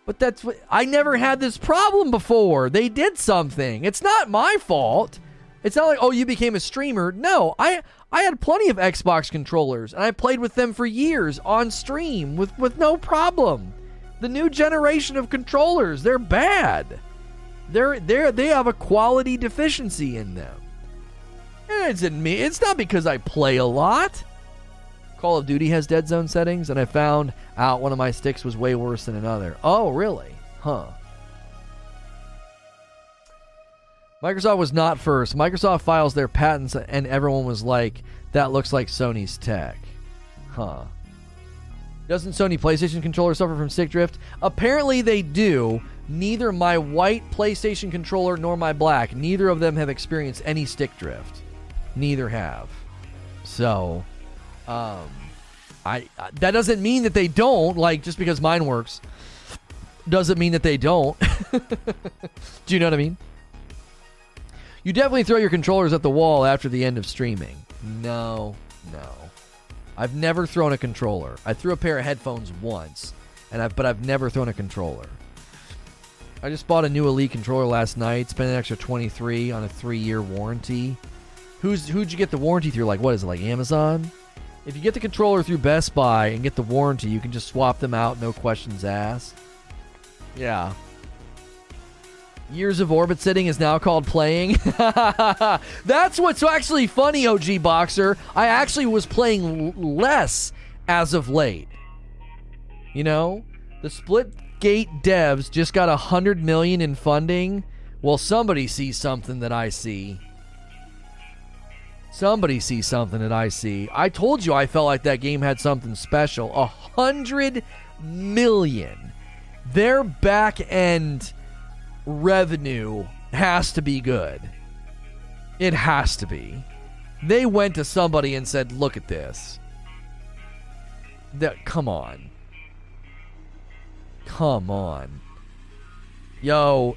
But that's what I never had this problem before. They did something. It's not my fault. It's not like, oh, you became a streamer. No, I I had plenty of Xbox controllers and I played with them for years on stream with, with no problem. The new generation of controllers, they're bad. They're they're they have a quality deficiency in them. It's in me. It's not because I play a lot. Call of Duty has dead zone settings, and I found out one of my sticks was way worse than another. Oh, really? Huh. Microsoft was not first. Microsoft files their patents, and everyone was like, that looks like Sony's tech. Huh. Doesn't Sony PlayStation controller suffer from stick drift? Apparently they do. Neither my white PlayStation controller nor my black, neither of them have experienced any stick drift. Neither have. So, um, I that doesn't mean that they don't. Like just because mine works, doesn't mean that they don't. do you know what I mean? You definitely throw your controllers at the wall after the end of streaming. No, no. I've never thrown a controller. I threw a pair of headphones once, and I've, but I've never thrown a controller. I just bought a new Elite controller last night. Spent an extra twenty three on a three year warranty. Who's who'd you get the warranty through? Like what is it? Like Amazon? If you get the controller through Best Buy and get the warranty, you can just swap them out, no questions asked. Yeah, Years of orbit sitting is now called playing. That's what's actually funny, OG Boxer. I actually was playing less as of late. You know, the split gate devs just got a hundred million in funding. Well, somebody sees something that I see. Somebody sees something that I see. I told you I felt like that game had something special. A hundred million. Their back end revenue has to be good. It has to be. They went to somebody and said, "Look at this." That come on. Come on. Yo,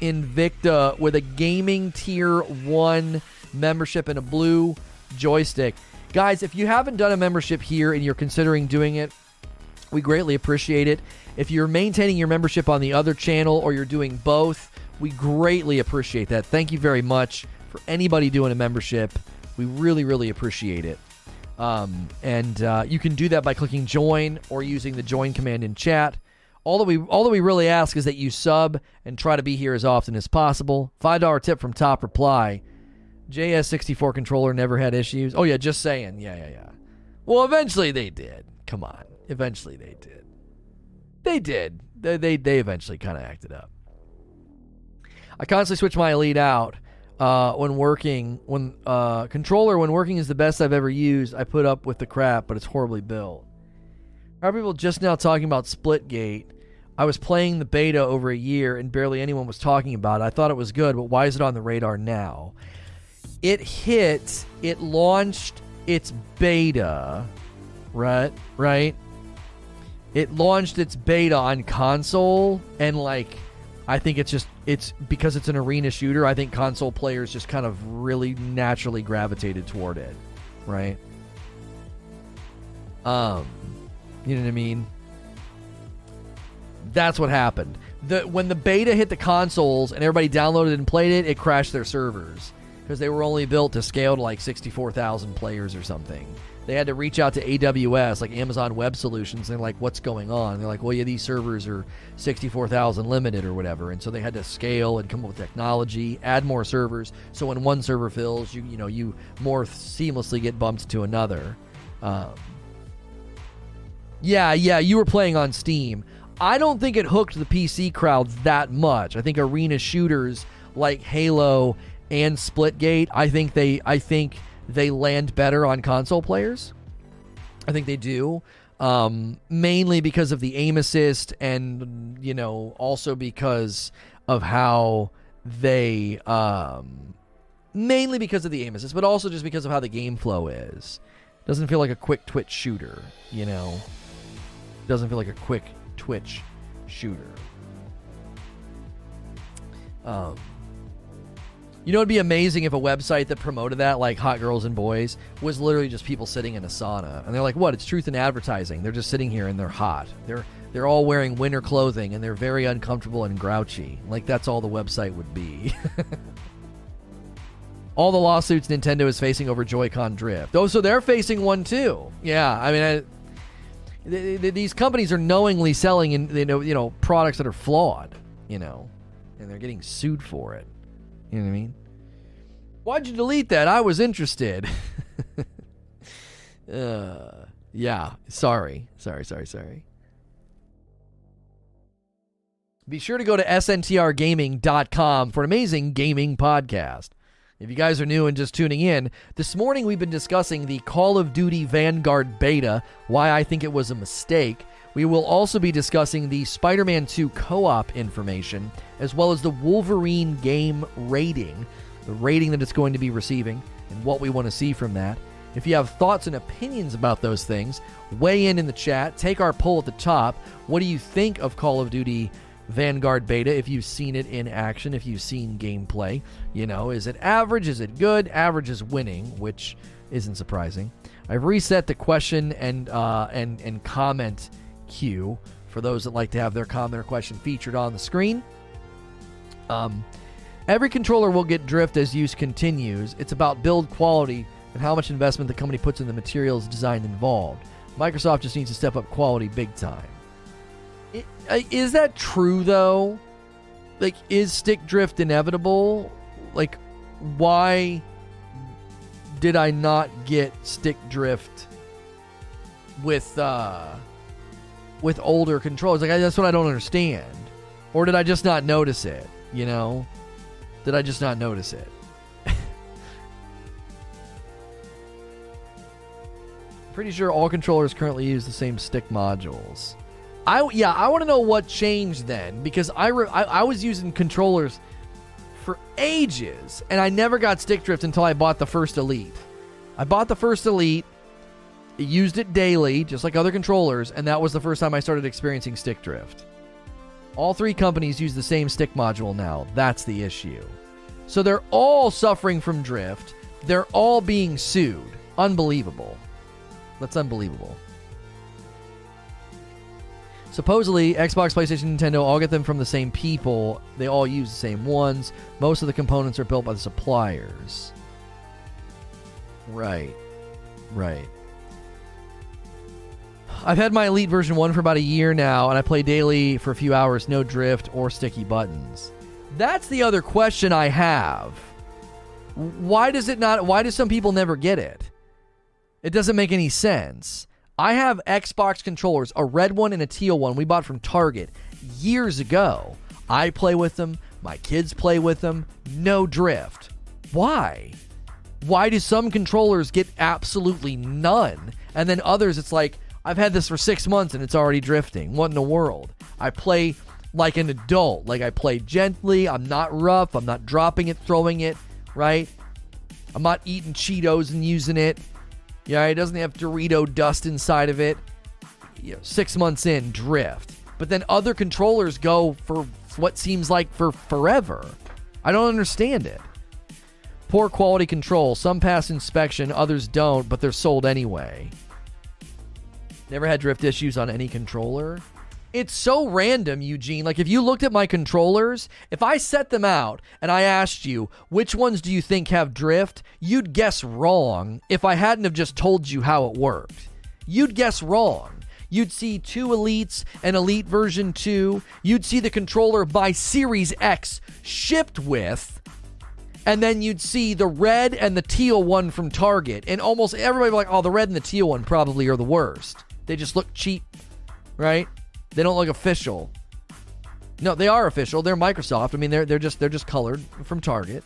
Invicta with a gaming tier 1 membership and a blue joystick. Guys, if you haven't done a membership here and you're considering doing it, we greatly appreciate it. If you're maintaining your membership on the other channel or you're doing both, we greatly appreciate that. Thank you very much for anybody doing a membership. We really, really appreciate it. Um, and uh, you can do that by clicking join or using the join command in chat. All that we all that we really ask is that you sub and try to be here as often as possible. Five dollar tip from Top Reply. JS64 controller never had issues. Oh yeah, just saying. Yeah, yeah, yeah. Well, eventually they did. Come on. Eventually they did. They did. They they, they eventually kind of acted up. I constantly switch my elite out uh, when working. When uh, controller when working is the best I've ever used. I put up with the crap, but it's horribly built. Are people just now talking about Splitgate? I was playing the beta over a year and barely anyone was talking about it. I thought it was good, but why is it on the radar now? It hit, it launched its beta, right? Right? it launched its beta on console and like I think it's just it's because it's an arena shooter. I think console players just kind of really naturally gravitated toward it, right? Um, you know what I mean? That's what happened. The when the beta hit the consoles and everybody downloaded and played it, it crashed their servers because they were only built to scale to like 64,000 players or something they had to reach out to AWS, like Amazon Web Solutions. And they're like, what's going on? And they're like, well, yeah, these servers are 64,000 limited or whatever. And so they had to scale and come up with technology, add more servers. So when one server fills, you you know you more seamlessly get bumped to another. Um, yeah, yeah, you were playing on Steam. I don't think it hooked the PC crowds that much. I think arena shooters like Halo and Splitgate, I think they I think they land better on console players. I think they do. Um, mainly because of the aim assist and, you know, also because of how they. Um, mainly because of the aim assist, but also just because of how the game flow is. Doesn't feel like a quick twitch shooter, you know? Doesn't feel like a quick twitch shooter. Um, you know, it'd be amazing if a website that promoted that, like Hot Girls and Boys, was literally just people sitting in a sauna, and they're like, "What? It's truth in advertising." They're just sitting here and they're hot. They're they're all wearing winter clothing and they're very uncomfortable and grouchy. Like that's all the website would be. all the lawsuits Nintendo is facing over Joy-Con drift. Oh, so they're facing one too. Yeah, I mean, I, th- th- these companies are knowingly selling in you know you know products that are flawed, you know, and they're getting sued for it. You know what I mean? Why'd you delete that? I was interested. uh, yeah, sorry, sorry, sorry, sorry. Be sure to go to sntrgaming.com for an amazing gaming podcast. If you guys are new and just tuning in, this morning we've been discussing the Call of Duty Vanguard beta, why I think it was a mistake. We will also be discussing the Spider Man 2 co op information, as well as the Wolverine game rating, the rating that it's going to be receiving, and what we want to see from that. If you have thoughts and opinions about those things, weigh in in the chat. Take our poll at the top. What do you think of Call of Duty Vanguard beta if you've seen it in action, if you've seen gameplay. You know, is it average? Is it good? Average is winning, which isn't surprising. I've reset the question and uh, and and comment queue for those that like to have their comment or question featured on the screen. Um, every controller will get drift as use continues. It's about build quality and how much investment the company puts in the materials design involved. Microsoft just needs to step up quality big time. Is that true though? Like, is stick drift inevitable? Like, why did I not get stick drift with uh with older controllers? Like, I, that's what I don't understand. Or did I just not notice it? You know, did I just not notice it? Pretty sure all controllers currently use the same stick modules. I yeah, I want to know what changed then because I, re, I I was using controllers for ages and I never got stick drift until I bought the first Elite. I bought the first Elite, used it daily just like other controllers, and that was the first time I started experiencing stick drift. All three companies use the same stick module now. That's the issue. So they're all suffering from drift. They're all being sued. Unbelievable. That's unbelievable. Supposedly, Xbox, PlayStation, Nintendo all get them from the same people. They all use the same ones. Most of the components are built by the suppliers. Right. Right. I've had my Elite version 1 for about a year now, and I play daily for a few hours, no drift or sticky buttons. That's the other question I have. Why does it not why do some people never get it? It doesn't make any sense. I have Xbox controllers, a red one and a teal one we bought from Target years ago. I play with them, my kids play with them, no drift. Why? Why do some controllers get absolutely none? And then others, it's like, I've had this for six months and it's already drifting. What in the world? I play like an adult. Like I play gently. I'm not rough. I'm not dropping it, throwing it, right? I'm not eating Cheetos and using it. Yeah, it doesn't have Dorito dust inside of it. You know, six months in, drift. But then other controllers go for what seems like for forever. I don't understand it. Poor quality control. Some pass inspection, others don't, but they're sold anyway. Never had drift issues on any controller. It's so random, Eugene. Like, if you looked at my controllers, if I set them out and I asked you, which ones do you think have drift, you'd guess wrong if I hadn't have just told you how it worked. You'd guess wrong. You'd see two Elites and Elite version 2. You'd see the controller by Series X shipped with. And then you'd see the red and the teal one from Target. And almost everybody like, oh, the red and the teal one probably are the worst. They just look cheap, right? They don't look official. No, they are official. They're Microsoft. I mean, they're they're just they're just colored from Target.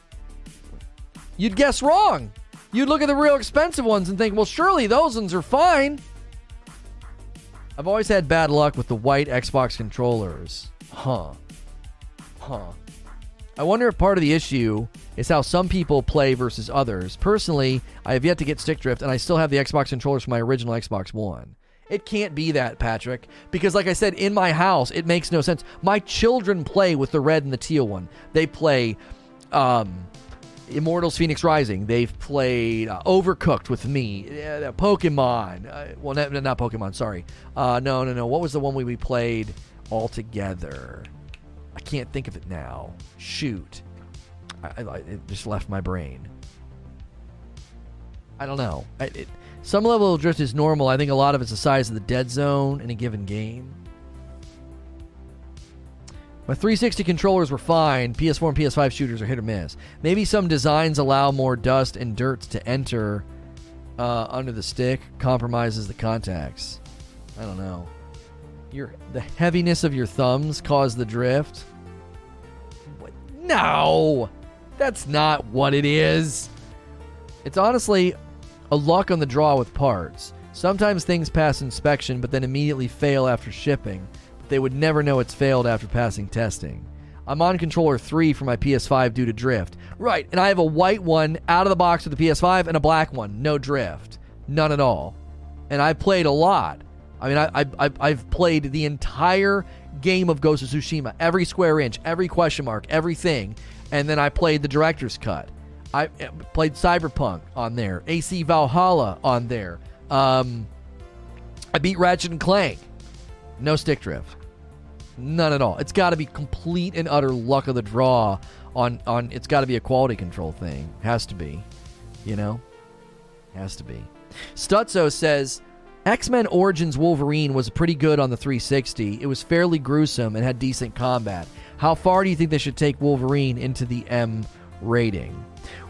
You'd guess wrong. You'd look at the real expensive ones and think, well, surely those ones are fine. I've always had bad luck with the white Xbox controllers. Huh. Huh. I wonder if part of the issue is how some people play versus others. Personally, I have yet to get stick drift, and I still have the Xbox controllers from my original Xbox One. It can't be that, Patrick, because like I said, in my house, it makes no sense. My children play with the red and the teal one. They play um, Immortals Phoenix Rising. They've played uh, Overcooked with me. Uh, Pokemon. Uh, well, not, not, Pokemon, sorry. Uh, no, no, no. What was the one we, we played all together? I can't think of it now. Shoot. I, I, it just left my brain. I don't know. I, it, some level of drift is normal. I think a lot of it's the size of the dead zone in a given game. My 360 controllers were fine. PS4 and PS5 shooters are hit or miss. Maybe some designs allow more dust and dirt to enter uh, under the stick, compromises the contacts. I don't know. Your the heaviness of your thumbs caused the drift. What? No, that's not what it is. It's honestly a luck on the draw with parts. Sometimes things pass inspection, but then immediately fail after shipping but they would never know it's failed after passing testing. I'm on controller 3 for my PS5 due to drift. Right, and I have a white one out of the box with the PS5 and a black one, no drift. None at all. And I played a lot. I mean, I, I, I've played the entire game of Ghost of Tsushima, every square inch, every question mark, everything. And then I played the director's cut. I eh, played Cyberpunk on there, AC Valhalla on there. Um, I beat Ratchet and Clank. No stick drift. None at all. It's got to be complete and utter luck of the draw on on it's got to be a quality control thing. Has to be. You know? Has to be. Stutzo says X-Men Origins Wolverine was pretty good on the 360. It was fairly gruesome and had decent combat. How far do you think they should take Wolverine into the M rating?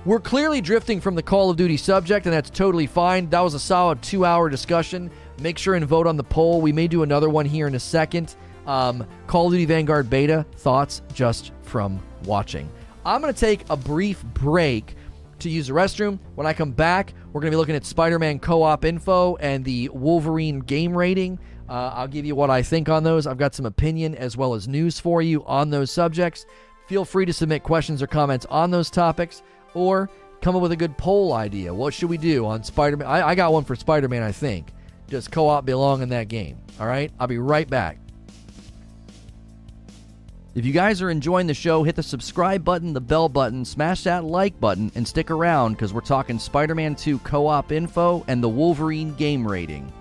We're clearly drifting from the Call of Duty subject, and that's totally fine. That was a solid two hour discussion. Make sure and vote on the poll. We may do another one here in a second. Um, Call of Duty Vanguard beta thoughts just from watching. I'm going to take a brief break to use the restroom. When I come back, we're going to be looking at Spider Man co op info and the Wolverine game rating. Uh, I'll give you what I think on those. I've got some opinion as well as news for you on those subjects. Feel free to submit questions or comments on those topics or come up with a good poll idea. What should we do on Spider Man? I, I got one for Spider Man, I think. Does co op belong in that game? All right, I'll be right back. If you guys are enjoying the show, hit the subscribe button, the bell button, smash that like button, and stick around because we're talking Spider Man 2 co op info and the Wolverine game rating.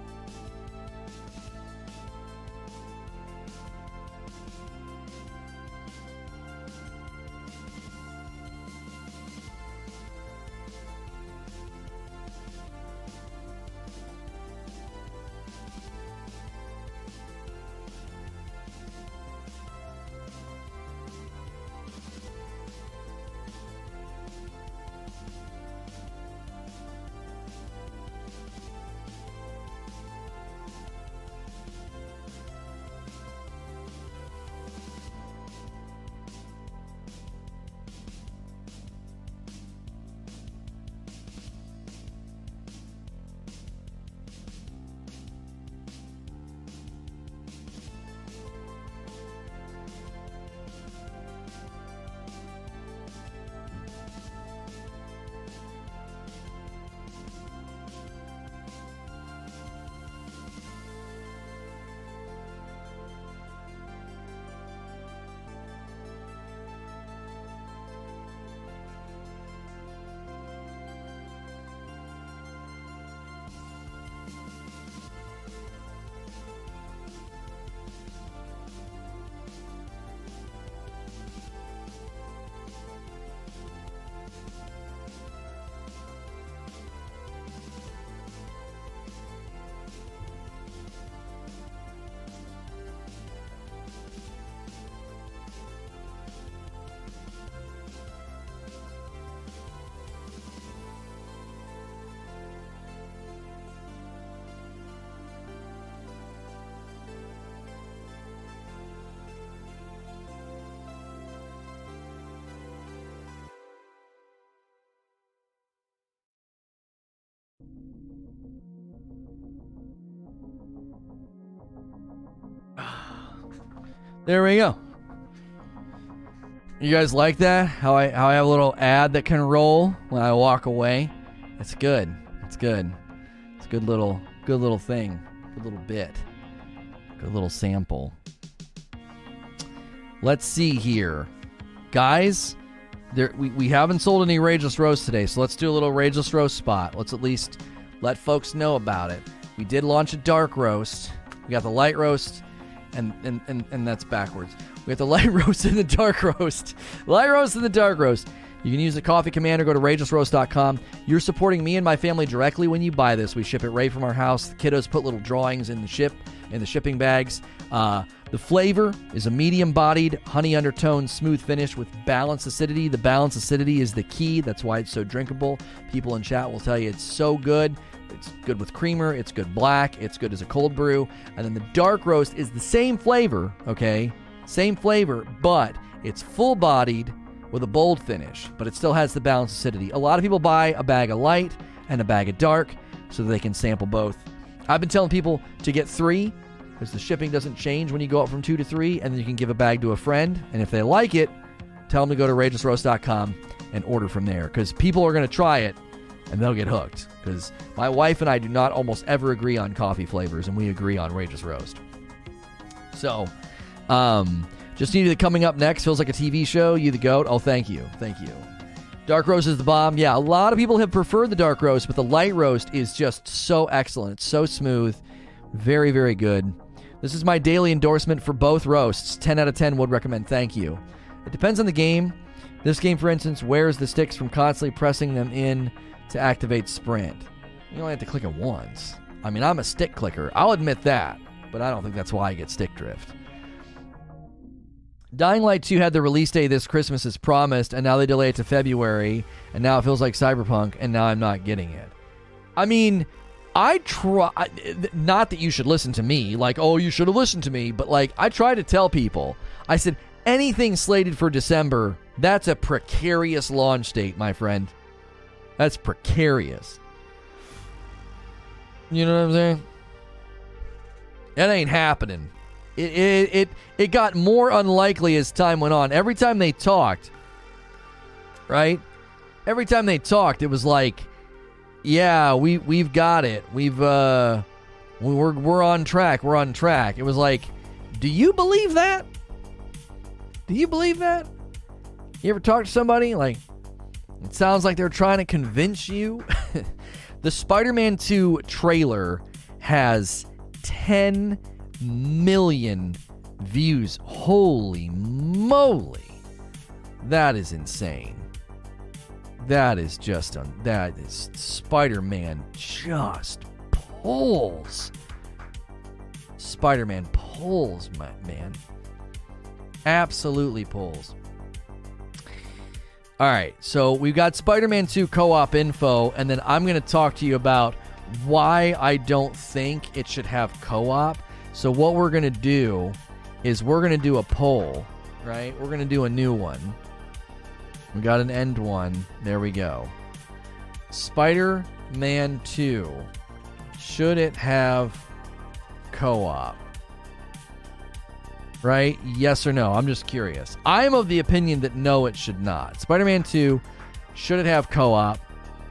There we go. You guys like that? How I how I have a little ad that can roll when I walk away. It's good. It's good. It's a good little good little thing. Good little bit. Good little sample. Let's see here. Guys, there we, we haven't sold any Rageless Roast today, so let's do a little Rageless Roast spot. Let's at least let folks know about it. We did launch a dark roast. We got the light roast and and, and, and that's backwards. We have the light roast and the dark roast. Light roast and the dark roast. You can use the coffee command or go to ragelessroast.com. You're supporting me and my family directly when you buy this. We ship it right from our house. The kiddos put little drawings in the ship in the shipping bags. Uh, the flavor is a medium bodied, honey undertone, smooth finish with balanced acidity. The balanced acidity is the key. That's why it's so drinkable. People in chat will tell you it's so good. It's good with creamer, it's good black, it's good as a cold brew. And then the dark roast is the same flavor, okay? Same flavor, but it's full bodied with a bold finish, but it still has the balanced acidity. A lot of people buy a bag of light and a bag of dark so they can sample both. I've been telling people to get three because the shipping doesn't change when you go up from two to three, and then you can give a bag to a friend. And if they like it, tell them to go to ragelessroast.com and order from there because people are going to try it and they'll get hooked. Because my wife and I do not almost ever agree on coffee flavors, and we agree on Rageless Roast. So, um, just needed coming up next. Feels like a TV show. You the goat. Oh, thank you. Thank you. Dark roast is the bomb. Yeah, a lot of people have preferred the dark roast, but the light roast is just so excellent. It's so smooth. Very, very good. This is my daily endorsement for both roasts. 10 out of 10 would recommend. Thank you. It depends on the game. This game, for instance, wears the sticks from constantly pressing them in to activate sprint. You only have to click it once. I mean, I'm a stick clicker. I'll admit that, but I don't think that's why I get stick drift. Dying Light 2 had the release day this Christmas as promised, and now they delay it to February, and now it feels like Cyberpunk, and now I'm not getting it. I mean, I try, not that you should listen to me, like, oh, you should have listened to me, but like, I try to tell people, I said, anything slated for December, that's a precarious launch date, my friend. That's precarious. You know what I'm saying? That ain't happening. It, it it it got more unlikely as time went on. Every time they talked, right? Every time they talked, it was like, "Yeah, we we've got it. We've uh, we're we're on track. We're on track." It was like, "Do you believe that? Do you believe that? You ever talk to somebody like it sounds like they're trying to convince you?" the Spider-Man 2 trailer has 10 million views. Holy moly. That is insane. That is just un- that is Spider-Man just pulls. Spider-Man pulls, man. Absolutely pulls. All right, so we've got Spider-Man 2 co-op info and then I'm going to talk to you about why I don't think it should have co-op so what we're going to do is we're going to do a poll, right? We're going to do a new one. We got an end one. There we go. Spider Man 2. Should it have co op? Right? Yes or no? I'm just curious. I am of the opinion that no, it should not. Spider Man 2. Should it have co op?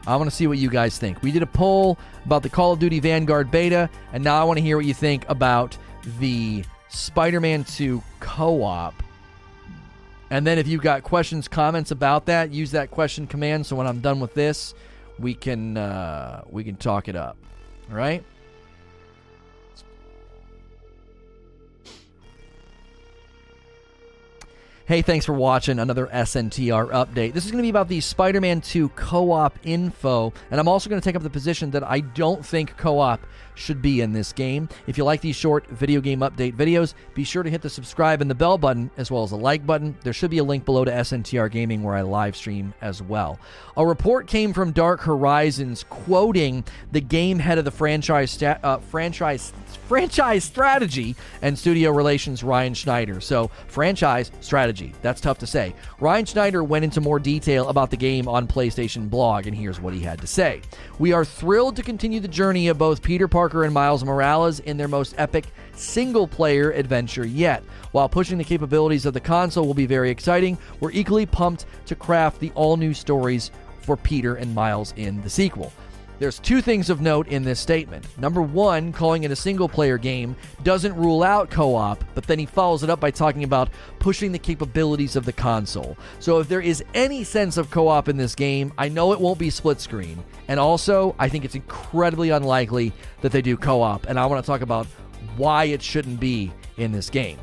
I want to see what you guys think. We did a poll about the Call of Duty Vanguard beta, and now I want to hear what you think about the Spider Man 2 co op. And then if you've got questions, comments about that, use that question command so when I'm done with this, we can uh, we can talk it up. All right? Hey, thanks for watching another SNTR update. This is going to be about the Spider Man 2 co op info, and I'm also going to take up the position that I don't think co op should be in this game. If you like these short video game update videos, be sure to hit the subscribe and the bell button, as well as the like button. There should be a link below to SNTR Gaming where I live stream as well. A report came from Dark Horizons quoting the game head of the franchise sta- uh, franchise franchise strategy and studio relations Ryan Schneider. So, franchise strategy. That's tough to say. Ryan Schneider went into more detail about the game on PlayStation blog and here's what he had to say. We are thrilled to continue the journey of both Peter Parker Parker and Miles Morales in their most epic single player adventure yet. While pushing the capabilities of the console will be very exciting, we're equally pumped to craft the all new stories for Peter and Miles in the sequel. There's two things of note in this statement. Number one, calling it a single player game doesn't rule out co op, but then he follows it up by talking about pushing the capabilities of the console. So if there is any sense of co op in this game, I know it won't be split screen. And also, I think it's incredibly unlikely that they do co op, and I want to talk about why it shouldn't be in this game.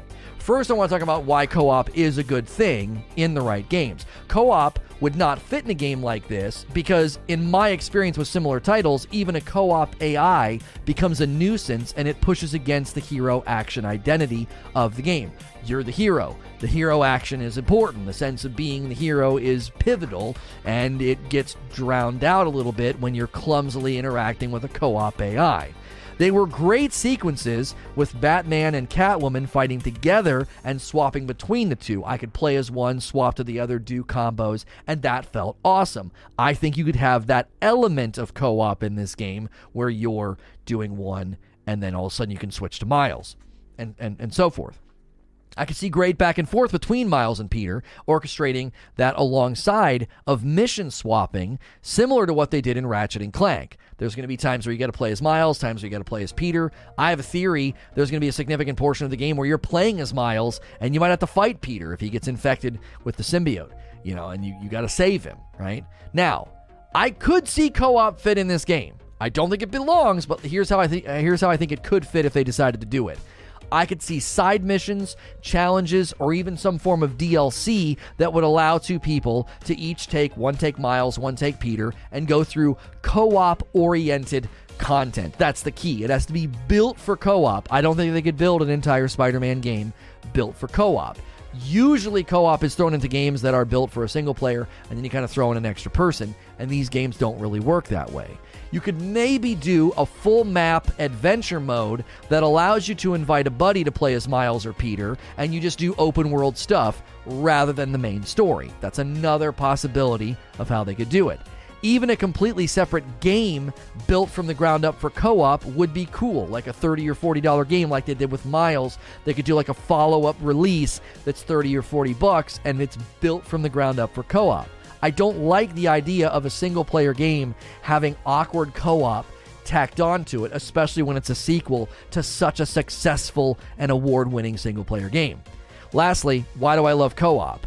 First, I want to talk about why co op is a good thing in the right games. Co op would not fit in a game like this because, in my experience with similar titles, even a co op AI becomes a nuisance and it pushes against the hero action identity of the game. You're the hero. The hero action is important. The sense of being the hero is pivotal, and it gets drowned out a little bit when you're clumsily interacting with a co op AI. They were great sequences with Batman and Catwoman fighting together and swapping between the two. I could play as one, swap to the other, do combos, and that felt awesome. I think you could have that element of co op in this game where you're doing one and then all of a sudden you can switch to Miles and, and, and so forth. I could see great back and forth between Miles and Peter, orchestrating that alongside of mission swapping, similar to what they did in Ratchet and Clank. There's going to be times where you got to play as Miles, times where you got to play as Peter. I have a theory there's going to be a significant portion of the game where you're playing as Miles and you might have to fight Peter if he gets infected with the symbiote, you know, and you, you got to save him, right? Now, I could see co-op fit in this game. I don't think it belongs, but here's how I think here's how I think it could fit if they decided to do it. I could see side missions, challenges, or even some form of DLC that would allow two people to each take one take Miles, one take Peter, and go through co op oriented content. That's the key. It has to be built for co op. I don't think they could build an entire Spider Man game built for co op. Usually, co op is thrown into games that are built for a single player, and then you kind of throw in an extra person, and these games don't really work that way you could maybe do a full map adventure mode that allows you to invite a buddy to play as Miles or Peter, and you just do open world stuff rather than the main story. That's another possibility of how they could do it. Even a completely separate game built from the ground up for co op would be cool, like a 30 or $40 game like they did with Miles. They could do like a follow up release that's 30 or 40 bucks and it's built from the ground up for co op. I don't like the idea of a single player game having awkward co op tacked onto it, especially when it's a sequel to such a successful and award winning single player game. Lastly, why do I love co op?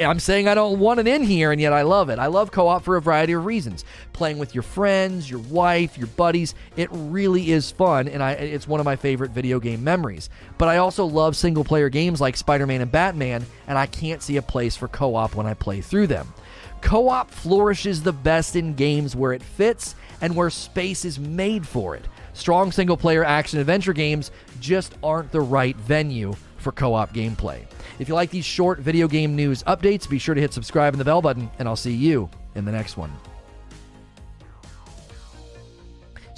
I'm saying I don't want it in here, and yet I love it. I love co op for a variety of reasons. Playing with your friends, your wife, your buddies, it really is fun, and I, it's one of my favorite video game memories. But I also love single player games like Spider Man and Batman, and I can't see a place for co op when I play through them. Co op flourishes the best in games where it fits and where space is made for it. Strong single player action adventure games just aren't the right venue for co op gameplay. If you like these short video game news updates, be sure to hit subscribe and the bell button, and I'll see you in the next one.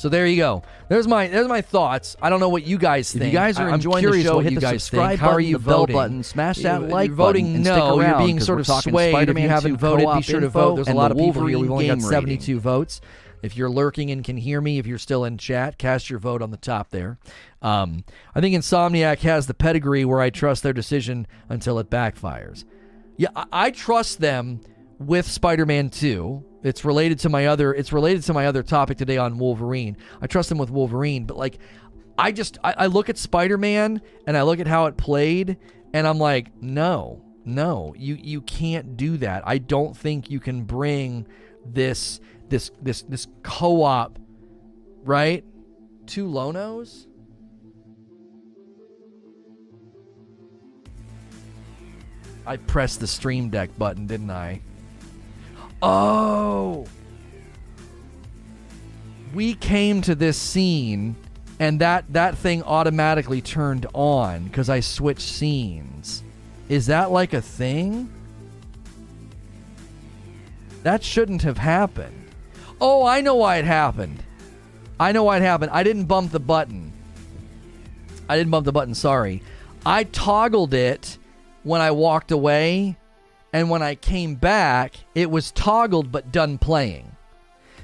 So there you go. There's my there's my thoughts. I don't know what you guys think. If you guys are I'm enjoying the show, what hit the guys subscribe think. How are button, you the bell button, smash that You're like voting button, no. stick You're around, being sort of swayed. If Spider-Man you haven't voted, be sure to vote. There's a lot the of people here. We've only got 72 rating. votes. If you're lurking and can hear me, if you're still in chat, cast your vote on the top there. Um, I think Insomniac has the pedigree where I trust their decision until it backfires. Yeah, I, I trust them with Spider-Man 2. It's related to my other it's related to my other topic today on Wolverine. I trust him with Wolverine, but like I just I, I look at Spider-Man and I look at how it played and I'm like, no, no, you you can't do that. I don't think you can bring this this this this co-op right? Two Lonos? I pressed the stream deck button, didn't I? Oh. We came to this scene and that that thing automatically turned on cuz I switched scenes. Is that like a thing? That shouldn't have happened. Oh, I know why it happened. I know why it happened. I didn't bump the button. I didn't bump the button, sorry. I toggled it when I walked away, and when I came back, it was toggled but done playing.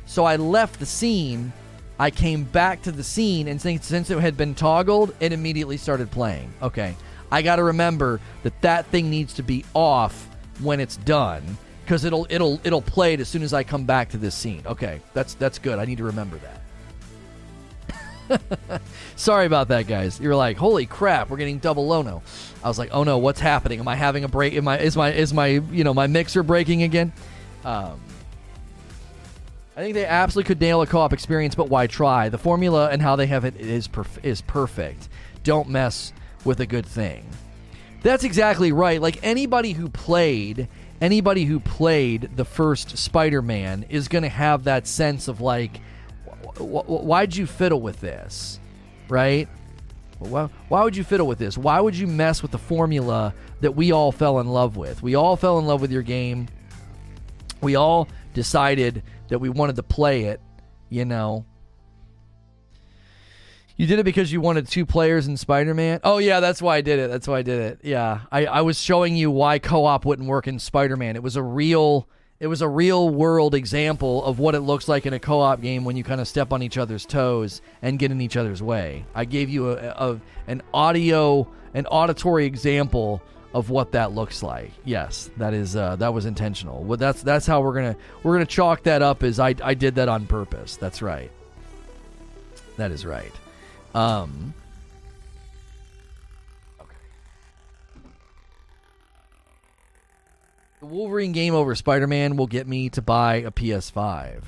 So I left the scene, I came back to the scene, and since, since it had been toggled, it immediately started playing. Okay. I got to remember that that thing needs to be off when it's done because it'll it'll it'll play it as soon as I come back to this scene. Okay, that's that's good. I need to remember that. Sorry about that, guys. You're like, holy crap, we're getting double Lono. I was like, oh no, what's happening? Am I having a break? Am I is my is my you know my mixer breaking again? Um, I think they absolutely could nail a co-op experience, but why try? The formula and how they have it is perf- is perfect. Don't mess with a good thing. That's exactly right. Like anybody who played anybody who played the first Spider-Man is going to have that sense of like why'd you fiddle with this? Right? Why, why would you fiddle with this? Why would you mess with the formula that we all fell in love with? We all fell in love with your game. We all decided that we wanted to play it, you know. You did it because you wanted two players in Spider Man? Oh, yeah, that's why I did it. That's why I did it. Yeah. I, I was showing you why co op wouldn't work in Spider Man. It was a real. It was a real world example of what it looks like in a co-op game when you kind of step on each other's toes and get in each other's way. I gave you a, a an audio, an auditory example of what that looks like. Yes, that is uh, that was intentional. Well, that's that's how we're gonna we're gonna chalk that up as I I did that on purpose. That's right. That is right. Um, The Wolverine game over Spider Man will get me to buy a PS5.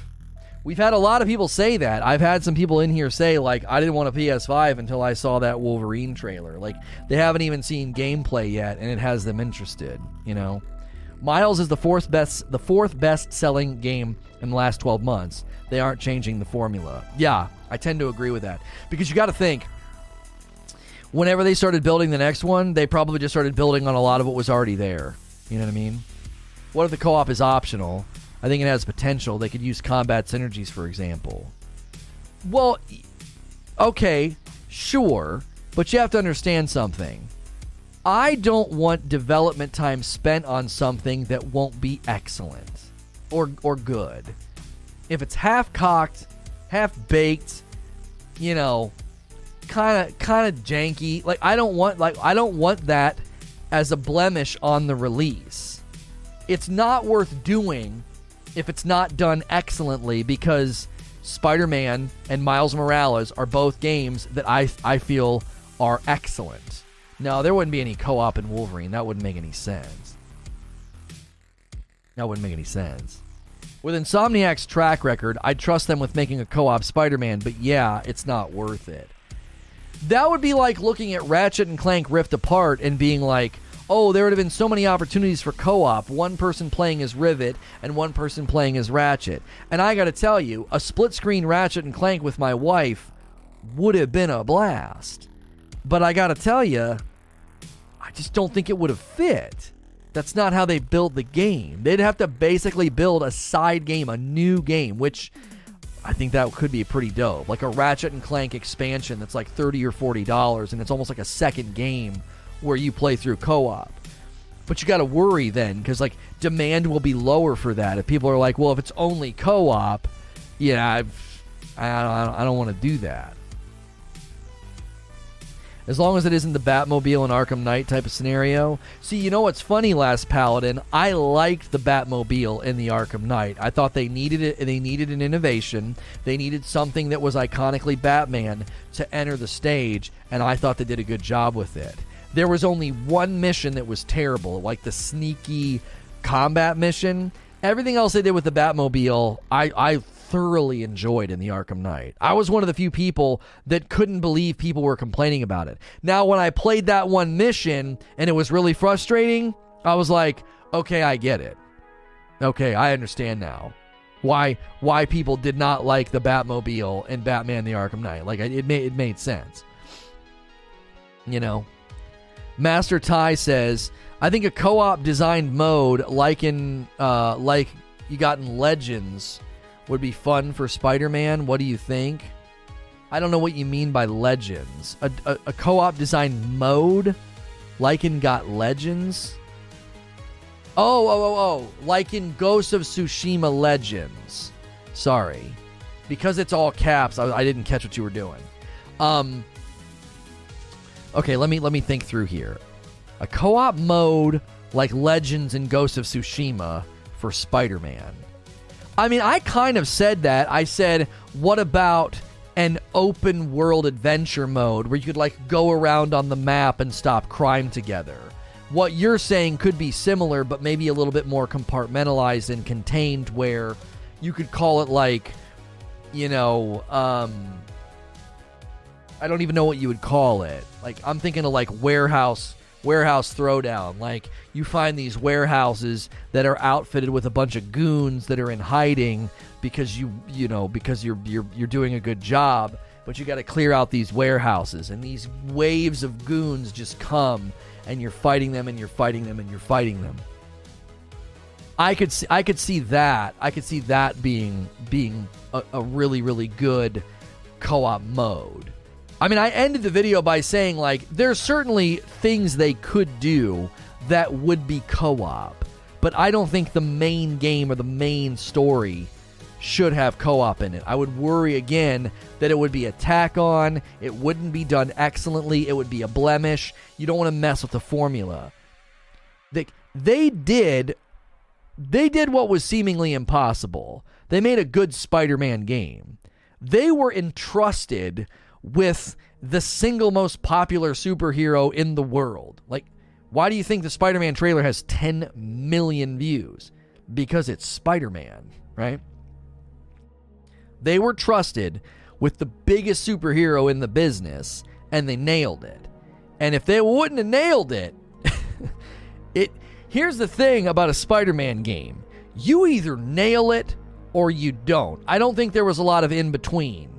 We've had a lot of people say that. I've had some people in here say, like, I didn't want a PS5 until I saw that Wolverine trailer. Like, they haven't even seen gameplay yet, and it has them interested, you know? Miles is the fourth best the fourth best selling game in the last 12 months. They aren't changing the formula. Yeah, I tend to agree with that. Because you got to think whenever they started building the next one, they probably just started building on a lot of what was already there. You know what I mean? What if the co-op is optional? I think it has potential. They could use combat synergies, for example. Well, okay, sure, but you have to understand something. I don't want development time spent on something that won't be excellent or or good. If it's half cocked, half baked, you know, kind of kind of janky, like I don't want like I don't want that as a blemish on the release. It's not worth doing if it's not done excellently because Spider-Man and Miles Morales are both games that I I feel are excellent. No, there wouldn't be any co-op in Wolverine. That wouldn't make any sense. That wouldn't make any sense. With Insomniac's track record, I'd trust them with making a co-op Spider-Man, but yeah, it's not worth it. That would be like looking at Ratchet and Clank Rift Apart and being like, oh, there would have been so many opportunities for co op, one person playing as Rivet and one person playing as Ratchet. And I got to tell you, a split screen Ratchet and Clank with my wife would have been a blast. But I got to tell you, I just don't think it would have fit. That's not how they build the game. They'd have to basically build a side game, a new game, which I think that could be pretty dope. Like a Ratchet and Clank expansion that's like 30 or 40 dollars and it's almost like a second game where you play through co-op. But you got to worry then because like demand will be lower for that. If people are like, well, if it's only co-op, yeah, I've, I, I don't want to do that. As long as it isn't the Batmobile and Arkham Knight type of scenario. See, you know what's funny, Last Paladin? I liked the Batmobile in the Arkham Knight. I thought they needed it. They needed an innovation. They needed something that was iconically Batman to enter the stage, and I thought they did a good job with it. There was only one mission that was terrible, like the sneaky combat mission. Everything else they did with the Batmobile, I, I thoroughly enjoyed in the Arkham Knight. I was one of the few people that couldn't believe people were complaining about it. Now, when I played that one mission and it was really frustrating, I was like, okay, I get it. Okay, I understand now why why people did not like the Batmobile and Batman the Arkham Knight. Like it made it made sense. You know, Master Ty says, I think a co-op designed mode like in uh, like you got in Legends would be fun for Spider-Man. What do you think? I don't know what you mean by Legends. A, a, a co-op designed mode like in got Legends. Oh, oh, oh, oh! Like in Ghost of Tsushima Legends. Sorry, because it's all caps. I, I didn't catch what you were doing. Um, Okay, let me let me think through here. A co-op mode like Legends and Ghost of Tsushima for Spider-Man. I mean, I kind of said that. I said, "What about an open world adventure mode where you could like go around on the map and stop crime together?" What you're saying could be similar, but maybe a little bit more compartmentalized and contained, where you could call it like, you know, um, I don't even know what you would call it. Like I'm thinking of like warehouse warehouse throwdown. Like you find these warehouses that are outfitted with a bunch of goons that are in hiding because you you know because you're you're you're doing a good job, but you got to clear out these warehouses and these waves of goons just come and you're fighting them and you're fighting them and you're fighting them. I could see, I could see that. I could see that being being a, a really really good co-op mode. I mean, I ended the video by saying like there's certainly things they could do that would be co-op, but I don't think the main game or the main story should have co-op in it. I would worry again that it would be a tack on, it wouldn't be done excellently, it would be a blemish. You don't want to mess with the formula. They they did they did what was seemingly impossible. They made a good Spider-Man game. They were entrusted with the single most popular superhero in the world. Like why do you think the Spider-Man trailer has 10 million views? Because it's Spider-Man, right? They were trusted with the biggest superhero in the business and they nailed it. And if they wouldn't have nailed it, it here's the thing about a Spider-Man game. You either nail it or you don't. I don't think there was a lot of in between.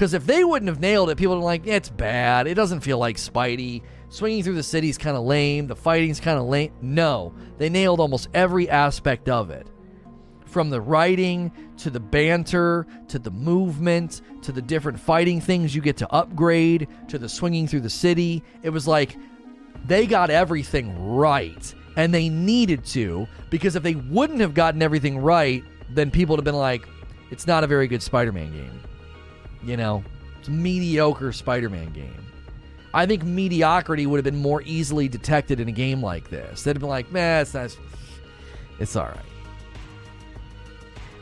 Because if they wouldn't have nailed it, people would like, it's bad. It doesn't feel like Spidey. Swinging through the city's kind of lame. The fighting's kind of lame. No, they nailed almost every aspect of it from the writing to the banter to the movement to the different fighting things you get to upgrade to the swinging through the city. It was like they got everything right. And they needed to, because if they wouldn't have gotten everything right, then people would have been like, it's not a very good Spider Man game. You know, mediocre Spider Man game. I think mediocrity would have been more easily detected in a game like this. They'd have been like, man, it's not. It's all right.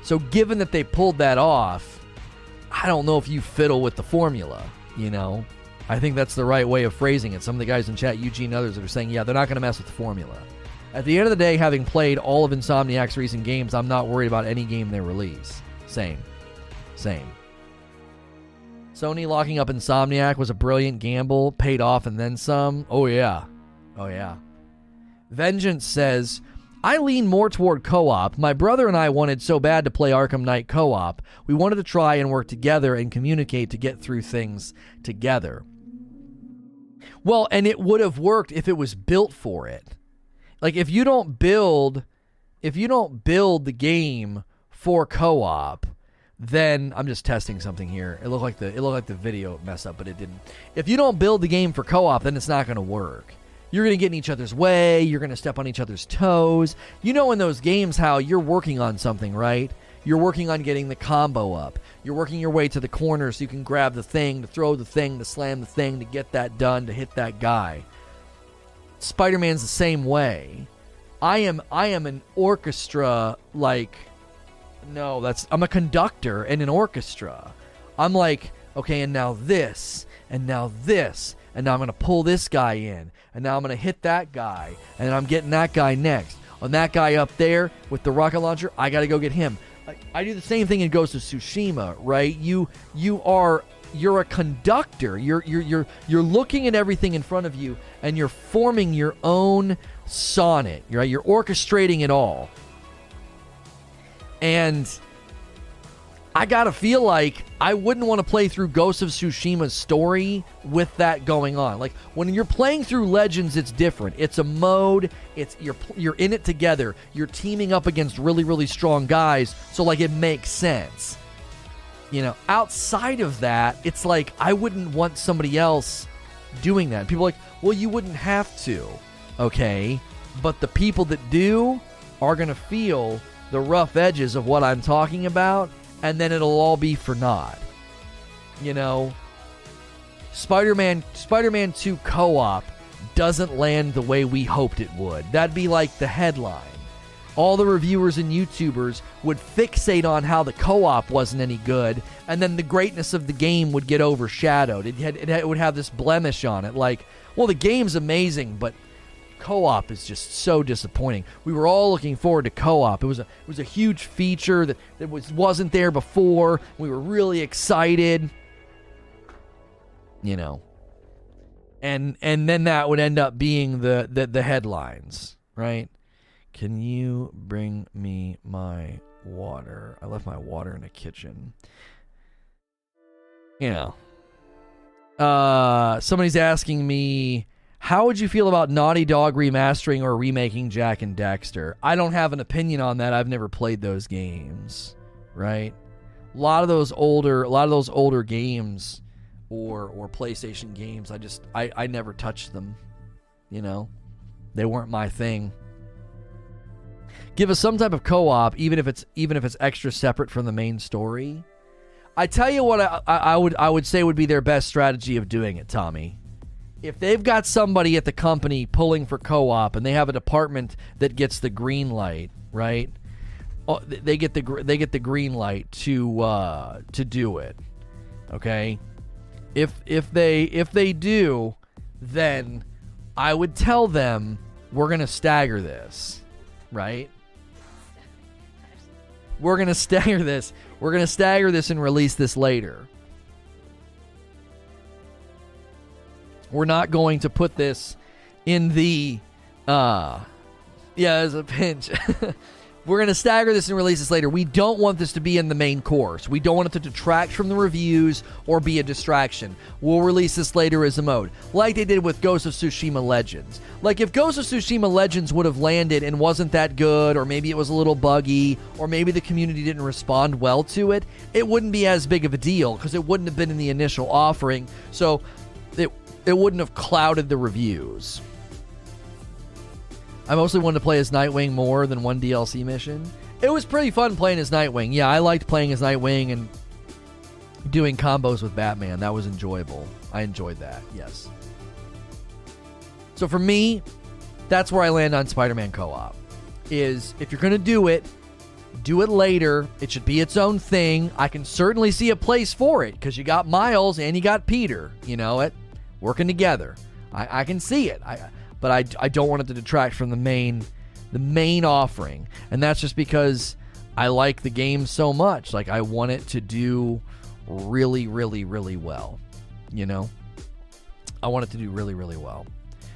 So, given that they pulled that off, I don't know if you fiddle with the formula, you know? I think that's the right way of phrasing it. Some of the guys in chat, Eugene and others, are saying, yeah, they're not going to mess with the formula. At the end of the day, having played all of Insomniac's recent games, I'm not worried about any game they release. Same. Same. Sony locking up Insomniac was a brilliant gamble, paid off and then some. Oh, yeah. Oh, yeah. Vengeance says, I lean more toward co op. My brother and I wanted so bad to play Arkham Knight co op. We wanted to try and work together and communicate to get through things together. Well, and it would have worked if it was built for it. Like if you don't build if you don't build the game for co-op, then I'm just testing something here. It looked like the it looked like the video messed up, but it didn't. If you don't build the game for co-op, then it's not going to work. You're going to get in each other's way. You're going to step on each other's toes. You know, in those games, how you're working on something, right? You're working on getting the combo up. You're working your way to the corner so you can grab the thing, to throw the thing, to slam the thing, to get that done, to hit that guy. Spider Man's the same way. I am I am an orchestra like no, that's I'm a conductor in an orchestra. I'm like, okay, and now this, and now this, and now I'm gonna pull this guy in, and now I'm gonna hit that guy, and I'm getting that guy next. On that guy up there with the rocket launcher, I gotta go get him. I, I do the same thing in Ghost of Tsushima, right? You you are you're a conductor. You're you're you're you're looking at everything in front of you and you're forming your own sonnet. Right? You're orchestrating it all. And I gotta feel like I wouldn't want to play through Ghost of Tsushima's story with that going on. Like when you're playing through Legends, it's different. It's a mode. It's you're you're in it together. You're teaming up against really really strong guys. So like it makes sense. You know, outside of that, it's like I wouldn't want somebody else doing that. People like, well, you wouldn't have to, okay? But the people that do are to feel the rough edges of what I'm talking about, and then it'll all be for naught. You know, Spider-Man Spider-Man 2 co-op doesn't land the way we hoped it would. That'd be like the headline all the reviewers and YouTubers would fixate on how the co op wasn't any good, and then the greatness of the game would get overshadowed. It, had, it, would have this blemish on it like, well, the game's amazing, but co op is just so disappointing. We were all looking forward to co op. It was a, it was a huge feature that, that was, wasn't there before. We were really excited. You know. and and then that would end up being the the, the headlines, right? Can you bring me my water? I left my water in the kitchen. You know. Uh somebody's asking me how would you feel about Naughty Dog remastering or remaking Jak and Daxter? I don't have an opinion on that. I've never played those games, right? A lot of those older a lot of those older games or or PlayStation games, I just I I never touched them, you know. They weren't my thing. Give us some type of co-op even if it's even if it's extra separate from the main story. I tell you what I, I would I would say would be their best strategy of doing it, Tommy if they've got somebody at the company pulling for co-op and they have a department that gets the green light, right? Oh, they get the they get the green light to uh, to do it. Okay, if if they if they do, then I would tell them we're gonna stagger this, right? We're gonna stagger this. We're gonna stagger this and release this later. We're not going to put this in the uh yeah, as a pinch. We're going to stagger this and release this later. We don't want this to be in the main course. We don't want it to detract from the reviews or be a distraction. We'll release this later as a mode, like they did with Ghost of Tsushima Legends. Like if Ghost of Tsushima Legends would have landed and wasn't that good, or maybe it was a little buggy, or maybe the community didn't respond well to it, it wouldn't be as big of a deal because it wouldn't have been in the initial offering. So it wouldn't have clouded the reviews. I mostly wanted to play as Nightwing more than one DLC mission. It was pretty fun playing as Nightwing. Yeah, I liked playing as Nightwing and doing combos with Batman. That was enjoyable. I enjoyed that, yes. So for me, that's where I land on Spider-Man co-op. Is if you're to do it, do it later. It should be its own thing. I can certainly see a place for it because you got Miles and you got Peter. You know it working together. I, I can see it. I, but I, I don't want it to detract from the main the main offering, and that's just because I like the game so much. Like I want it to do really, really, really well. You know, I want it to do really, really well.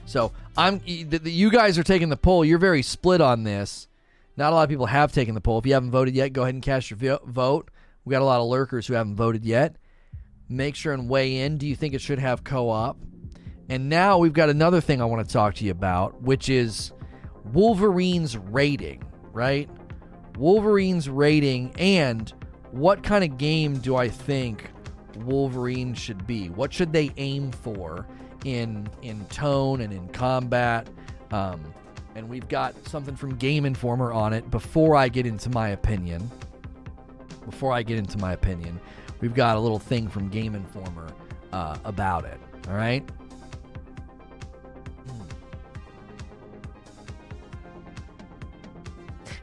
So I'm you guys are taking the poll. You're very split on this. Not a lot of people have taken the poll. If you haven't voted yet, go ahead and cast your vote. We got a lot of lurkers who haven't voted yet. Make sure and weigh in. Do you think it should have co-op? And now we've got another thing I want to talk to you about, which is Wolverine's rating, right? Wolverine's rating and what kind of game do I think Wolverine should be? What should they aim for in in tone and in combat? Um, and we've got something from Game Informer on it. Before I get into my opinion, before I get into my opinion, we've got a little thing from Game Informer uh, about it. All right.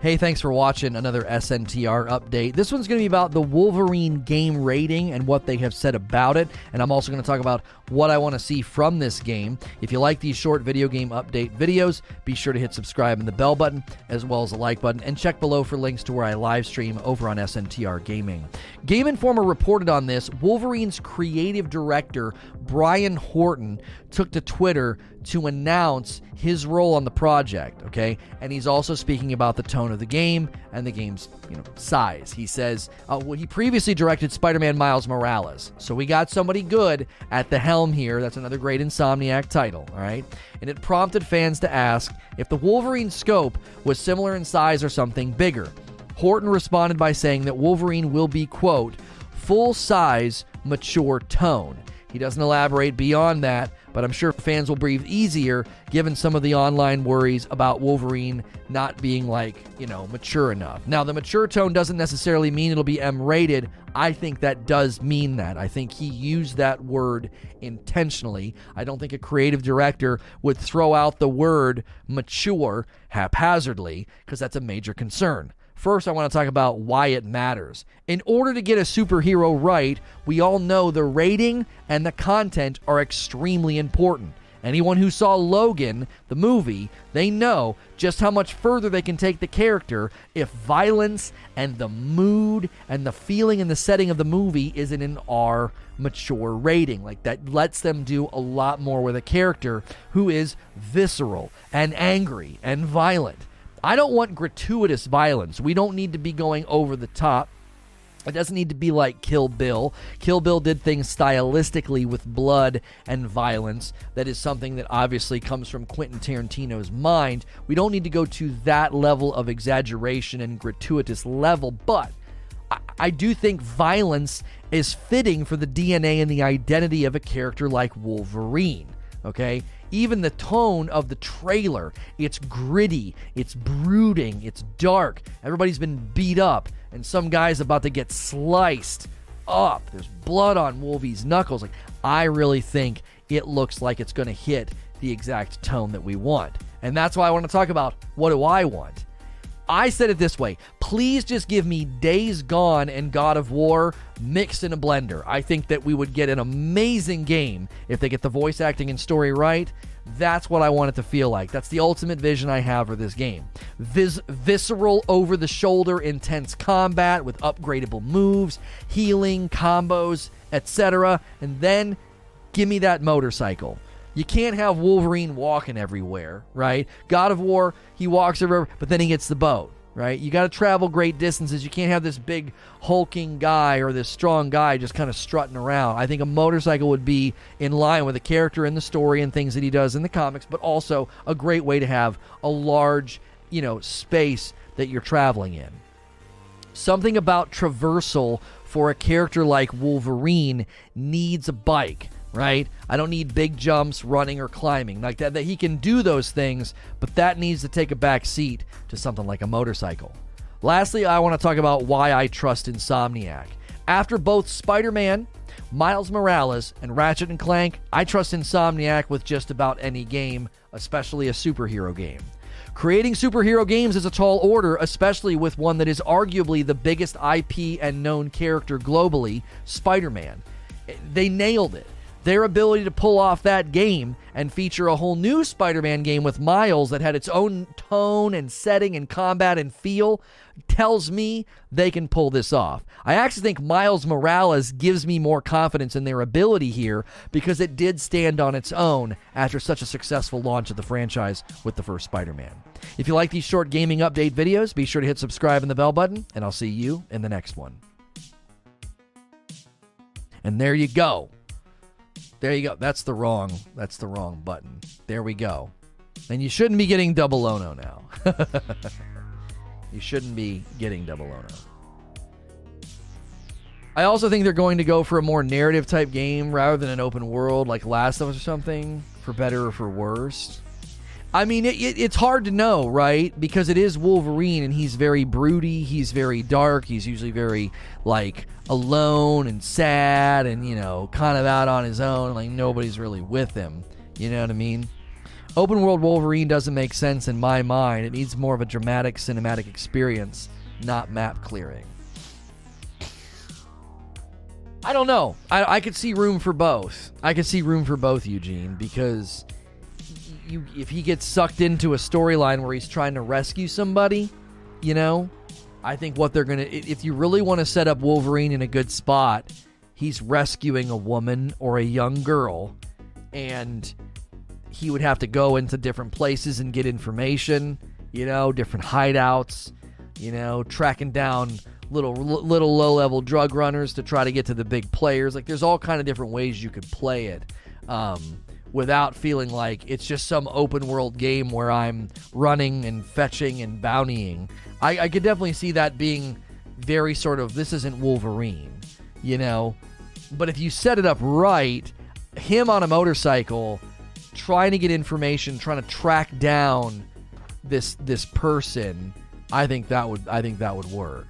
Hey, thanks for watching another SNTR update. This one's going to be about the Wolverine game rating and what they have said about it. And I'm also going to talk about what I want to see from this game. If you like these short video game update videos, be sure to hit subscribe and the bell button, as well as the like button, and check below for links to where I live stream over on SNTR Gaming. Game Informer reported on this. Wolverine's creative director, Brian Horton, took to Twitter to announce his role on the project, okay? And he's also speaking about the tone of the game and the game's, you know, size. He says, uh, well, he previously directed Spider-Man Miles Morales. So we got somebody good at the helm here. That's another great Insomniac title, all right? And it prompted fans to ask if the Wolverine scope was similar in size or something bigger. Horton responded by saying that Wolverine will be, quote, full size, mature tone. He doesn't elaborate beyond that, but I'm sure fans will breathe easier given some of the online worries about Wolverine not being like, you know, mature enough. Now, the mature tone doesn't necessarily mean it'll be M rated. I think that does mean that. I think he used that word intentionally. I don't think a creative director would throw out the word mature haphazardly because that's a major concern. First, I want to talk about why it matters. In order to get a superhero right, we all know the rating and the content are extremely important. Anyone who saw Logan, the movie, they know just how much further they can take the character if violence and the mood and the feeling and the setting of the movie is in an R mature rating. Like that lets them do a lot more with a character who is visceral and angry and violent. I don't want gratuitous violence. We don't need to be going over the top. It doesn't need to be like Kill Bill. Kill Bill did things stylistically with blood and violence. That is something that obviously comes from Quentin Tarantino's mind. We don't need to go to that level of exaggeration and gratuitous level, but I, I do think violence is fitting for the DNA and the identity of a character like Wolverine. Okay? Even the tone of the trailer, it's gritty, it's brooding, it's dark. Everybody's been beat up, and some guy's about to get sliced up. There's blood on Wolvie's knuckles. Like, I really think it looks like it's going to hit the exact tone that we want. And that's why I want to talk about what do I want. I said it this way please just give me Days Gone and God of War mixed in a blender. I think that we would get an amazing game if they get the voice acting and story right. That's what I want it to feel like. That's the ultimate vision I have for this game. Vis- visceral, over the shoulder, intense combat with upgradable moves, healing, combos, etc. And then give me that motorcycle. You can't have Wolverine walking everywhere, right? God of War, he walks everywhere, but then he gets the boat, right? You got to travel great distances. You can't have this big hulking guy or this strong guy just kind of strutting around. I think a motorcycle would be in line with the character in the story and things that he does in the comics, but also a great way to have a large, you know, space that you're traveling in. Something about traversal for a character like Wolverine needs a bike right? I don't need big jumps, running, or climbing like that. That he can do those things, but that needs to take a back seat to something like a motorcycle. Lastly, I want to talk about why I trust Insomniac. After both Spider-Man, Miles Morales, and Ratchet and Clank, I trust Insomniac with just about any game, especially a superhero game. Creating superhero games is a tall order, especially with one that is arguably the biggest IP and known character globally, Spider Man. They nailed it. Their ability to pull off that game and feature a whole new Spider Man game with Miles that had its own tone and setting and combat and feel tells me they can pull this off. I actually think Miles Morales gives me more confidence in their ability here because it did stand on its own after such a successful launch of the franchise with the first Spider Man. If you like these short gaming update videos, be sure to hit subscribe and the bell button, and I'll see you in the next one. And there you go. There you go. That's the wrong. That's the wrong button. There we go. And you shouldn't be getting double ono now. you shouldn't be getting double ono. I also think they're going to go for a more narrative type game rather than an open world like Last of Us or something, for better or for worse. I mean, it, it, it's hard to know, right? Because it is Wolverine, and he's very broody. He's very dark. He's usually very like alone and sad, and you know, kind of out on his own. Like nobody's really with him. You know what I mean? Open world Wolverine doesn't make sense in my mind. It needs more of a dramatic cinematic experience, not map clearing. I don't know. I, I could see room for both. I could see room for both, Eugene, because you if he gets sucked into a storyline where he's trying to rescue somebody, you know, I think what they're gonna if you really want to set up Wolverine in a good spot, he's rescuing a woman or a young girl, and he would have to go into different places and get information, you know, different hideouts, you know, tracking down little little low level drug runners to try to get to the big players. Like there's all kind of different ways you could play it. Um, without feeling like it's just some open world game where I'm running and fetching and bountying. I, I could definitely see that being very sort of this isn't Wolverine, you know. But if you set it up right, him on a motorcycle trying to get information, trying to track down this this person, I think that would I think that would work.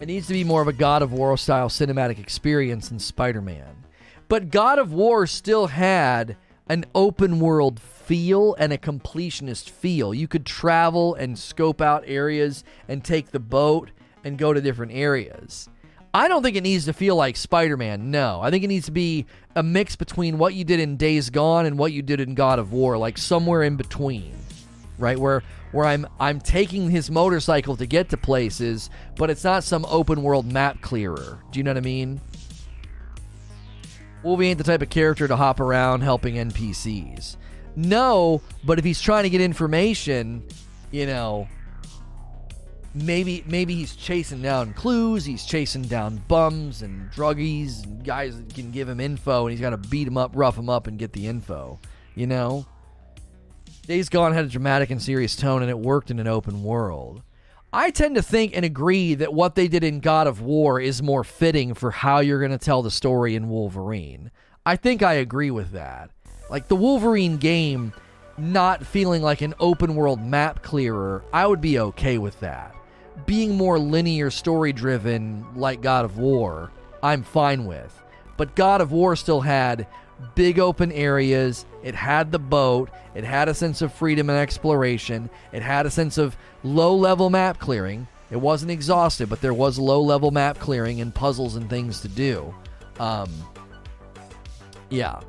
It needs to be more of a God of War style cinematic experience than Spider-Man. But God of War still had an open world feel and a completionist feel. You could travel and scope out areas and take the boat and go to different areas. I don't think it needs to feel like Spider Man. No. I think it needs to be a mix between what you did in Days Gone and what you did in God of War, like somewhere in between. Right? Where where I'm I'm taking his motorcycle to get to places, but it's not some open world map clearer. Do you know what I mean? Wolvie ain't the type of character to hop around helping NPCs. No, but if he's trying to get information, you know, maybe maybe he's chasing down clues, he's chasing down bums and druggies and guys that can give him info, and he's got to beat him up, rough him up, and get the info. You know, Days Gone had a dramatic and serious tone, and it worked in an open world. I tend to think and agree that what they did in God of War is more fitting for how you're going to tell the story in Wolverine. I think I agree with that. Like the Wolverine game not feeling like an open world map clearer, I would be okay with that being more linear story driven like God of War, I'm fine with. But God of War still had big open areas. It had the boat. It had a sense of freedom and exploration. It had a sense of low level map clearing. It wasn't exhaustive, but there was low level map clearing and puzzles and things to do. Um, yeah,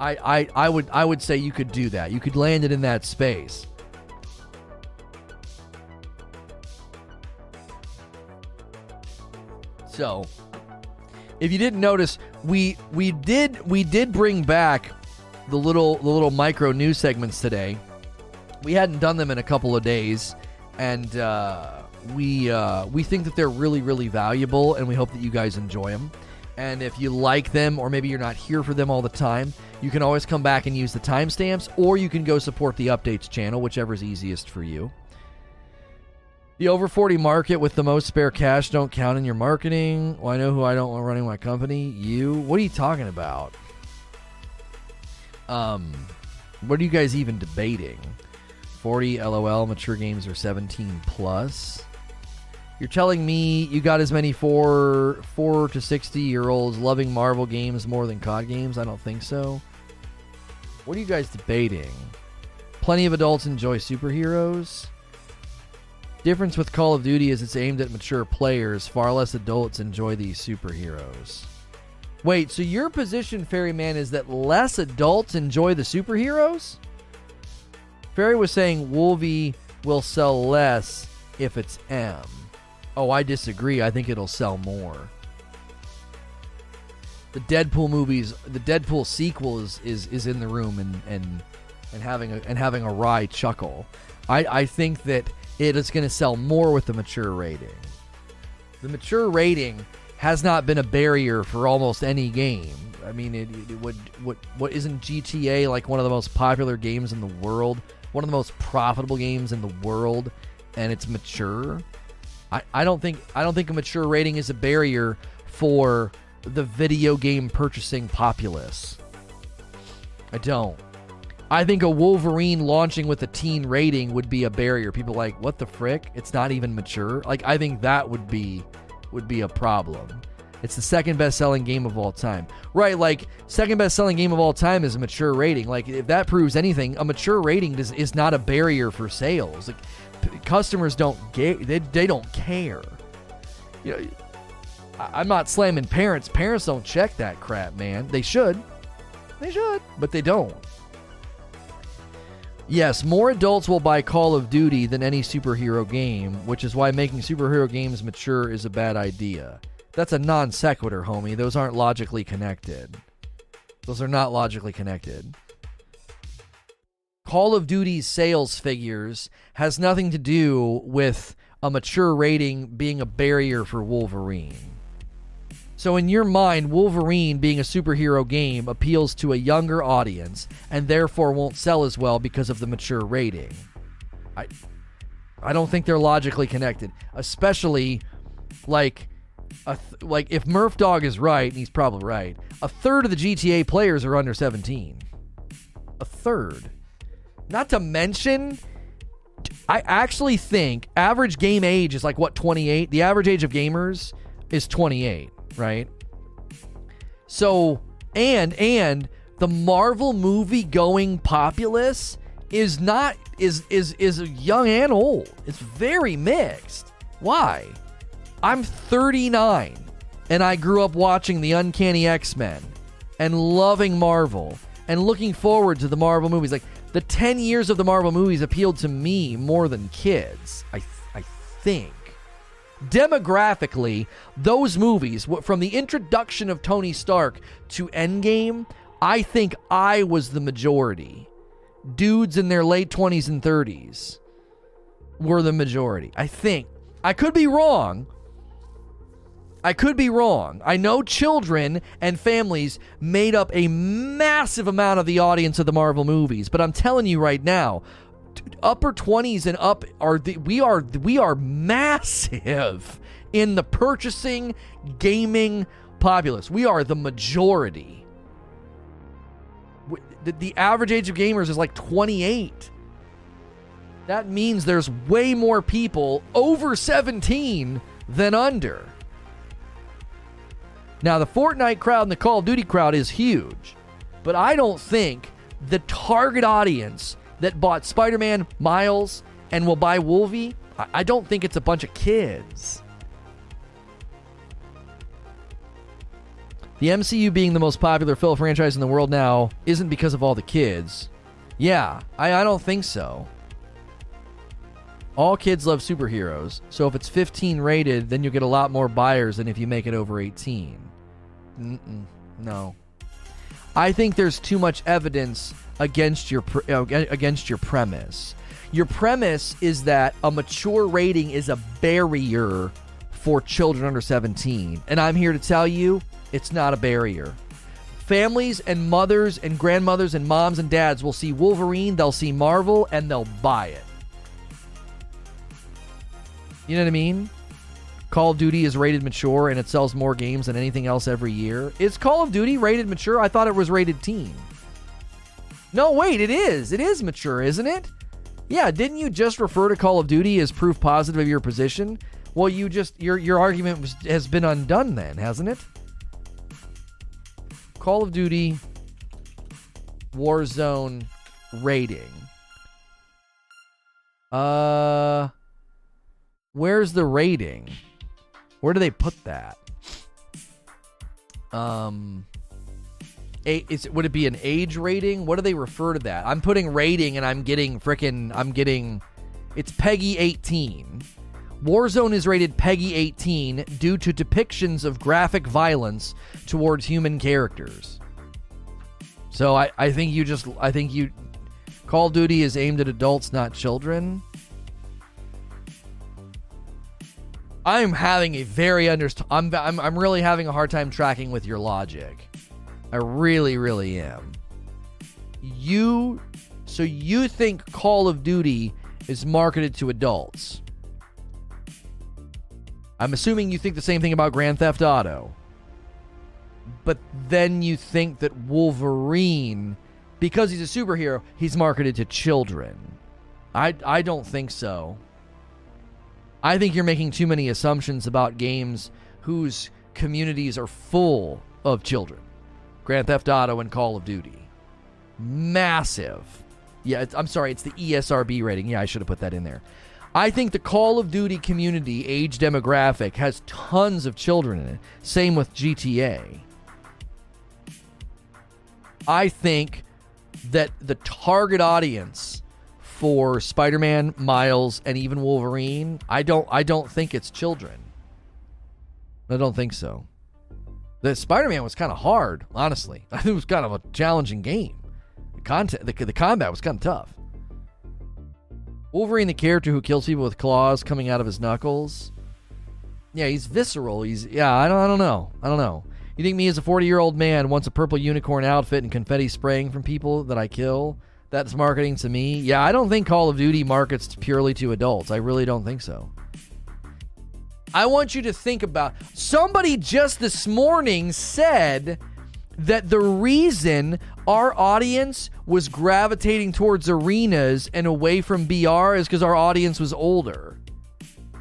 I, I, I would I would say you could do that. You could land it in that space. So, if you didn't notice, we we did we did bring back the little the little micro news segments today. We hadn't done them in a couple of days, and uh, we uh, we think that they're really really valuable, and we hope that you guys enjoy them. And if you like them, or maybe you're not here for them all the time, you can always come back and use the timestamps, or you can go support the updates channel, whichever is easiest for you. The over 40 market with the most spare cash don't count in your marketing. Well, I know who I don't want running my company. You. What are you talking about? Um, what are you guys even debating? 40 LOL mature games are 17 plus. You're telling me you got as many four four to 60 year olds loving Marvel games more than COD games? I don't think so. What are you guys debating? Plenty of adults enjoy superheroes. Difference with Call of Duty is it's aimed at mature players. Far less adults enjoy these superheroes. Wait, so your position, Ferryman, is that less adults enjoy the superheroes? Ferry was saying Wolvie will sell less if it's M. Oh, I disagree. I think it'll sell more. The Deadpool movies, the Deadpool sequel is is, is in the room and and and having a and having a wry chuckle. I I think that it is going to sell more with the mature rating. The mature rating has not been a barrier for almost any game. I mean, it, it would what what isn't GTA like one of the most popular games in the world, one of the most profitable games in the world, and it's mature. I, I don't think I don't think a mature rating is a barrier for the video game purchasing populace. I don't. I think a Wolverine launching with a teen rating would be a barrier. People like, what the frick? It's not even mature. Like, I think that would be would be a problem. It's the second best selling game of all time. Right, like second best selling game of all time is a mature rating. Like if that proves anything, a mature rating is, is not a barrier for sales. Like p- customers don't get they, they don't care. You know, I, I'm not slamming parents. Parents don't check that crap, man. They should. They should, but they don't. Yes, more adults will buy Call of Duty than any superhero game, which is why making superhero games mature is a bad idea. That's a non sequitur, homie. Those aren't logically connected. Those are not logically connected. Call of Duty's sales figures has nothing to do with a mature rating being a barrier for Wolverine. So, in your mind, Wolverine being a superhero game appeals to a younger audience and therefore won't sell as well because of the mature rating. I, I don't think they're logically connected, especially like. Th- like if Murph Dog is right, and he's probably right, a third of the GTA players are under 17. A third. Not to mention, I actually think average game age is like what 28. The average age of gamers is 28 right? So, and and the Marvel movie going populace is not is is is young and old. It's very mixed. Why? I'm 39 and I grew up watching the Uncanny X Men and loving Marvel and looking forward to the Marvel movies. Like the 10 years of the Marvel movies appealed to me more than kids, I, I think. Demographically, those movies, from the introduction of Tony Stark to Endgame, I think I was the majority. Dudes in their late 20s and 30s were the majority. I think. I could be wrong, I could be wrong. I know children and families made up a massive amount of the audience of the Marvel movies, but I'm telling you right now, upper 20s and up are the, we are we are massive in the purchasing gaming populace. We are the majority. The, the average age of gamers is like 28. That means there's way more people over 17 than under. Now, the Fortnite crowd and the Call of Duty crowd is huge, but I don't think the target audience that bought Spider Man, Miles, and will buy Wolvie, I don't think it's a bunch of kids. The MCU being the most popular film franchise in the world now isn't because of all the kids. Yeah, I, I don't think so. All kids love superheroes, so if it's 15 rated, then you'll get a lot more buyers than if you make it over 18. Mm-mm, no. I think there's too much evidence against your uh, against your premise. Your premise is that a mature rating is a barrier for children under 17, and I'm here to tell you it's not a barrier. Families and mothers and grandmothers and moms and dads will see Wolverine, they'll see Marvel, and they'll buy it. You know what I mean? Call of Duty is rated mature and it sells more games than anything else every year. Is Call of Duty rated mature? I thought it was rated teen. No, wait, it is. It is mature, isn't it? Yeah, didn't you just refer to Call of Duty as proof positive of your position? Well, you just your your argument was, has been undone then, hasn't it? Call of Duty Warzone rating. Uh Where's the rating? Where do they put that? Um, a, is would it be an age rating? What do they refer to that? I'm putting rating and I'm getting freaking I'm getting it's PEGI 18. Warzone is rated PEGI 18 due to depictions of graphic violence towards human characters. So I, I think you just I think you Call of Duty is aimed at adults, not children. I'm having a very underst- I'm, I'm I'm really having a hard time tracking with your logic. I really really am. You so you think Call of Duty is marketed to adults? I'm assuming you think the same thing about Grand Theft Auto. But then you think that Wolverine because he's a superhero, he's marketed to children. I I don't think so. I think you're making too many assumptions about games whose communities are full of children. Grand Theft Auto and Call of Duty. Massive. Yeah, I'm sorry, it's the ESRB rating. Yeah, I should have put that in there. I think the Call of Duty community age demographic has tons of children in it. Same with GTA. I think that the target audience for Spider-Man, Miles, and even Wolverine, I don't I don't think it's children. I don't think so. The Spider-Man was kind of hard, honestly. I think it was kind of a challenging game. The content, the, the combat was kind of tough. Wolverine, the character who kills people with claws coming out of his knuckles. Yeah, he's visceral. He's yeah. I don't. I don't know. I don't know. You think me as a 40 year old man wants a purple unicorn outfit and confetti spraying from people that I kill? That's marketing to me. Yeah, I don't think Call of Duty markets purely to adults. I really don't think so. I want you to think about somebody just this morning said that the reason our audience was gravitating towards arenas and away from BR is because our audience was older.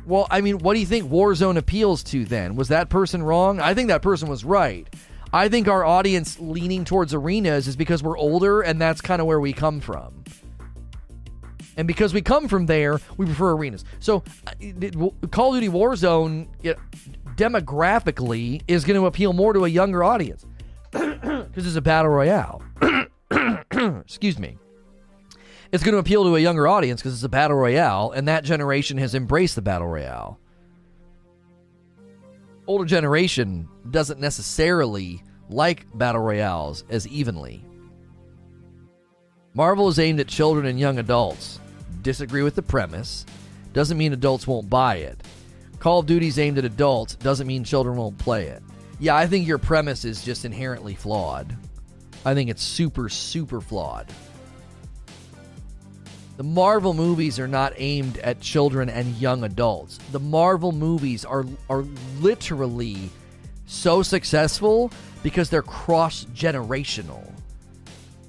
Well, I mean, what do you think Warzone appeals to then? Was that person wrong? I think that person was right. I think our audience leaning towards arenas is because we're older and that's kind of where we come from. And because we come from there, we prefer arenas. So, uh, Call of Duty Warzone demographically is going to appeal more to a younger audience because it's a battle royale. Excuse me. It's going to appeal to a younger audience because it's a battle royale, and that generation has embraced the battle royale. Older generation doesn't necessarily like battle royales as evenly. Marvel is aimed at children and young adults. Disagree with the premise. Doesn't mean adults won't buy it. Call of Duty's aimed at adults. Doesn't mean children won't play it. Yeah, I think your premise is just inherently flawed. I think it's super, super flawed. The Marvel movies are not aimed at children and young adults. The Marvel movies are are literally so successful because they're cross generational.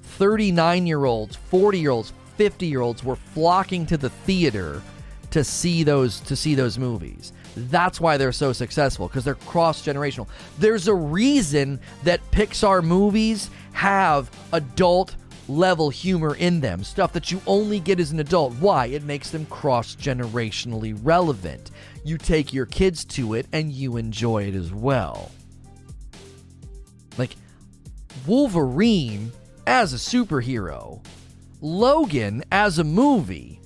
39 year olds, 40 year olds, 50 year olds were flocking to the theater to see those to see those movies. That's why they're so successful because they're cross generational. There's a reason that Pixar movies have adult level humor in them, stuff that you only get as an adult. Why? It makes them cross generationally relevant. You take your kids to it and you enjoy it as well. Like Wolverine as a superhero, Logan as a movie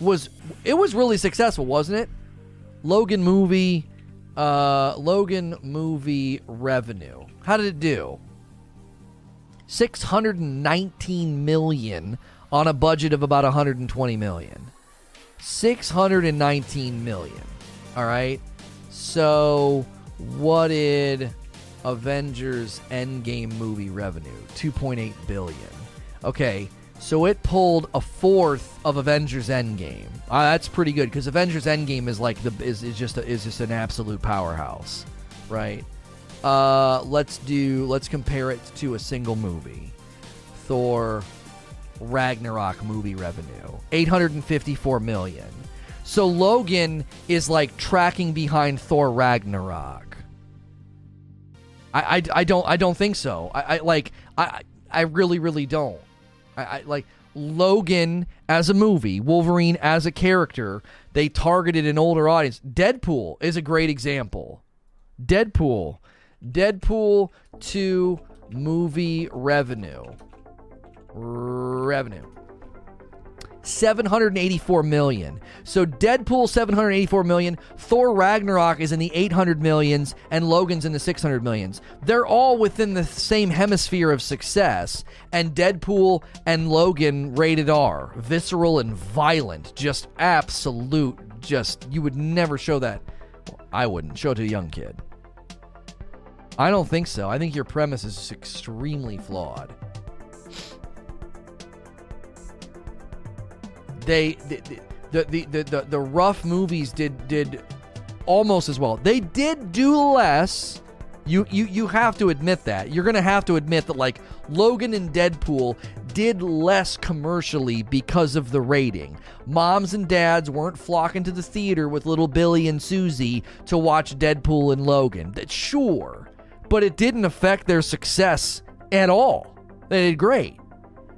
was it was really successful, wasn't it? Logan movie uh Logan movie revenue. How did it do? 619 million on a budget of about 120 million. 619 million. All right. So, what did Avengers Endgame movie revenue? 2.8 billion. Okay. So it pulled a fourth of Avengers Endgame. Uh, that's pretty good because Avengers Endgame is like the is, is just a, is just an absolute powerhouse, right? Uh, let's do let's compare it to a single movie. Thor Ragnarok movie revenue 854 million. So Logan is like tracking behind Thor Ragnarok. I, I, I don't I don't think so. I, I like I I really really don't. I, I like Logan as a movie, Wolverine as a character. They targeted an older audience. Deadpool is a great example. Deadpool Deadpool 2 movie revenue. Revenue. 784 million. So Deadpool 784 million, Thor Ragnarok is in the 800 millions and Logan's in the 600 millions. They're all within the same hemisphere of success and Deadpool and Logan rated R, visceral and violent, just absolute just you would never show that. I wouldn't show it to a young kid. I don't think so. I think your premise is extremely flawed. They, the, the, the, the, the rough movies did did almost as well. They did do less. You you you have to admit that. You're gonna have to admit that like Logan and Deadpool did less commercially because of the rating. Moms and dads weren't flocking to the theater with little Billy and Susie to watch Deadpool and Logan. That sure but it didn't affect their success at all. They did great.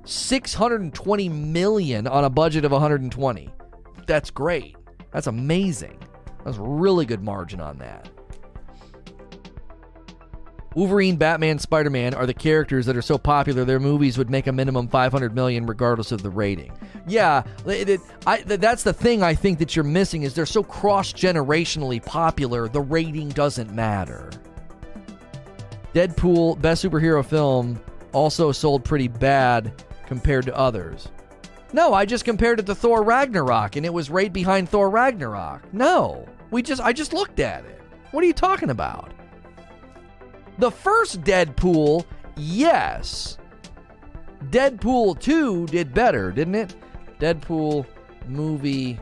620 million on a budget of 120. That's great. That's amazing. That's really good margin on that. Wolverine, Batman, Spider-Man are the characters that are so popular their movies would make a minimum 500 million regardless of the rating. Yeah, it, it, I, that's the thing I think that you're missing is they're so cross-generationally popular, the rating doesn't matter. Deadpool, best superhero film, also sold pretty bad compared to others. No, I just compared it to Thor Ragnarok and it was right behind Thor Ragnarok. No. We just I just looked at it. What are you talking about? The first Deadpool, yes. Deadpool 2 did better, didn't it? Deadpool movie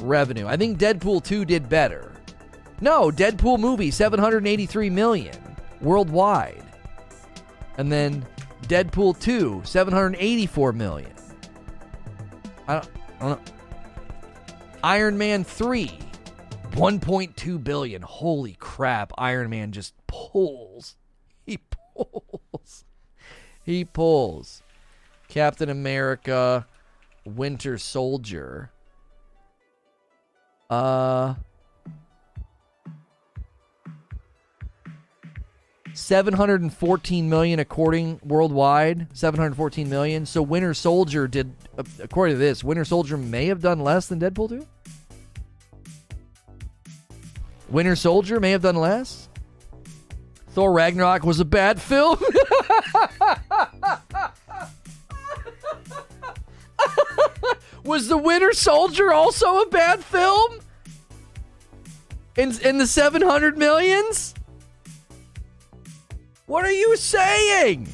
revenue. I think Deadpool 2 did better. No, Deadpool movie 783 million worldwide. And then Deadpool 2, 784 million. I don't, I don't know. Iron Man 3, 1.2 billion. Holy crap. Iron Man just pulls. He pulls. He pulls. Captain America, Winter Soldier. Uh 714 million according worldwide 714 million. So winter soldier did uh, according to this winter soldier may have done less than deadpool 2 winter soldier may have done less? Thor ragnarok was a bad film? Was the winter soldier also a bad film? In, in the 700 millions what are you saying?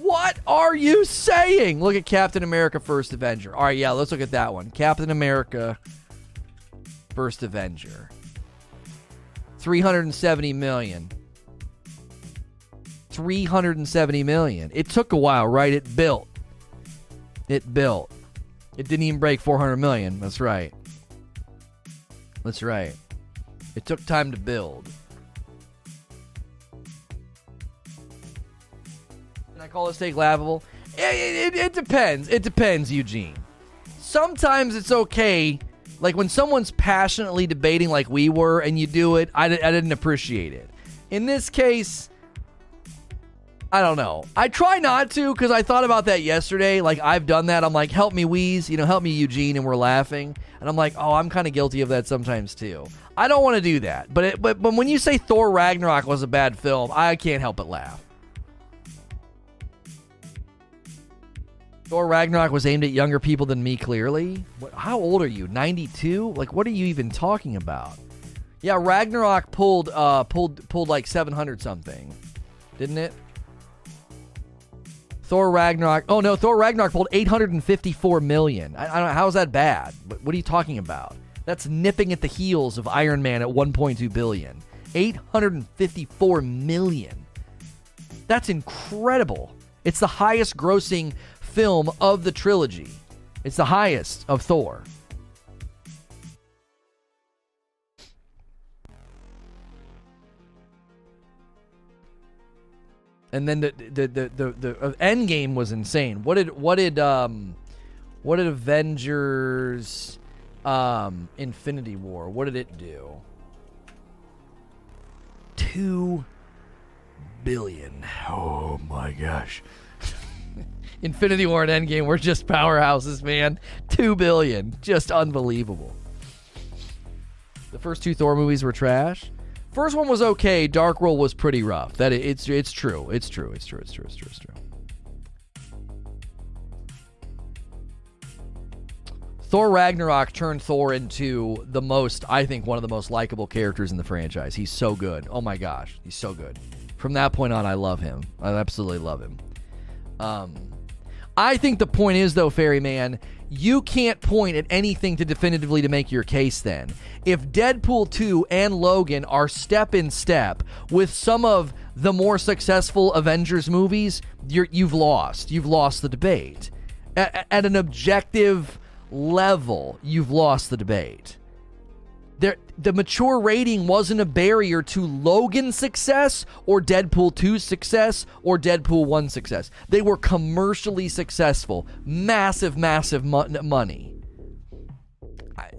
What are you saying? Look at Captain America First Avenger. All right, yeah, let's look at that one. Captain America First Avenger. 370 million. 370 million. It took a while, right? It built. It built. It didn't even break 400 million. That's right. That's right. It took time to build. Call a steak laughable? It, it, it depends. It depends, Eugene. Sometimes it's okay. Like when someone's passionately debating, like we were, and you do it, I, I didn't appreciate it. In this case, I don't know. I try not to because I thought about that yesterday. Like I've done that. I'm like, help me, Wheeze. You know, help me, Eugene, and we're laughing. And I'm like, oh, I'm kind of guilty of that sometimes too. I don't want to do that. But it, but but when you say Thor Ragnarok was a bad film, I can't help but laugh. Thor Ragnarok was aimed at younger people than me, clearly. What, how old are you? 92? Like, what are you even talking about? Yeah, Ragnarok pulled uh pulled pulled like 700 something, didn't it? Thor Ragnarok. Oh no, Thor Ragnarok pulled 854 million. I, I don't know how's that bad. What, what are you talking about? That's nipping at the heels of Iron Man at 1.2 billion. 854 million. That's incredible. It's the highest grossing film of the trilogy. It's the highest of Thor. And then the the the the, the uh, end game was insane. What did what did um what did Avengers um Infinity War what did it do? 2 billion. Oh my gosh. Infinity War and Endgame were just powerhouses, man. Two billion, just unbelievable. The first two Thor movies were trash. First one was okay. Dark World was pretty rough. That it's it's true. It's true. It's true. It's true. It's true. It's true. Thor Ragnarok turned Thor into the most, I think, one of the most likable characters in the franchise. He's so good. Oh my gosh, he's so good. From that point on, I love him. I absolutely love him. Um, I think the point is, though, Ferryman, you can't point at anything to definitively to make your case then. If Deadpool 2 and Logan are step in step with some of the more successful Avengers movies, you have lost. You've lost the debate. At, at an objective level, you've lost the debate there the mature rating wasn't a barrier to Logan's success or Deadpool 2's success or Deadpool 1's success. They were commercially successful, massive, massive mo- money. I,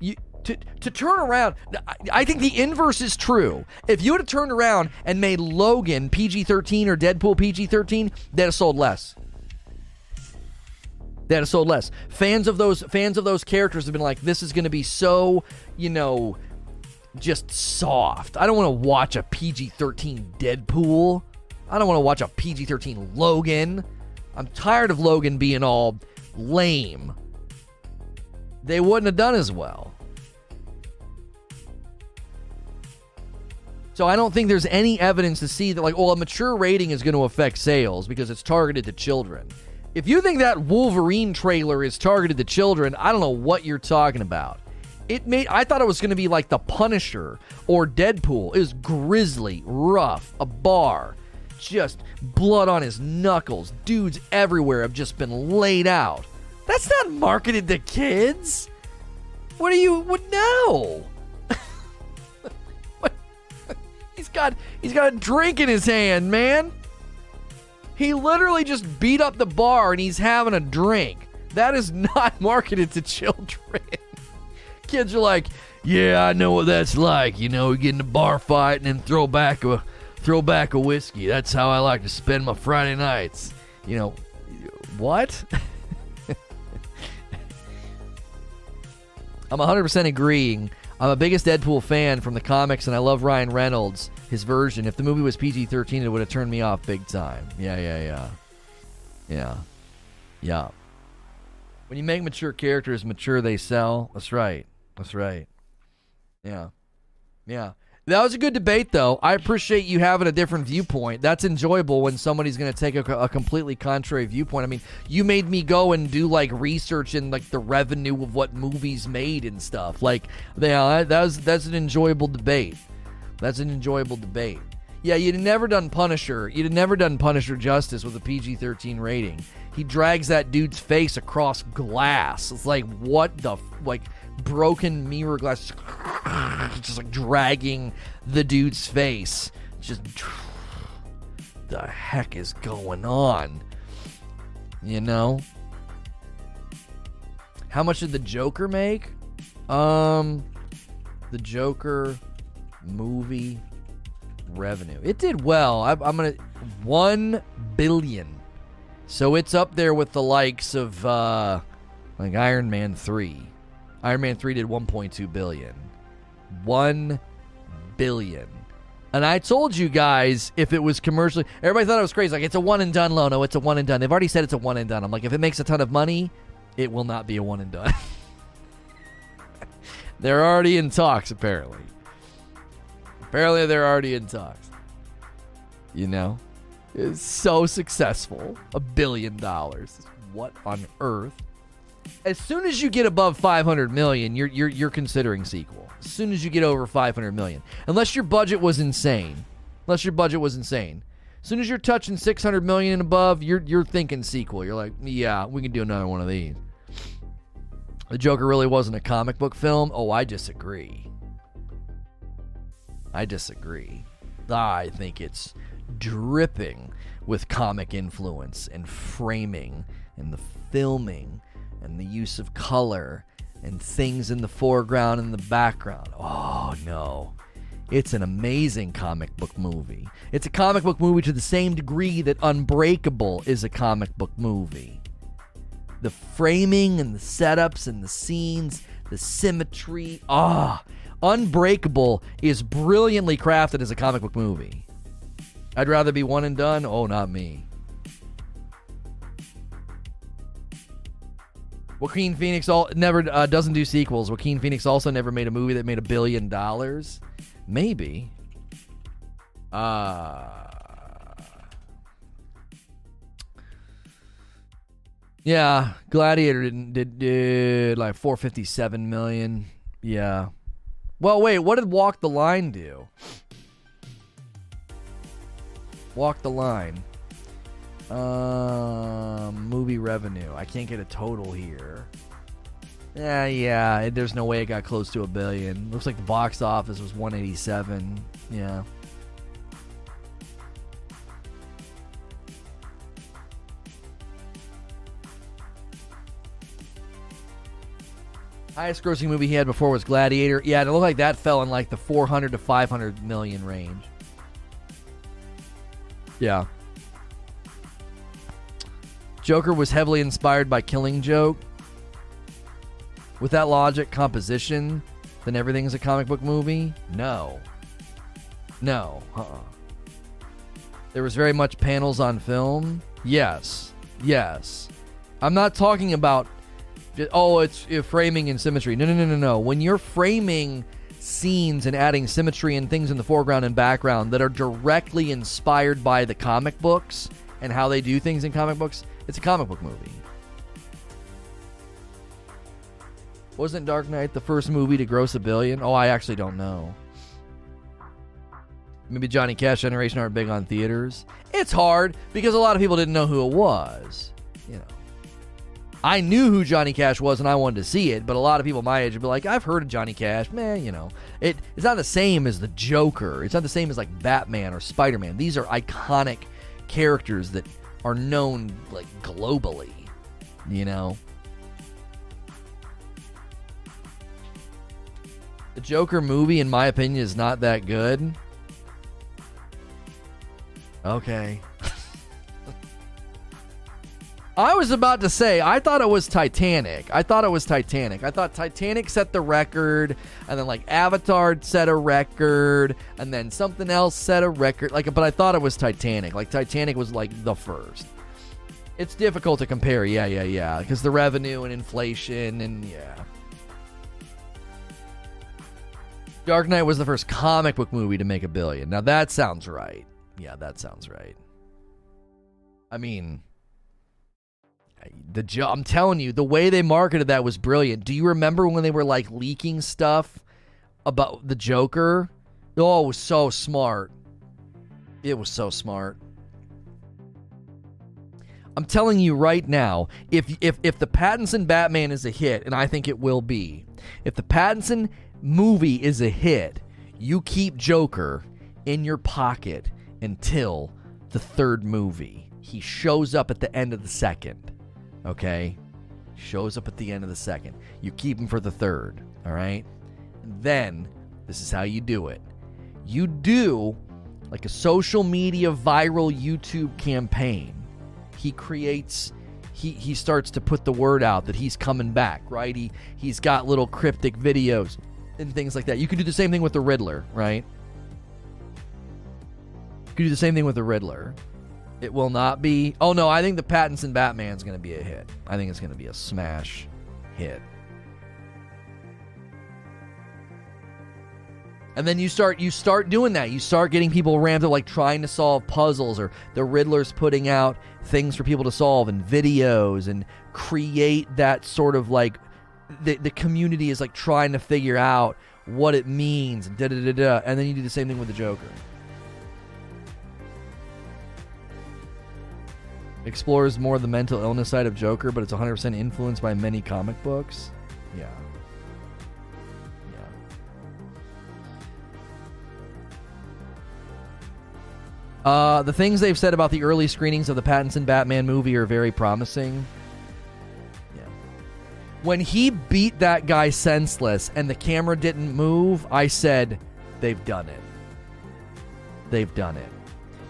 you, to, to turn around, I, I think the inverse is true. If you had turned around and made Logan PG 13 or Deadpool PG 13, they'd have sold less. They'd have sold less. Fans of those fans of those characters have been like, this is going to be so, you know, just soft. I don't want to watch a PG 13 Deadpool. I don't want to watch a PG 13 Logan. I'm tired of Logan being all lame. They wouldn't have done as well. So I don't think there's any evidence to see that, like, well, a mature rating is going to affect sales because it's targeted to children. If you think that Wolverine trailer is targeted to children, I don't know what you're talking about. It made I thought it was going to be like The Punisher or Deadpool. It was grisly, rough, a bar, just blood on his knuckles. Dudes everywhere have just been laid out. That's not marketed to kids. What do you what no? he's got he's got a drink in his hand, man. He literally just beat up the bar and he's having a drink. That is not marketed to children. Kids are like, yeah, I know what that's like. You know, we get in a bar fight and then throw back a throw back a whiskey. That's how I like to spend my Friday nights. You know, what? I'm 100% agreeing. I'm a biggest Deadpool fan from the comics, and I love Ryan Reynolds, his version. If the movie was PG 13, it would have turned me off big time. Yeah, yeah, yeah. Yeah. Yeah. When you make mature characters mature, they sell. That's right. That's right. Yeah. Yeah. That was a good debate, though. I appreciate you having a different viewpoint. That's enjoyable when somebody's going to take a, a, completely contrary viewpoint. I mean, you made me go and do like research in like the revenue of what movies made and stuff. Like, yeah, that was that's an enjoyable debate. That's an enjoyable debate. Yeah, you'd never done Punisher. You'd never done Punisher justice with a PG-13 rating. He drags that dude's face across glass. It's like what the like broken mirror glass, just like dragging the dude's face. Just the heck is going on? You know? How much did the Joker make? Um, the Joker movie revenue. It did well. I, am gonna one billion. So it's up there with the likes of uh, like Iron Man three. Iron Man 3 did 1.2 billion. 1 billion. And I told you guys if it was commercially, everybody thought it was crazy. Like it's a one and done, Lono. It's a one and done. They've already said it's a one and done. I'm like, if it makes a ton of money, it will not be a one and done. they're already in talks, apparently. Apparently, they're already in talks. You know, it's so successful. A billion dollars. What on earth? as soon as you get above 500 million, you're you're you're considering sequel. As soon as you get over 500 million, unless your budget was insane, unless your budget was insane. As soon as you're touching 600 million and above, you're you're thinking sequel. You're like, yeah, we can do another one of these. The Joker really wasn't a comic book film. Oh, I disagree. I disagree. I think it's dripping with comic influence and framing and the filming and the use of color and things in the foreground and the background. Oh no. It's an amazing comic book movie. It's a comic book movie to the same degree that Unbreakable is a comic book movie. The framing and the setups and the scenes, the symmetry. Ah, oh, Unbreakable is brilliantly crafted as a comic book movie. I'd rather be one and done. Oh, not me. Joaquin Phoenix all never uh, doesn't do sequels. Joaquin Phoenix also never made a movie that made a billion dollars. Maybe. Uh Yeah, Gladiator didn't did, did like 457 million. Yeah. Well, wait, what did Walk the Line do? Walk the Line. Um, movie revenue. I can't get a total here. Yeah, yeah. There's no way it got close to a billion. Looks like the box office was 187. Yeah. Highest grossing movie he had before was Gladiator. Yeah, it looked like that fell in like the 400 to 500 million range. Yeah. Joker was heavily inspired by Killing Joke. With that logic, composition, then everything's a comic book movie? No. No. Uh-uh. There was very much panels on film? Yes. Yes. I'm not talking about oh, it's uh, framing and symmetry. No, no, no, no, no. When you're framing scenes and adding symmetry and things in the foreground and background that are directly inspired by the comic books and how they do things in comic books, it's a comic book movie. Wasn't Dark Knight the first movie to gross a billion? Oh, I actually don't know. Maybe Johnny Cash generation aren't big on theaters. It's hard because a lot of people didn't know who it was. I knew who Johnny Cash was and I wanted to see it, but a lot of people my age would be like, I've heard of Johnny Cash. Man, you know. It it's not the same as the Joker. It's not the same as like Batman or Spider Man. These are iconic characters that are known like globally, you know. The Joker movie, in my opinion, is not that good. Okay. I was about to say, I thought it was Titanic. I thought it was Titanic. I thought Titanic set the record, and then like Avatar set a record, and then something else set a record. Like, but I thought it was Titanic. Like Titanic was like the first. It's difficult to compare, yeah, yeah, yeah, because the revenue and inflation, and yeah. Dark Knight was the first comic book movie to make a billion. Now that sounds right. Yeah, that sounds right. I mean, the jo- I'm telling you, the way they marketed that was brilliant. Do you remember when they were like leaking stuff about the Joker? Oh, it was so smart. It was so smart. I'm telling you right now, if if if the Pattinson Batman is a hit, and I think it will be, if the Pattinson movie is a hit, you keep Joker in your pocket until the third movie. He shows up at the end of the second. Okay? Shows up at the end of the second. You keep him for the third. All right? Then, this is how you do it. You do like a social media viral YouTube campaign. He creates he he starts to put the word out that he's coming back, right? He he's got little cryptic videos and things like that. You can do the same thing with the Riddler, right? You can do the same thing with the Riddler. It will not be. Oh no, I think the Pattinson Batman's going to be a hit. I think it's going to be a smash hit. And then you start you start doing that. You start getting people ramped up like trying to solve puzzles or the Riddler's putting out things for people to solve and videos and create that sort of like the the community is like trying to figure out what it means da da da da and then you do the same thing with the Joker. Explores more the mental illness side of Joker, but it's 100% influenced by many comic books. Yeah. Yeah. Uh, the things they've said about the early screenings of the Pattinson Batman movie are very promising. Yeah. When he beat that guy senseless and the camera didn't move, I said, they've done it. They've done it.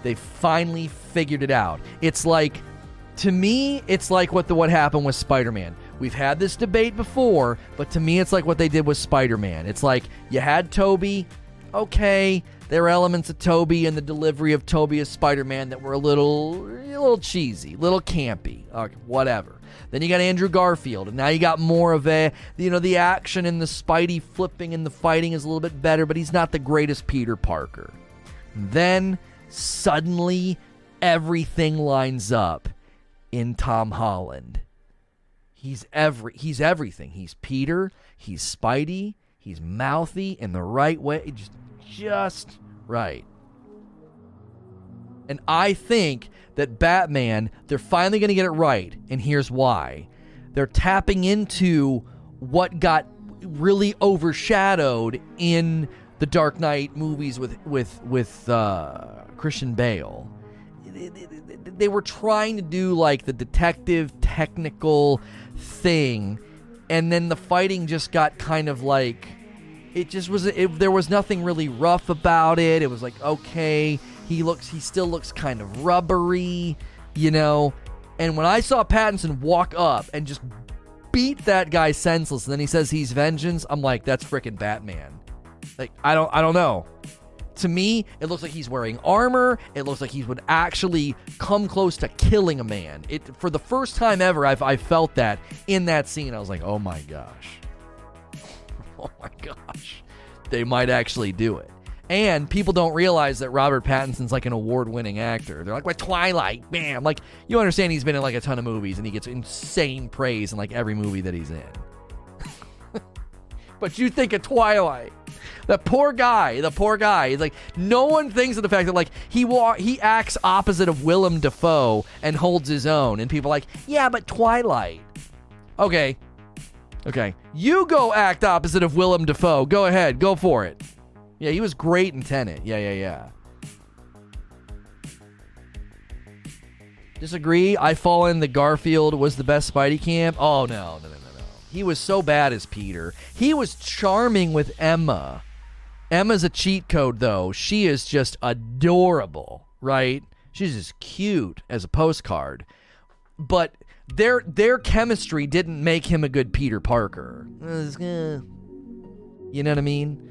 They finally figured it out. It's like to me, it's like what the what happened with Spider-Man. We've had this debate before, but to me, it's like what they did with Spider-Man. It's like you had Tobey, okay, there are elements of Tobey and the delivery of Tobey as Spider-Man that were a little, a little cheesy, little campy, or whatever. Then you got Andrew Garfield, and now you got more of a, you know, the action and the Spidey flipping and the fighting is a little bit better, but he's not the greatest Peter Parker. And then suddenly everything lines up in Tom Holland. He's every he's everything. He's Peter, he's Spidey, he's mouthy in the right way, just just right. And I think that Batman, they're finally going to get it right, and here's why. They're tapping into what got really overshadowed in the Dark Knight movies with with with uh, Christian Bale they were trying to do like the detective technical thing and then the fighting just got kind of like it just was it, there was nothing really rough about it. It was like okay he looks he still looks kind of rubbery you know? And when i saw pattinson walk up and just beat that guy senseless and then he says he's vengeance i'm like that's freaking batman. Like i don't i don't know to me, it looks like he's wearing armor. It looks like he would actually come close to killing a man. It for the first time ever, I've I felt that in that scene. I was like, oh my gosh, oh my gosh, they might actually do it. And people don't realize that Robert Pattinson's like an award-winning actor. They're like, "What Twilight?" Bam! Like you understand, he's been in like a ton of movies, and he gets insane praise in like every movie that he's in. but you think of Twilight. That poor guy, the poor guy. Like no one thinks of the fact that like he wa- he acts opposite of Willem Dafoe and holds his own, and people like, yeah, but Twilight. Okay, okay, you go act opposite of Willem Dafoe. Go ahead, go for it. Yeah, he was great in Tenet. Yeah, yeah, yeah. Disagree? I fall in the Garfield was the best Spidey camp. Oh no, no, no, no, no. He was so bad as Peter. He was charming with Emma. Emma's a cheat code though. She is just adorable, right? She's just cute as a postcard. But their their chemistry didn't make him a good Peter Parker. Eh. You know what I mean?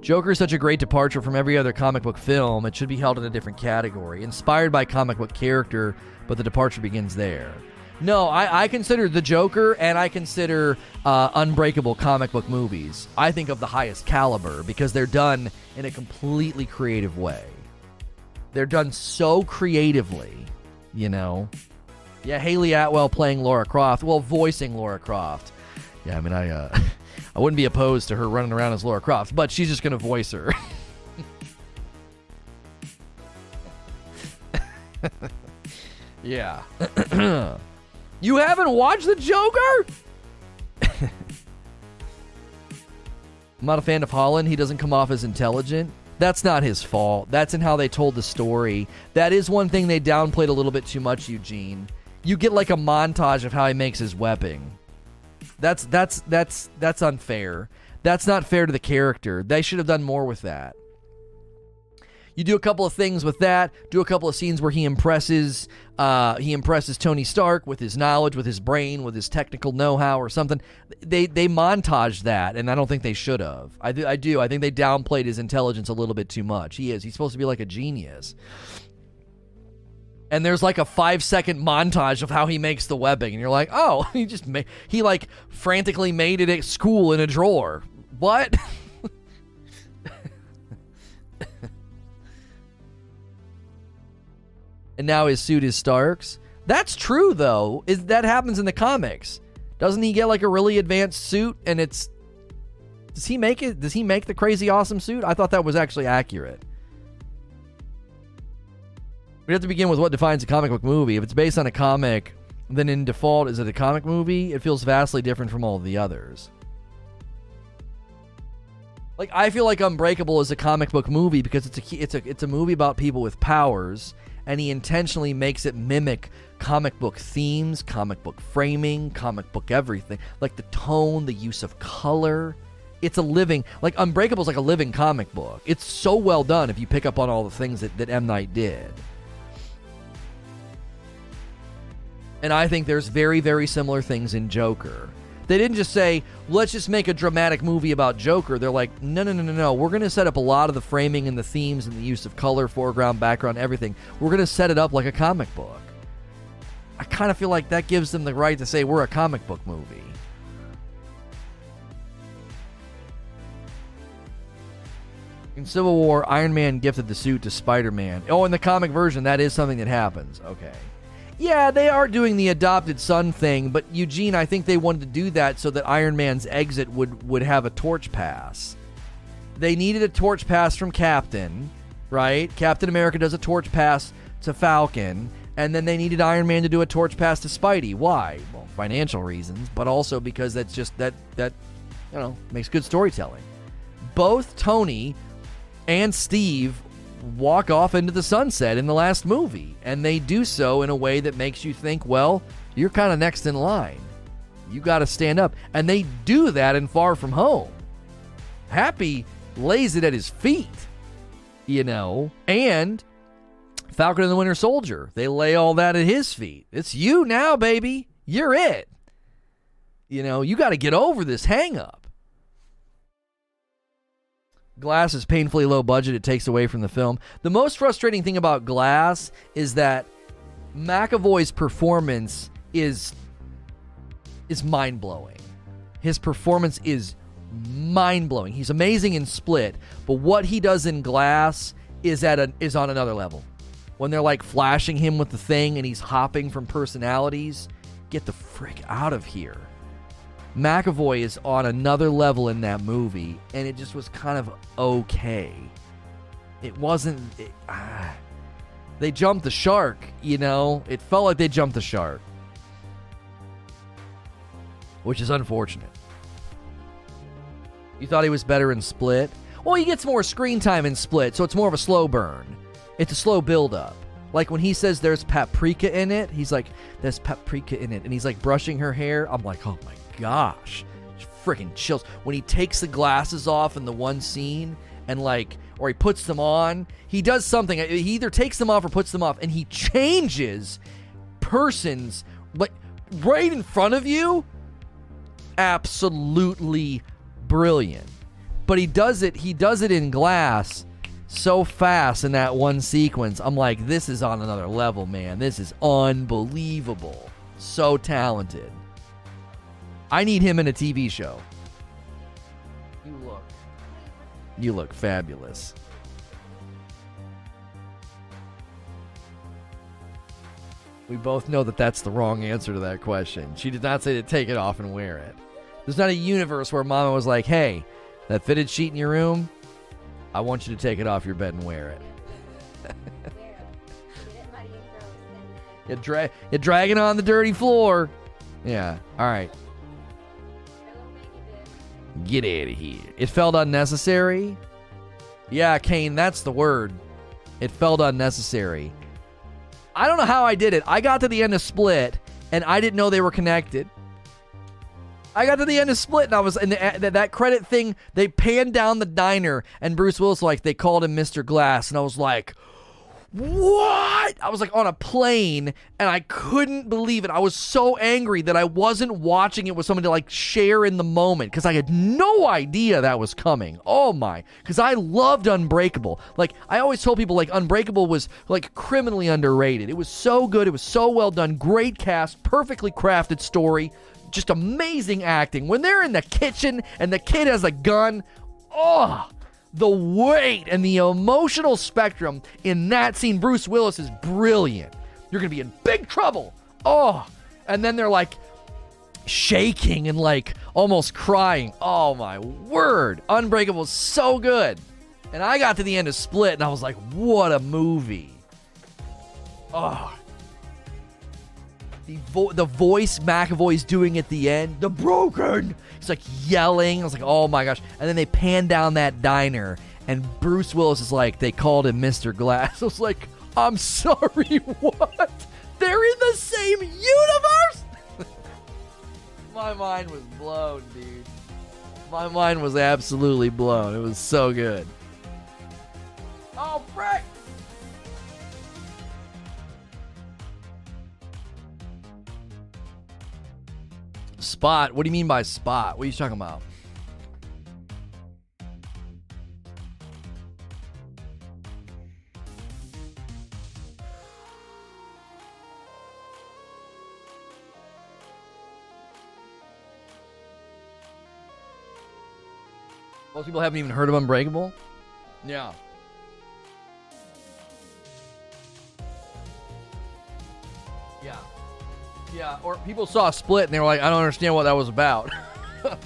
Joker is such a great departure from every other comic book film, it should be held in a different category. Inspired by comic book character, but the departure begins there. No, I, I consider The Joker and I consider uh, Unbreakable comic book movies. I think of the highest caliber because they're done in a completely creative way. They're done so creatively, you know. Yeah, Hayley Atwell playing Laura Croft, well, voicing Laura Croft. Yeah, I mean, I uh, I wouldn't be opposed to her running around as Laura Croft, but she's just going to voice her. yeah. you haven't watched The Joker? I'm not a fan of Holland. He doesn't come off as intelligent. That's not his fault. That's in how they told the story. That is one thing they downplayed a little bit too much, Eugene. You get like a montage of how he makes his webbing. That's that's that's that's unfair. That's not fair to the character. They should have done more with that. You do a couple of things with that. Do a couple of scenes where he impresses uh, he impresses Tony Stark with his knowledge, with his brain, with his technical know-how, or something. They they montage that, and I don't think they should have. I do, I do. I think they downplayed his intelligence a little bit too much. He is. He's supposed to be like a genius and there's like a five second montage of how he makes the webbing and you're like oh he just he like frantically made it at school in a drawer what and now his suit is stark's that's true though is that happens in the comics doesn't he get like a really advanced suit and it's does he make it does he make the crazy awesome suit i thought that was actually accurate we have to begin with what defines a comic book movie. If it's based on a comic, then in default, is it a comic movie? It feels vastly different from all the others. Like I feel like Unbreakable is a comic book movie because it's a it's a it's a movie about people with powers, and he intentionally makes it mimic comic book themes, comic book framing, comic book everything, like the tone, the use of color. It's a living like Unbreakable is like a living comic book. It's so well done if you pick up on all the things that, that M Night did. And I think there's very, very similar things in Joker. They didn't just say, let's just make a dramatic movie about Joker. They're like, no, no, no, no, no. We're going to set up a lot of the framing and the themes and the use of color, foreground, background, everything. We're going to set it up like a comic book. I kind of feel like that gives them the right to say we're a comic book movie. In Civil War, Iron Man gifted the suit to Spider Man. Oh, in the comic version, that is something that happens. Okay. Yeah, they are doing the adopted son thing, but Eugene, I think they wanted to do that so that Iron Man's exit would would have a torch pass. They needed a torch pass from Captain, right? Captain America does a torch pass to Falcon, and then they needed Iron Man to do a torch pass to Spidey. Why? Well, financial reasons, but also because that's just that that you know makes good storytelling. Both Tony and Steve walk off into the sunset in the last movie. And they do so in a way that makes you think, well, you're kind of next in line. You got to stand up. And they do that in Far From Home. Happy lays it at his feet, you know, and Falcon and the Winter Soldier, they lay all that at his feet. It's you now, baby. You're it. You know, you got to get over this hang up. Glass is painfully low budget. It takes away from the film. The most frustrating thing about Glass is that McAvoy's performance is is mind blowing. His performance is mind blowing. He's amazing in Split, but what he does in Glass is at a, is on another level. When they're like flashing him with the thing and he's hopping from personalities, get the frick out of here. McAvoy is on another level in that movie, and it just was kind of okay. It wasn't. It, ah, they jumped the shark, you know? It felt like they jumped the shark. Which is unfortunate. You thought he was better in Split? Well, he gets more screen time in Split, so it's more of a slow burn. It's a slow build up. Like when he says there's paprika in it, he's like, there's paprika in it. And he's like brushing her hair. I'm like, oh my gosh. Freaking chills. When he takes the glasses off in the one scene and like, or he puts them on, he does something. He either takes them off or puts them off and he changes persons like right in front of you. Absolutely brilliant. But he does it, he does it in glass so fast in that one sequence. I'm like, this is on another level, man. This is unbelievable. So talented. I need him in a TV show. You look. You look fabulous. We both know that that's the wrong answer to that question. She did not say to take it off and wear it. There's not a universe where mama was like, hey, that fitted sheet in your room, I want you to take it off your bed and wear it. You're, dra- you're dragging on the dirty floor. Yeah. All right. Get out of here. It felt unnecessary. Yeah, Kane, that's the word. It felt unnecessary. I don't know how I did it. I got to the end of Split and I didn't know they were connected. I got to the end of Split, and I was in the, that credit thing. They panned down the diner, and Bruce Willis like they called him Mr. Glass, and I was like, "What?" I was like on a plane, and I couldn't believe it. I was so angry that I wasn't watching it with someone to like share in the moment because I had no idea that was coming. Oh my! Because I loved Unbreakable. Like I always told people, like Unbreakable was like criminally underrated. It was so good. It was so well done. Great cast, perfectly crafted story just amazing acting. When they're in the kitchen and the kid has a gun, oh, the weight and the emotional spectrum in that scene. Bruce Willis is brilliant. You're going to be in big trouble. Oh, and then they're like shaking and like almost crying. Oh my word. Unbreakable is so good. And I got to the end of Split and I was like, what a movie. Oh, the vo- the voice McAvoy's doing at the end, the broken. He's like yelling. I was like, oh my gosh! And then they pan down that diner, and Bruce Willis is like, they called him Mr. Glass. I was like, I'm sorry, what? They're in the same universe. my mind was blown, dude. My mind was absolutely blown. It was so good. Oh, frick! Spot? What do you mean by spot? What are you talking about? Most people haven't even heard of Unbreakable. Yeah. Yeah, or people saw a Split and they were like, I don't understand what that was about.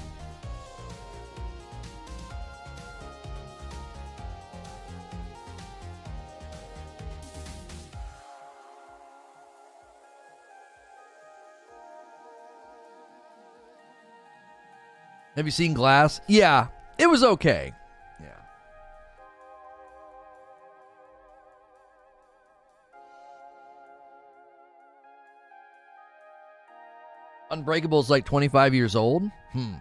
Have you seen Glass? Yeah, it was okay. Unbreakable is like 25 years old? Hmm.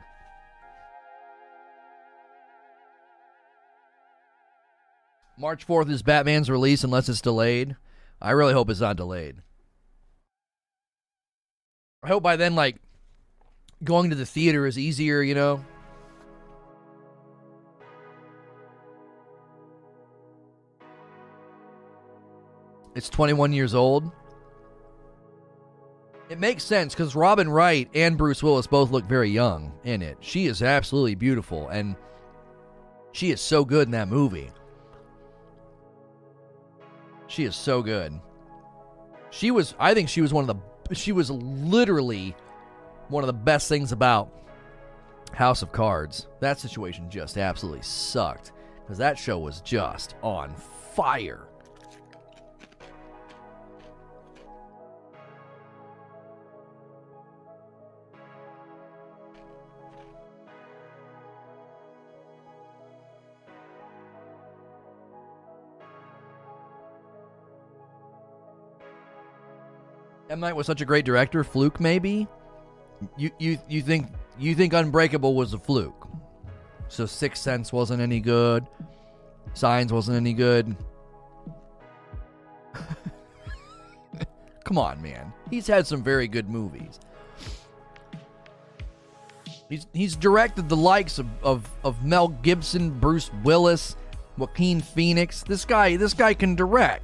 March 4th is Batman's release unless it's delayed. I really hope it's not delayed. I hope by then, like, going to the theater is easier, you know? It's 21 years old. It makes sense because Robin Wright and Bruce Willis both look very young in it. She is absolutely beautiful, and she is so good in that movie. She is so good. She was, I think she was one of the, she was literally one of the best things about House of Cards. That situation just absolutely sucked because that show was just on fire. M Night was such a great director. Fluke, maybe. You you you think you think Unbreakable was a fluke? So Sixth Sense wasn't any good. Signs wasn't any good. Come on, man. He's had some very good movies. He's he's directed the likes of, of, of Mel Gibson, Bruce Willis, Joaquin Phoenix. This guy this guy can direct.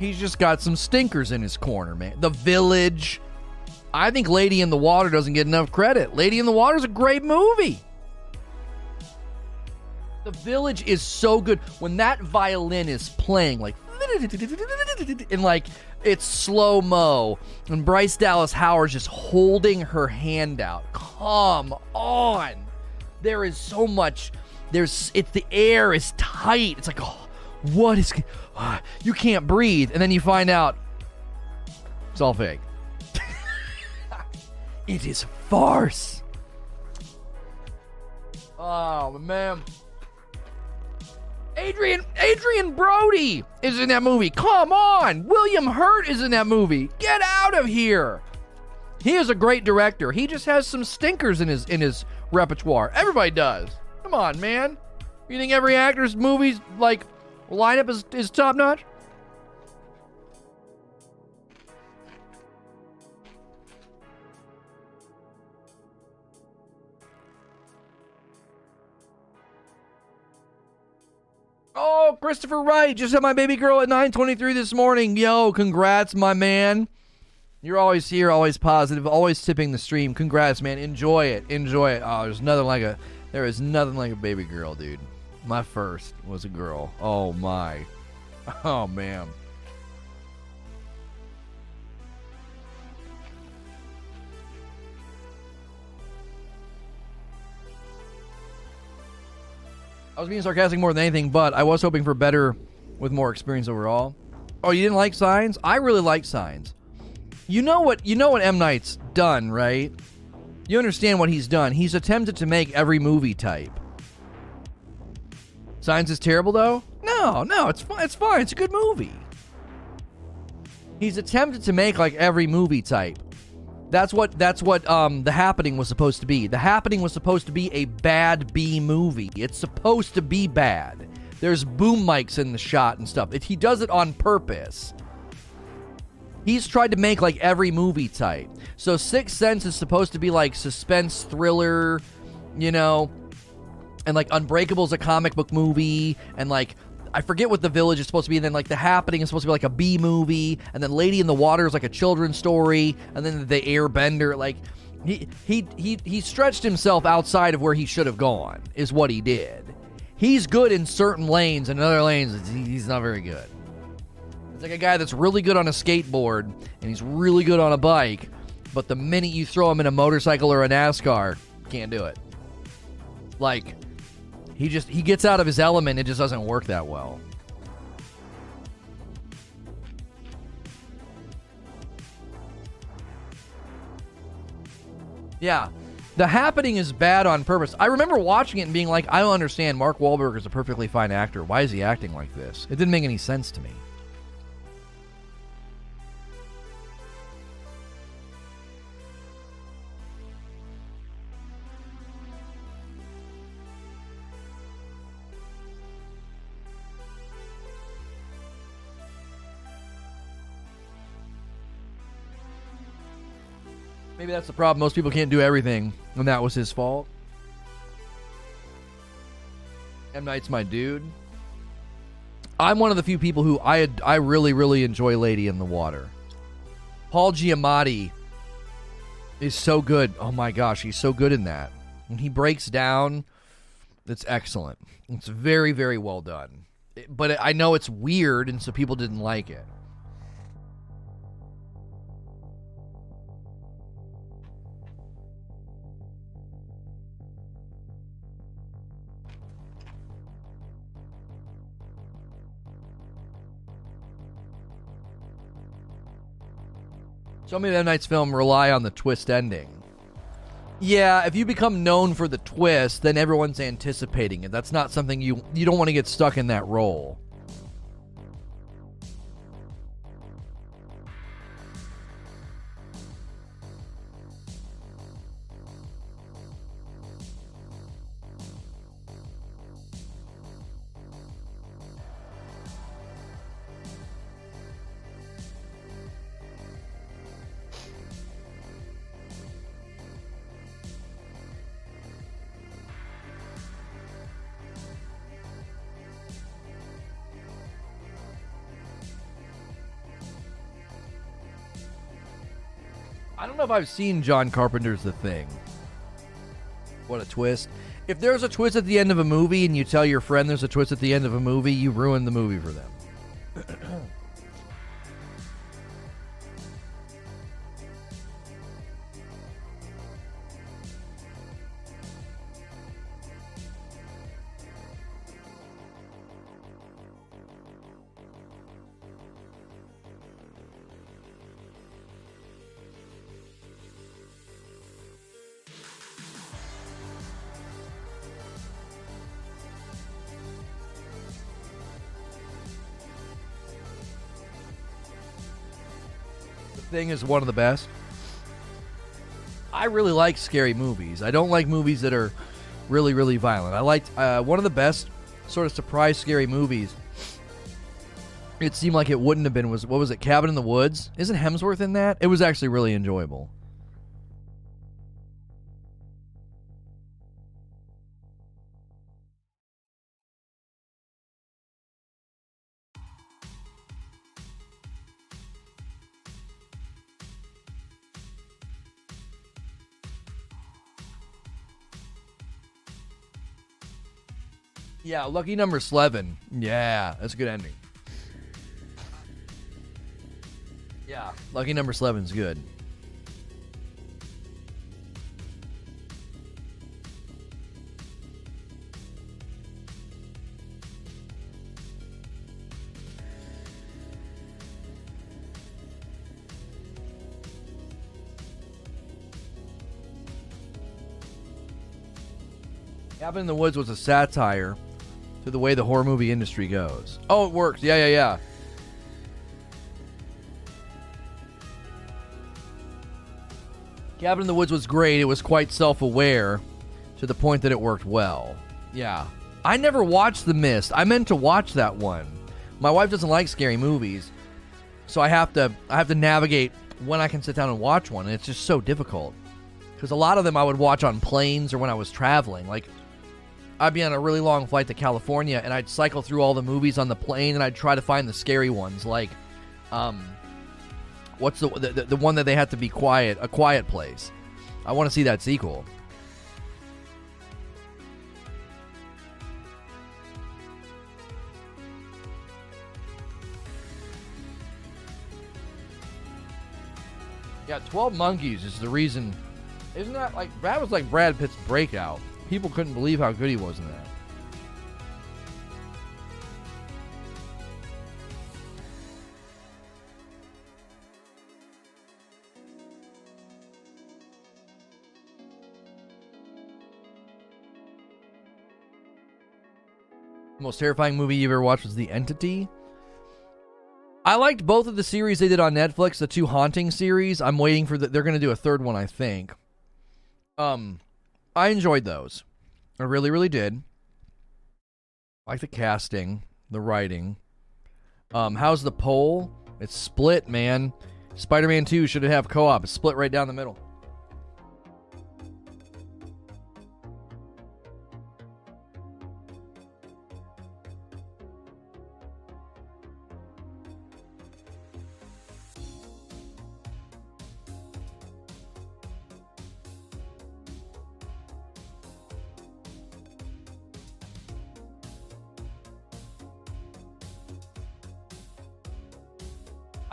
He's just got some stinkers in his corner, man. The Village. I think Lady in the Water doesn't get enough credit. Lady in the Water is a great movie. The Village is so good. When that violin is playing, like, and like it's slow mo, and Bryce Dallas Howard's just holding her hand out. Come on, there is so much. There's it's the air is tight. It's like, oh, what is? Uh, you can't breathe, and then you find out it's all fake. it is farce. Oh man. Adrien Adrien Brody is in that movie. Come on. William Hurt is in that movie. Get out of here. He is a great director. He just has some stinkers in his in his repertoire. Everybody does. Come on, man. You think every actor's movies like lineup is, is top notch? Oh, Christopher Wright just had my baby girl at 9:23 this morning. Yo, congrats, my man. You're always here, always positive, always tipping the stream. Congrats, man. Enjoy it. Enjoy it. Oh, there's nothing like a there is nothing like a baby girl, dude. My first was a girl. Oh my. Oh man. I was being sarcastic more than anything, but I was hoping for better with more experience overall. Oh, you didn't like Signs? I really like Signs. You know what? You know what M Night's done, right? You understand what he's done. He's attempted to make every movie type. Signs is terrible though? No, no, it's fine. It's fine. It's a good movie. He's attempted to make like every movie type. That's what that's what um the happening was supposed to be. The happening was supposed to be a bad B movie. It's supposed to be bad. There's boom mics in the shot and stuff. It, he does it on purpose. He's tried to make like every movie type. So Sixth Sense is supposed to be like suspense thriller, you know, and like Unbreakable's a comic book movie, and like I forget what the village is supposed to be, and then like the happening is supposed to be like a B movie, and then Lady in the Water is like a children's story, and then the Airbender, like he he he he stretched himself outside of where he should have gone, is what he did. He's good in certain lanes, and in other lanes he's not very good. It's like a guy that's really good on a skateboard and he's really good on a bike, but the minute you throw him in a motorcycle or a NASCAR, can't do it. Like he just he gets out of his element. It just doesn't work that well. Yeah. The happening is bad on purpose. I remember watching it and being like, I don't understand. Mark Wahlberg is a perfectly fine actor. Why is he acting like this? It didn't make any sense to me. Maybe that's the problem. Most people can't do everything, and that was his fault. M Night's my dude. I'm one of the few people who I I really really enjoy Lady in the Water. Paul Giamatti is so good. Oh my gosh, he's so good in that. When he breaks down, it's excellent. It's very very well done. But I know it's weird, and so people didn't like it. So many of M Night's film rely on the twist ending. Yeah, if you become known for the twist, then everyone's anticipating it. That's not something you you don't want to get stuck in that role. Know if I've seen John Carpenter's The Thing. What a twist. If there's a twist at the end of a movie and you tell your friend there's a twist at the end of a movie, you ruin the movie for them. Thing is one of the best. I really like scary movies. I don't like movies that are really, really violent. I liked uh, one of the best sort of surprise scary movies. It seemed like it wouldn't have been was what was it? Cabin in the Woods. Isn't Hemsworth in that? It was actually really enjoyable. Yeah, lucky number Slevin. Yeah, that's a good ending. Yeah, lucky number Slevin is good. Cabin in the Woods was a satire to the way the horror movie industry goes. Oh, it works. Yeah, yeah, yeah. Cabin in the Woods was great. It was quite self aware to the point that it worked well. Yeah. I never watched The Mist. I meant to watch that one. My wife doesn't like scary movies, so I have to I have to navigate when I can sit down and watch one, and it's just so difficult. Because a lot of them I would watch on planes or when I was traveling. Like I'd be on a really long flight to California and I'd cycle through all the movies on the plane and I'd try to find the scary ones like um what's the the, the one that they have to be quiet, a quiet place. I want to see that sequel. Yeah, 12 Monkeys is the reason. Isn't that like that was like Brad Pitt's breakout? People couldn't believe how good he was in that. Most terrifying movie you've ever watched was The Entity. I liked both of the series they did on Netflix, the two haunting series. I'm waiting for the, they're going to do a third one, I think. Um I enjoyed those. I really, really did. Like the casting, the writing. Um, how's the poll? It's split, man. Spider-Man 2 should have co-op. It's split right down the middle.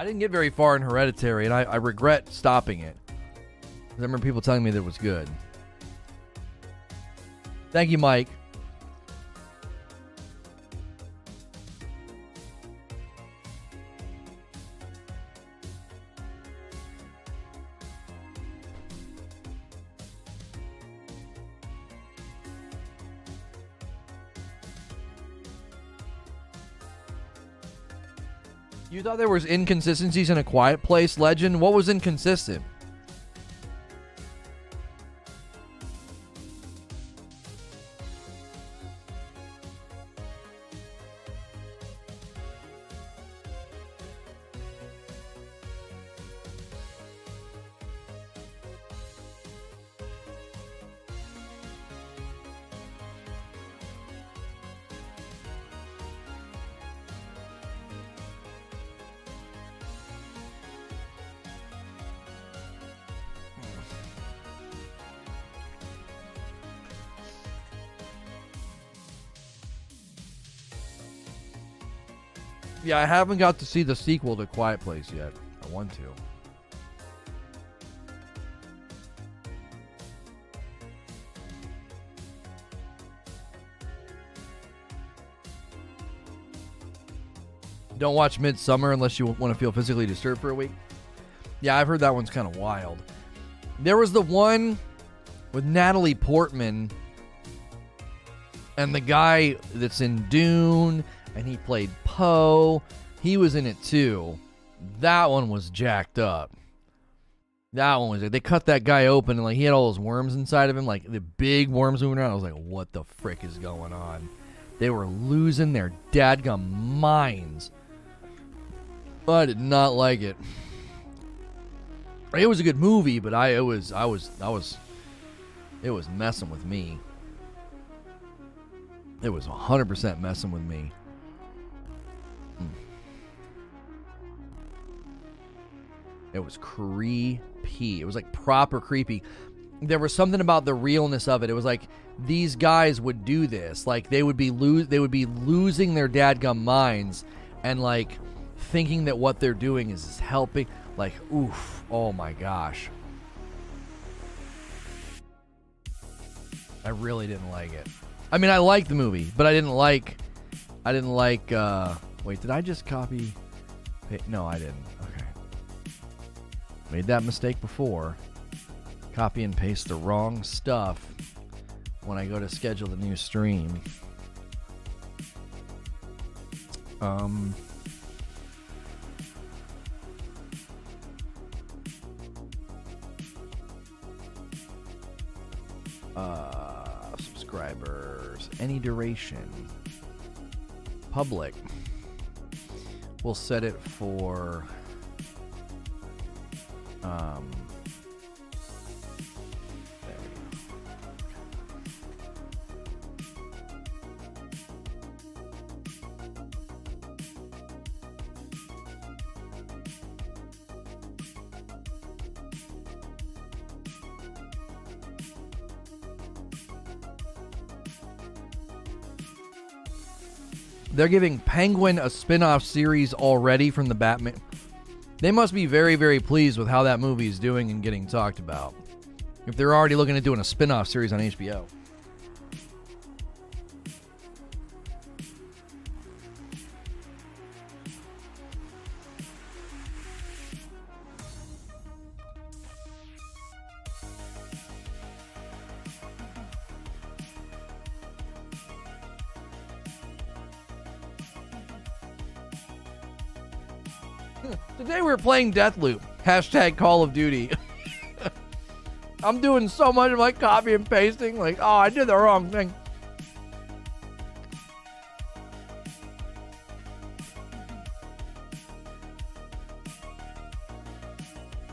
Didn't get very far in Hereditary, and I, I regret stopping it. I remember people telling me that it was good. Thank you, Mike. Thought there was inconsistencies in a quiet place legend? What was inconsistent? I haven't got to see the sequel to Quiet Place yet. I want to. Don't watch Midsommar unless you want to feel physically disturbed for a week. Yeah, I've heard that one's kind of wild. There was the one with Natalie Portman and the guy that's in Dune and he played Poe. He was in it too. That one was jacked up. That one was they cut that guy open and like he had all those worms inside of him, like the big worms moving around. I was like, what the frick is going on? They were losing their dadgum minds. I did not like it. It was a good movie, but I it was I was I was it was messing with me. It was 100% messing with me. It was creepy. It was like proper creepy. There was something about the realness of it. It was like these guys would do this. Like they would be lose they would be losing their dadgum minds and like thinking that what they're doing is helping. Like, oof, oh my gosh. I really didn't like it. I mean, I liked the movie, but I didn't like. I didn't like. uh Wait, did I just copy? No, I didn't. Made that mistake before. Copy and paste the wrong stuff when I go to schedule the new stream. Um. Uh, subscribers, any duration, public. We'll set it for um, They're giving Penguin a spin off series already from the Batman. They must be very, very pleased with how that movie is doing and getting talked about. If they're already looking at doing a spin off series on HBO. Playing Deathloop. Hashtag Call of Duty. I'm doing so much of like copy and pasting. Like, oh, I did the wrong thing.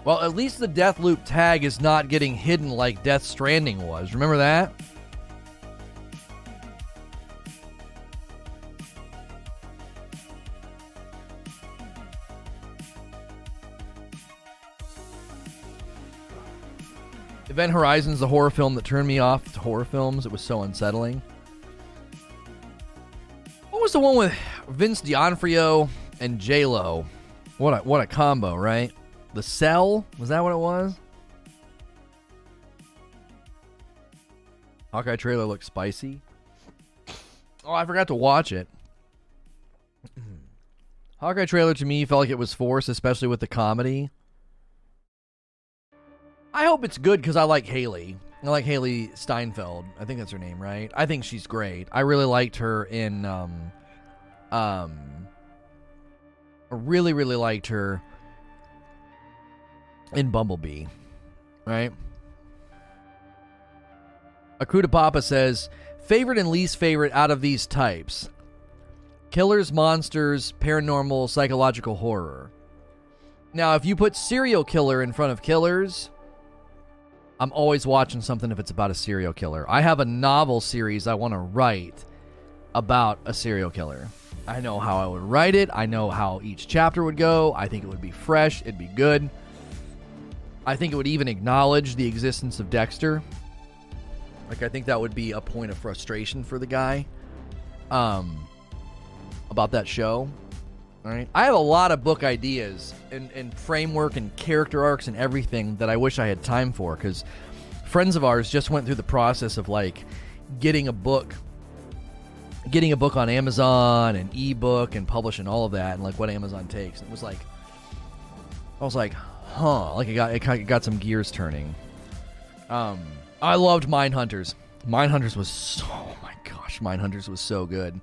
Well, at least the Deathloop tag is not getting hidden like Death Stranding was. Remember that? Event Horizon's the horror film that turned me off to horror films. It was so unsettling. What was the one with Vince D'Onofrio and J Lo? What a what a combo, right? The Cell was that what it was? Hawkeye trailer looks spicy. Oh, I forgot to watch it. Hawkeye trailer to me felt like it was forced, especially with the comedy. I hope it's good because I like Hailee. I like Hailee Steinfeld. I think that's her name, right? I think she's great. I really liked her in um um I really, really liked her in Bumblebee. Right? Akuda Papa says, favorite and least favorite out of these types. Killers, monsters, paranormal, psychological horror. Now, if you put serial killer in front of killers, I'm always watching something if it's about a serial killer. I have a novel series I want to write about a serial killer. I know how I would write it. I know how each chapter would go. I think it would be fresh. It'd be good. I think it would even acknowledge the existence of Dexter. Like I think that would be a point of frustration for the guy um about that show. Right? I have a lot of book ideas and, and framework and character arcs and everything that I wish I had time for because friends of ours just went through the process of like getting a book getting a book on Amazon and ebook and publishing all of that and like what Amazon takes. It was like I was like, huh, like it got it got some gears turning. Um I loved Mindhunters. Mine Hunters was so oh my gosh, Mindhunters was so good.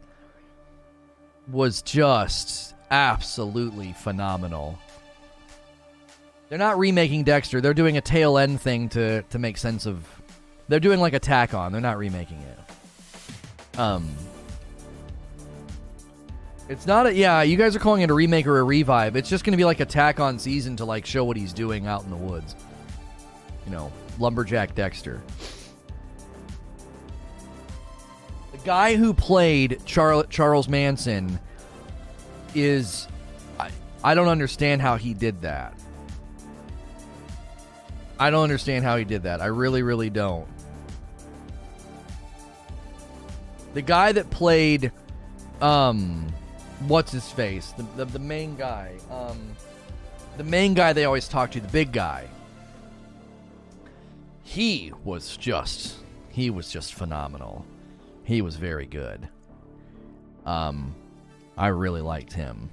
Was just absolutely phenomenal. They're not remaking Dexter. They're doing a tail end thing to to make sense of. They're doing like a tack on. They're not remaking it. Um. It's not a yeah. You guys are calling it a remake or a revive. It's just going to be like a tack on season to like show what he's doing out in the woods. You know, lumberjack Dexter. The guy who played Char- Charles Manson is I, I don't understand how he did that. I don't understand how he did that. I really, really don't. The guy that played, um, what's his face? The, the, the main guy. Um, the main guy they always talk to, the big guy. He was just, he was just phenomenal. He was very good. Um, I really liked him.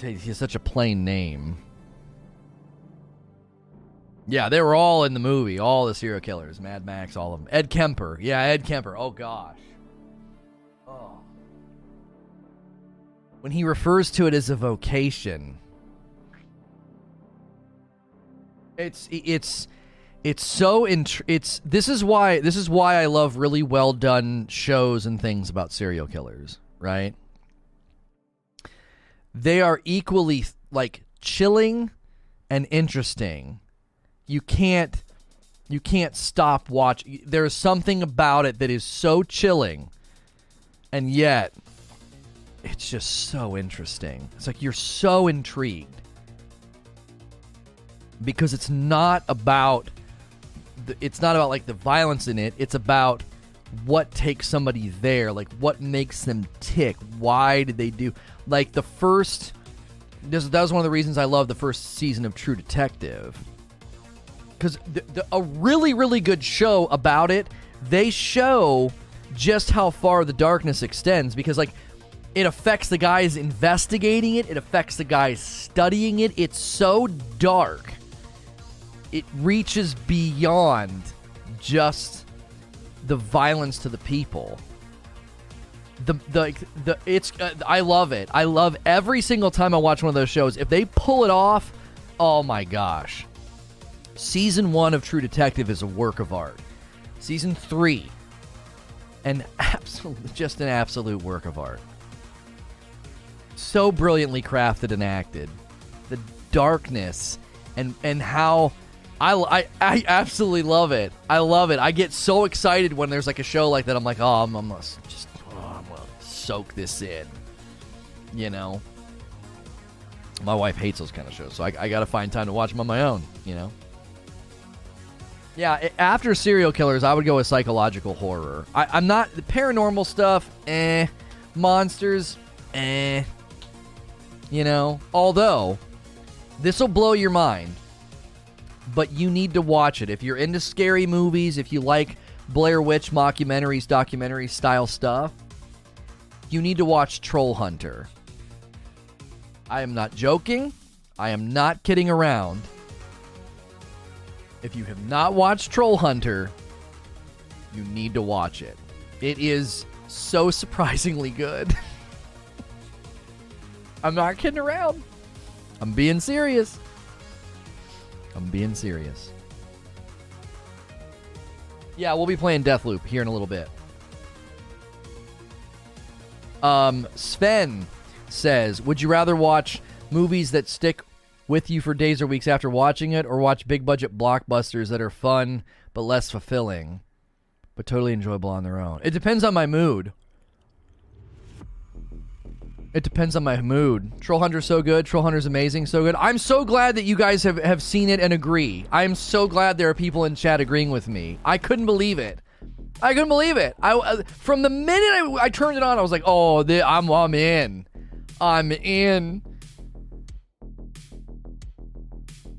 He has such a plain name. Yeah, they were all in the movie. All the serial killers, Mad Max, all of them. Ed Kemper. Yeah, Ed Kemper. Oh gosh. Oh. When he refers to it as a vocation, it's it's it's so int- it's this is why this is why I love really well done shows and things about serial killers, right? They are equally like chilling and interesting. You can't you can't stop watching. There's something about it that is so chilling and yet it's just so interesting. It's like you're so intrigued because it's not about it's not about like the violence in it. It's about what takes somebody there, like what makes them tick. Why did they do like the first? This, that was one of the reasons I love the first season of True Detective because a really really good show about it. They show just how far the darkness extends because like it affects the guys investigating it. It affects the guys studying it. It's so dark it reaches beyond just the violence to the people. The the the it's uh, I love it. I love every single time I watch one of those shows. If they pull it off, oh my gosh. Season 1 of True Detective is a work of art. Season 3 an absolute just an absolute work of art. So brilliantly crafted and acted. The darkness and and how I, I, I absolutely love it. I love it. I get so excited when there's like a show like that. I'm like, oh, I'm, I'm just, oh, I'm gonna soak this in. You know. My wife hates those kind of shows, so I, I got to find time to watch them on my own. You know. Yeah, after serial killers, I would go with psychological horror. I, I'm not the paranormal stuff. Eh, monsters. Eh. You know. Although, this will blow your mind but you need to watch it. If you're into scary movies, if you like Blair Witch mockumentaries, documentary style stuff, you need to watch Troll Hunter. I am not joking. I am not kidding around. If you have not watched Troll Hunter, you need to watch it. It is so surprisingly good. I'm not kidding around. I'm being serious. I'm being serious. Yeah, we'll be playing Deathloop here in a little bit. Um, Sven says, "Would you rather watch movies that stick with you for days or weeks after watching it, or watch big budget blockbusters that are fun but less fulfilling, but totally enjoyable on their own?" It depends on my mood. It depends on my mood. Troll Hunter's so good. Troll Hunter's amazing. So good. I'm so glad that you guys have, have seen it and agree. I'm so glad there are people in chat agreeing with me. I couldn't believe it. I couldn't believe it. I uh, from the minute I, I turned it on, I was like, "Oh, the, I'm I'm in, I'm in."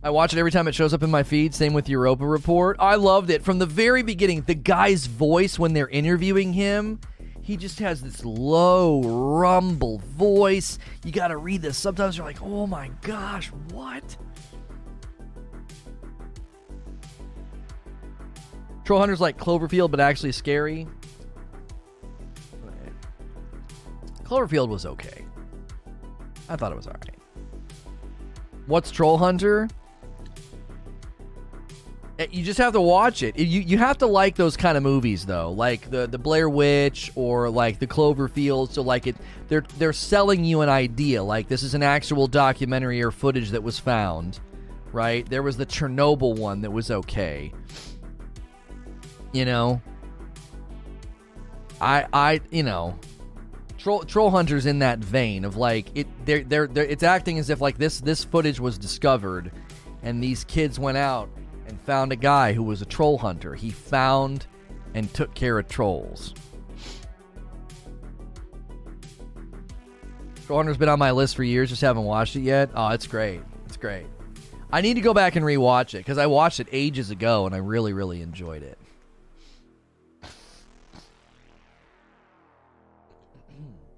I watch it every time it shows up in my feed. Same with Europa Report. I loved it from the very beginning. The guy's voice when they're interviewing him, he just has this low rumble voice. You got to read this. Sometimes you're like, "Oh my gosh, what?" Troll Hunter's like Cloverfield, but actually scary. Cloverfield was okay. I thought it was alright. What's Troll Hunter? Eh, You just have to watch it. You you have to like those kind of movies though, like the the Blair Witch or like the Cloverfield. So like it, they're they're selling you an idea. Like this is an actual documentary or footage that was found, right? There was the Chernobyl one that was okay. You know, I I you know, Troll Troll Hunter's in that vein of like it. They're they're, they're it's acting as if like this this footage was discovered, and these kids went out and found a guy who was a troll hunter. He found and took care of trolls. Troll Hunter's been on my list for years, just haven't watched it yet. Oh, it's great. It's great. I need to go back and rewatch it because I watched it ages ago and I really, really enjoyed it.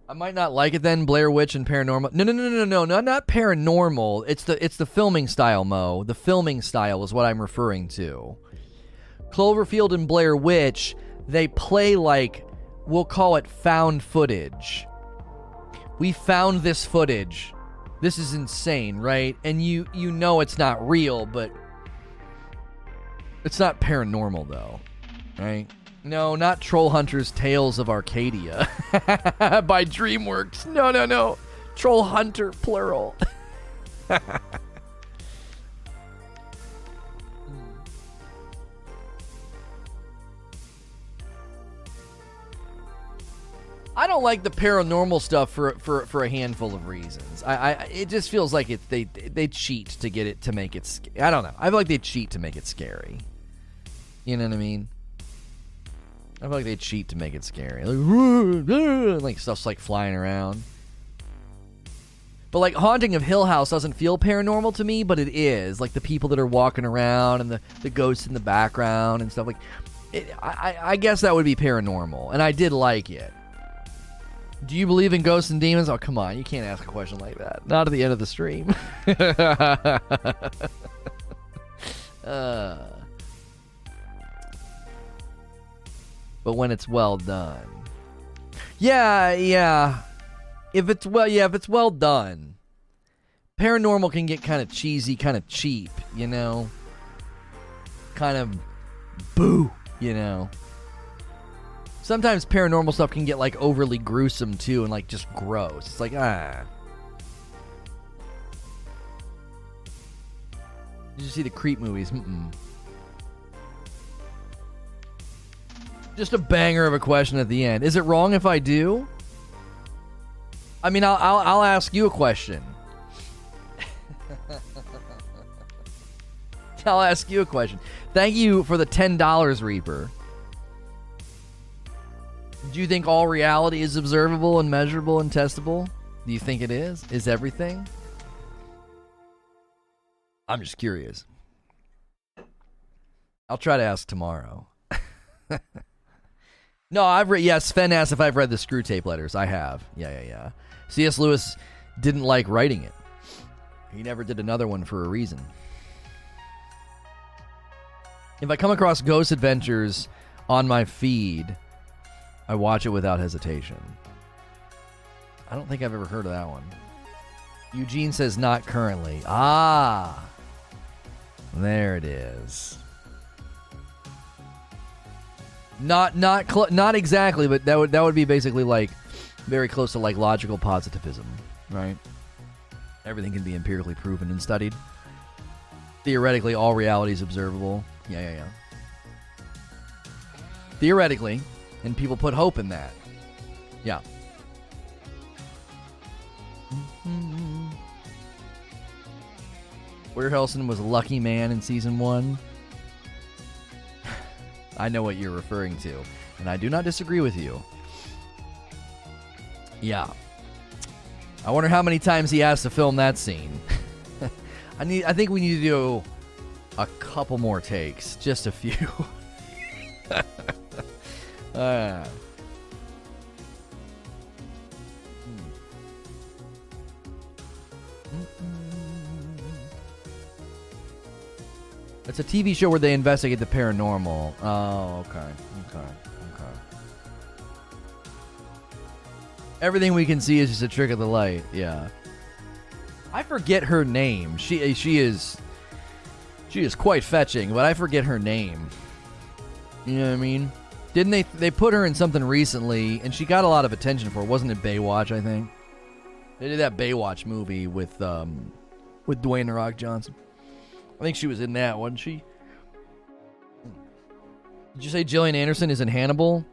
I might not like it then, Blair Witch and Paranormal. No, no, no, no, no, no, not paranormal. It's the it's the filming style, Mo. The filming style is what I'm referring to. Cloverfield and Blair Witch, they play like we'll call it found footage. We found this footage. This is insane, right? And you you know it's not real, but it's not paranormal though, right? No, not Troll Hunters Tales of Arcadia by DreamWorks. No, no, no. Troll Hunter, plural. I don't like the paranormal stuff for for for a handful of reasons. I, I it just feels like it they they cheat to get it to make it. I don't know. I feel like they cheat to make it scary. You know what I mean? I feel like they cheat to make it scary. Like, like stuff's like flying around. But like Haunting of Hill House doesn't feel paranormal to me, but it is. Like the people that are walking around and the, the ghosts in the background and stuff like it, I, I- guess that would be paranormal, and I did like it. Do you believe in ghosts and demons? Oh, come on. You can't ask a question like that. Not at the end of the stream. uh, but when it's well done. Yeah, yeah. If it's well, yeah, if it's well done. Paranormal can get kind of cheesy, kind of cheap, you know? Kind of boo, you know? Sometimes paranormal stuff can get like overly gruesome too and like just gross. It's like, ah. Did you see the creep movies? Mm-mm. Just a banger of a question at the end. Is it wrong if I do? I mean, I'll I'll, I'll ask you a question. I'll ask you a question. Thank you for the ten dollars, Reaper. Do you think all reality is observable and measurable and testable? Do you think it is? Is everything? I'm just curious. I'll try to ask tomorrow. no, I've read. Yes, Sven asked if I've read the Screwtape letters. I have. Yeah, yeah, yeah. C.S. Lewis didn't like writing it. He never did another one for a reason. If I come across Ghost Adventures on my feed, I watch it without hesitation. I don't think I've ever heard of that one. Eugene says not currently. Ah. There it is. Not not cl- not exactly, but that would that would be basically like very close to like logical positivism, right? Everything can be empirically proven and studied. Theoretically, all reality is observable. Yeah, yeah, yeah. Theoretically, and people put hope in that. Yeah. Mm-hmm. Woody Harrelson was a lucky man in season one. I know what you're referring to. and I do not disagree with you. Yeah. I wonder how many times he has to film that scene. I need. I think we need to do a couple more takes, just a few. uh. It's a TV show where they investigate the paranormal. Oh, okay. Okay. Okay. Everything we can see is just a trick of the light. Yeah. I forget her name. She she is she is quite fetching, but I forget her name. You know what I mean? Didn't they they put her in something recently and she got a lot of attention for it. Wasn't it Baywatch, I think? They did that Baywatch movie with um with Dwayne Rock Johnson. I think she was in that, wasn't she? Did you say Gillian Anderson is in Hannibal?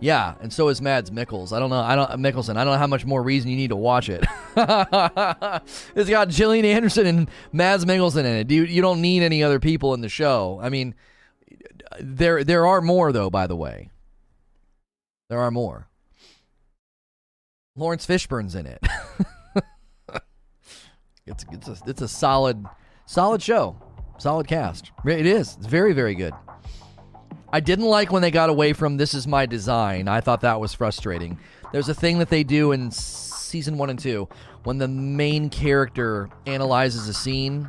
Yeah, and so is Mads Mikkels. I don't know. I don't Mikkelsen. I don't know how much more reason you need to watch it. it's got Gillian Anderson and Mads Mikkelsen in it. You you don't need any other people in the show. I mean, there there are more though. By the way, there are more. Laurence Fishburne's in it. it's it's a, it's a solid solid show, solid cast. It is. It's very very good. I didn't like when they got away from this is my design. I thought that was frustrating. There's a thing that they do in season 1 and 2 when the main character analyzes a scene,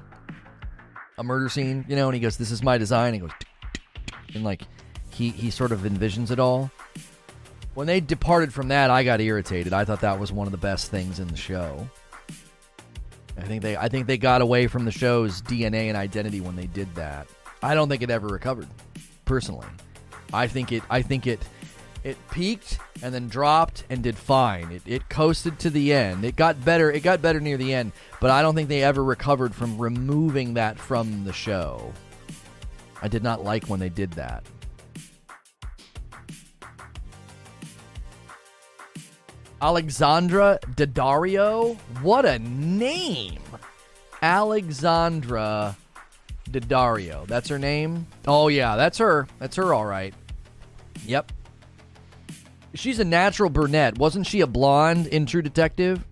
a murder scene, you know, and he goes, "This is my design." And he goes and like he he sort of envisions it all. When they departed from that, I got irritated. I thought that was one of the best things in the show. I think they I think they got away from the show's DNA and identity when they did that. I don't think it ever recovered personally. I think it I think it it peaked and then dropped and did fine. It, it coasted to the end. It got better. It got better near the end, but I don't think they ever recovered from removing that from the show. I did not like when they did that. Alexandra Daddario? What a name! Alexandra Daddario. That's her name? Oh, yeah, that's her. That's her, all right. Yep. She's a natural brunette. Wasn't she a blonde in True Detective?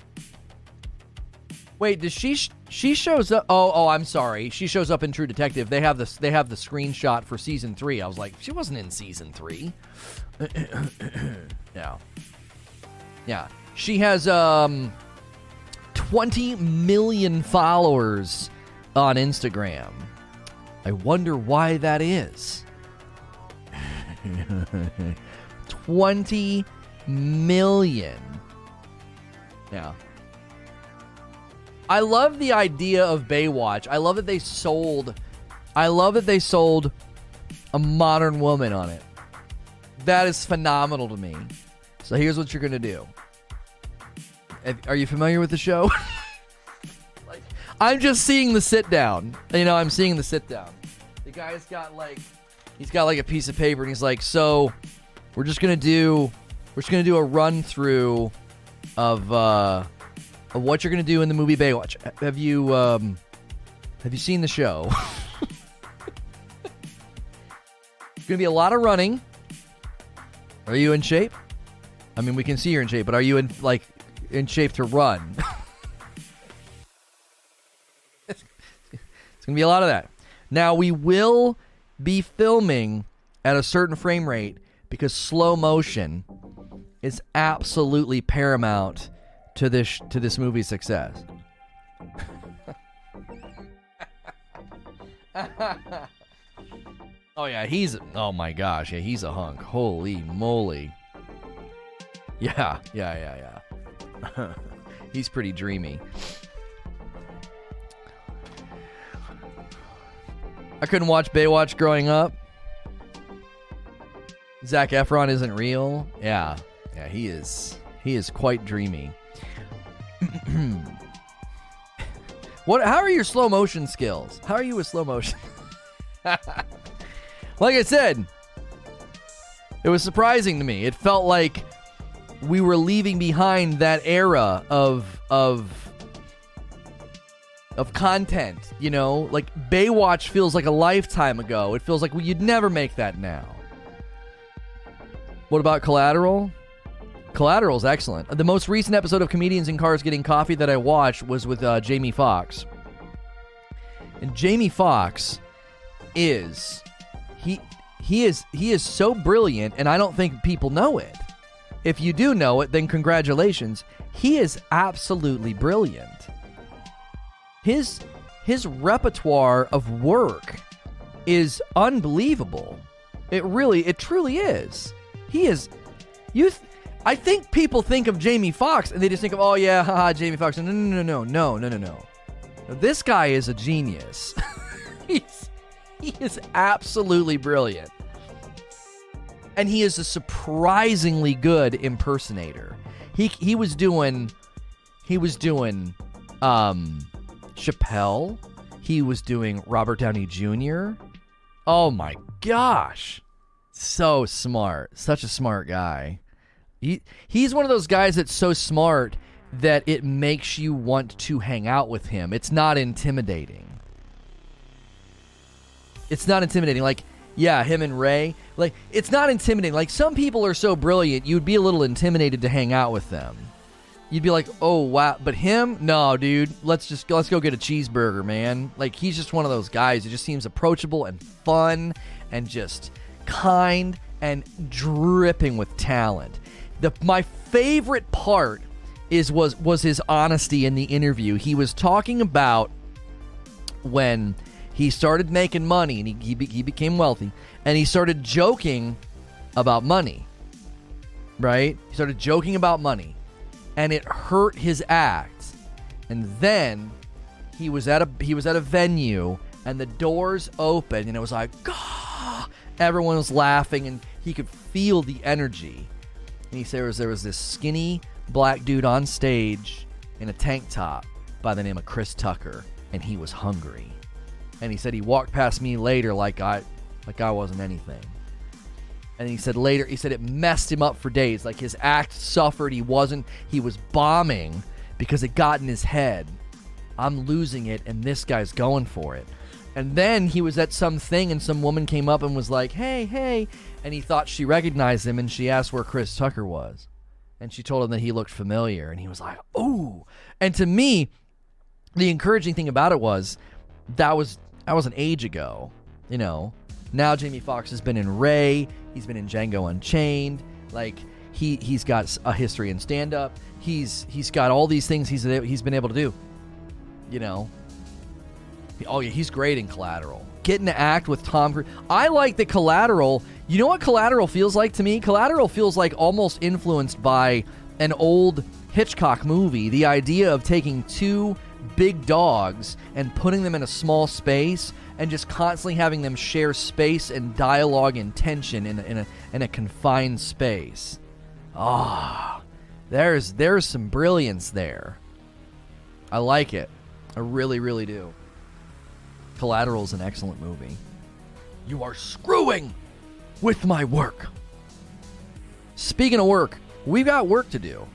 Wait, does she sh- she shows up Oh, oh, I'm sorry. She shows up in True Detective. They have this they have the screenshot for season 3. I was like, she wasn't in season 3. yeah. Yeah. She has um 20 million followers on Instagram. I wonder why that is. 20 million. Yeah. I love the idea of Baywatch. I love that they sold I love that they sold a modern woman on it. That is phenomenal to me. So here's what you're going to do. Are you familiar with the show? like I'm just seeing the sit down. You know, I'm seeing the sit down. The guy's got like he's got like a piece of paper and he's like, "So, we're just to do we're just to do a run through of uh of what you're to do in the movie Baywatch. Have you um, have you seen the show? it's to be a lot of running. Are you in shape? I mean, we can see you're in shape, but are you in like in shape to run? it's going to be a lot of that. Now, we will be filming at a certain frame rate because slow motion is absolutely paramount to this to this movie's success. oh yeah, he's oh my gosh, yeah, he's a hunk. Holy moly. Yeah, yeah, yeah, yeah. he's pretty dreamy. I couldn't watch Baywatch growing up. Zac Efron isn't real. Yeah, yeah, he is. He is quite dreamy. what? How are your slow motion skills? How are you with slow motion? like I said, it was surprising to me. It felt like we were leaving behind that era of of of content. You know, like Baywatch feels like a lifetime ago. It feels like well, you'd never make that now. What about Collateral? Collateral's excellent. The most recent episode of Comedians in Cars Getting Coffee that I watched was with uh, Jamie Foxx. And Jamie Foxx is he he is he is so brilliant and I don't think people know it. If you do know it, then congratulations. He is absolutely brilliant. His his repertoire of work is unbelievable. It really it truly is. He is you th- I think people think of Jamie Foxx and they just think of, oh yeah, haha, Jamie Foxx. No, no, no, no, no, no, no, no. This guy is a genius. He's, he is absolutely brilliant. And he is a surprisingly good impersonator. He he was doing he was doing um Chappelle. He was doing Robert Downey Jr. Oh my gosh. So smart. Such a smart guy. He he's one of those guys that's so smart that it makes you want to hang out with him. It's not intimidating. It's not intimidating. Like, yeah, him and Ray. Like, it's not intimidating. Like, some people are so brilliant, you'd be a little intimidated to hang out with them. You'd be like, oh wow, but him, no, dude. Let's just let's go get a cheeseburger, man. Like, he's just one of those guys. It just seems approachable and fun, and just kind and dripping with talent. The my favorite part is was was his honesty in the interview. He was talking about when he started making money and he, he, he became wealthy and he started joking about money. Right? He started joking about money and it hurt his act. And then he was at a he was at a venue and the doors opened and it was like, Gah! everyone was laughing and he could feel the energy. And he said there was, there was this skinny black dude on stage in a tank top by the name of Chris Tucker, and he was hungry. And he said he walked past me later like I like I wasn't anything. And he said later, he said it messed him up for days. Like his act suffered. He wasn't, he was bombing because it got in his head. I'm losing it, and this guy's going for it. And then he was at some thing, and some woman came up and was like, hey, hey. And he thought she recognized him, and she asked where Chris Tucker was and she told him that he looked familiar and he was like ooh and to me the encouraging thing about it was that was that was an age ago you know. Now jamie foxx has been in ray he's been in django unchained like he he's got a history in stand up he's he's got all these things he's he's been able to do you know. Oh yeah he's great in collateral. Getting to act with tom cruise. I like the collateral you know what Collateral feels like to me? Collateral feels like almost influenced by an old Hitchcock movie. The idea of taking two big dogs and putting them in a small space and just constantly having them share space and dialogue and tension in a, in a, in a confined space. Ah, oh, there's there's some brilliance there. I like it. I really, really do. Collateral is an excellent movie. You are screwing with my work. Speaking of work, we've got work to do.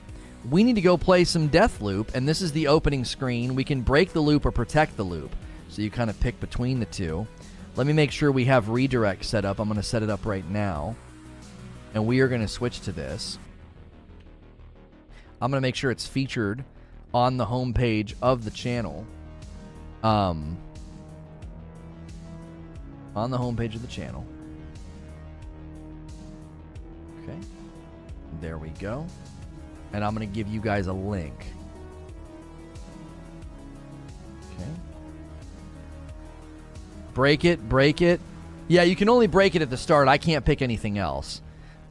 We need to go play some Deathloop, and this is the opening screen. We can break the loop or protect the loop. So you kind of pick between the two. Let me make sure we have redirect set up. I'm going to set it up right now. And we are going to switch to this. I'm going to make sure it's featured on the homepage of the channel. Um, on the homepage of the channel. Okay. There we go. And I'm going to give you guys a link. Okay. Break it, break it. Yeah, you can only break it at the start. I can't pick anything else.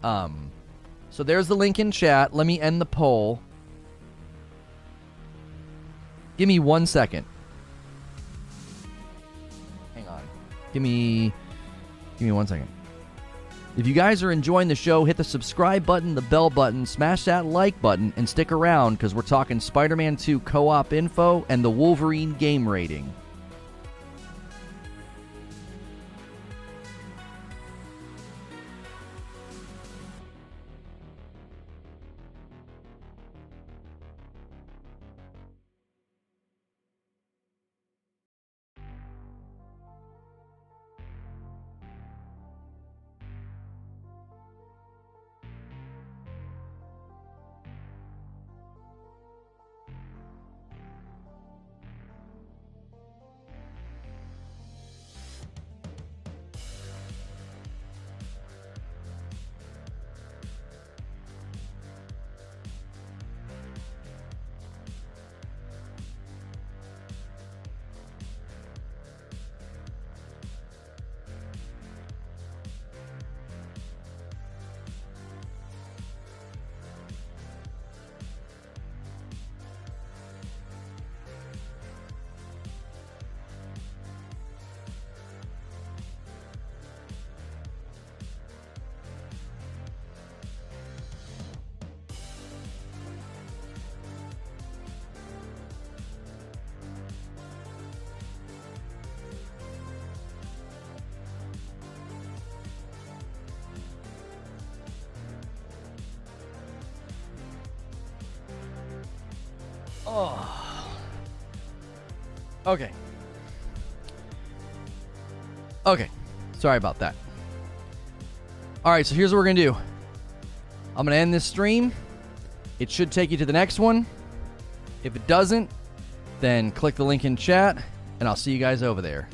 Um, so there's the link in chat. Let me end the poll. Give me one second. Hang on. Give me give me one second. If you guys are enjoying the show, hit the subscribe button, the bell button, smash that like button, and stick around because we're talking Spider Man 2 co op info and the Wolverine game rating. Okay. Sorry about that. All right, so here's what we're going to do. I'm going to end this stream. It should take you to the next one. If it doesn't, then click the link in chat, and I'll see you guys over there.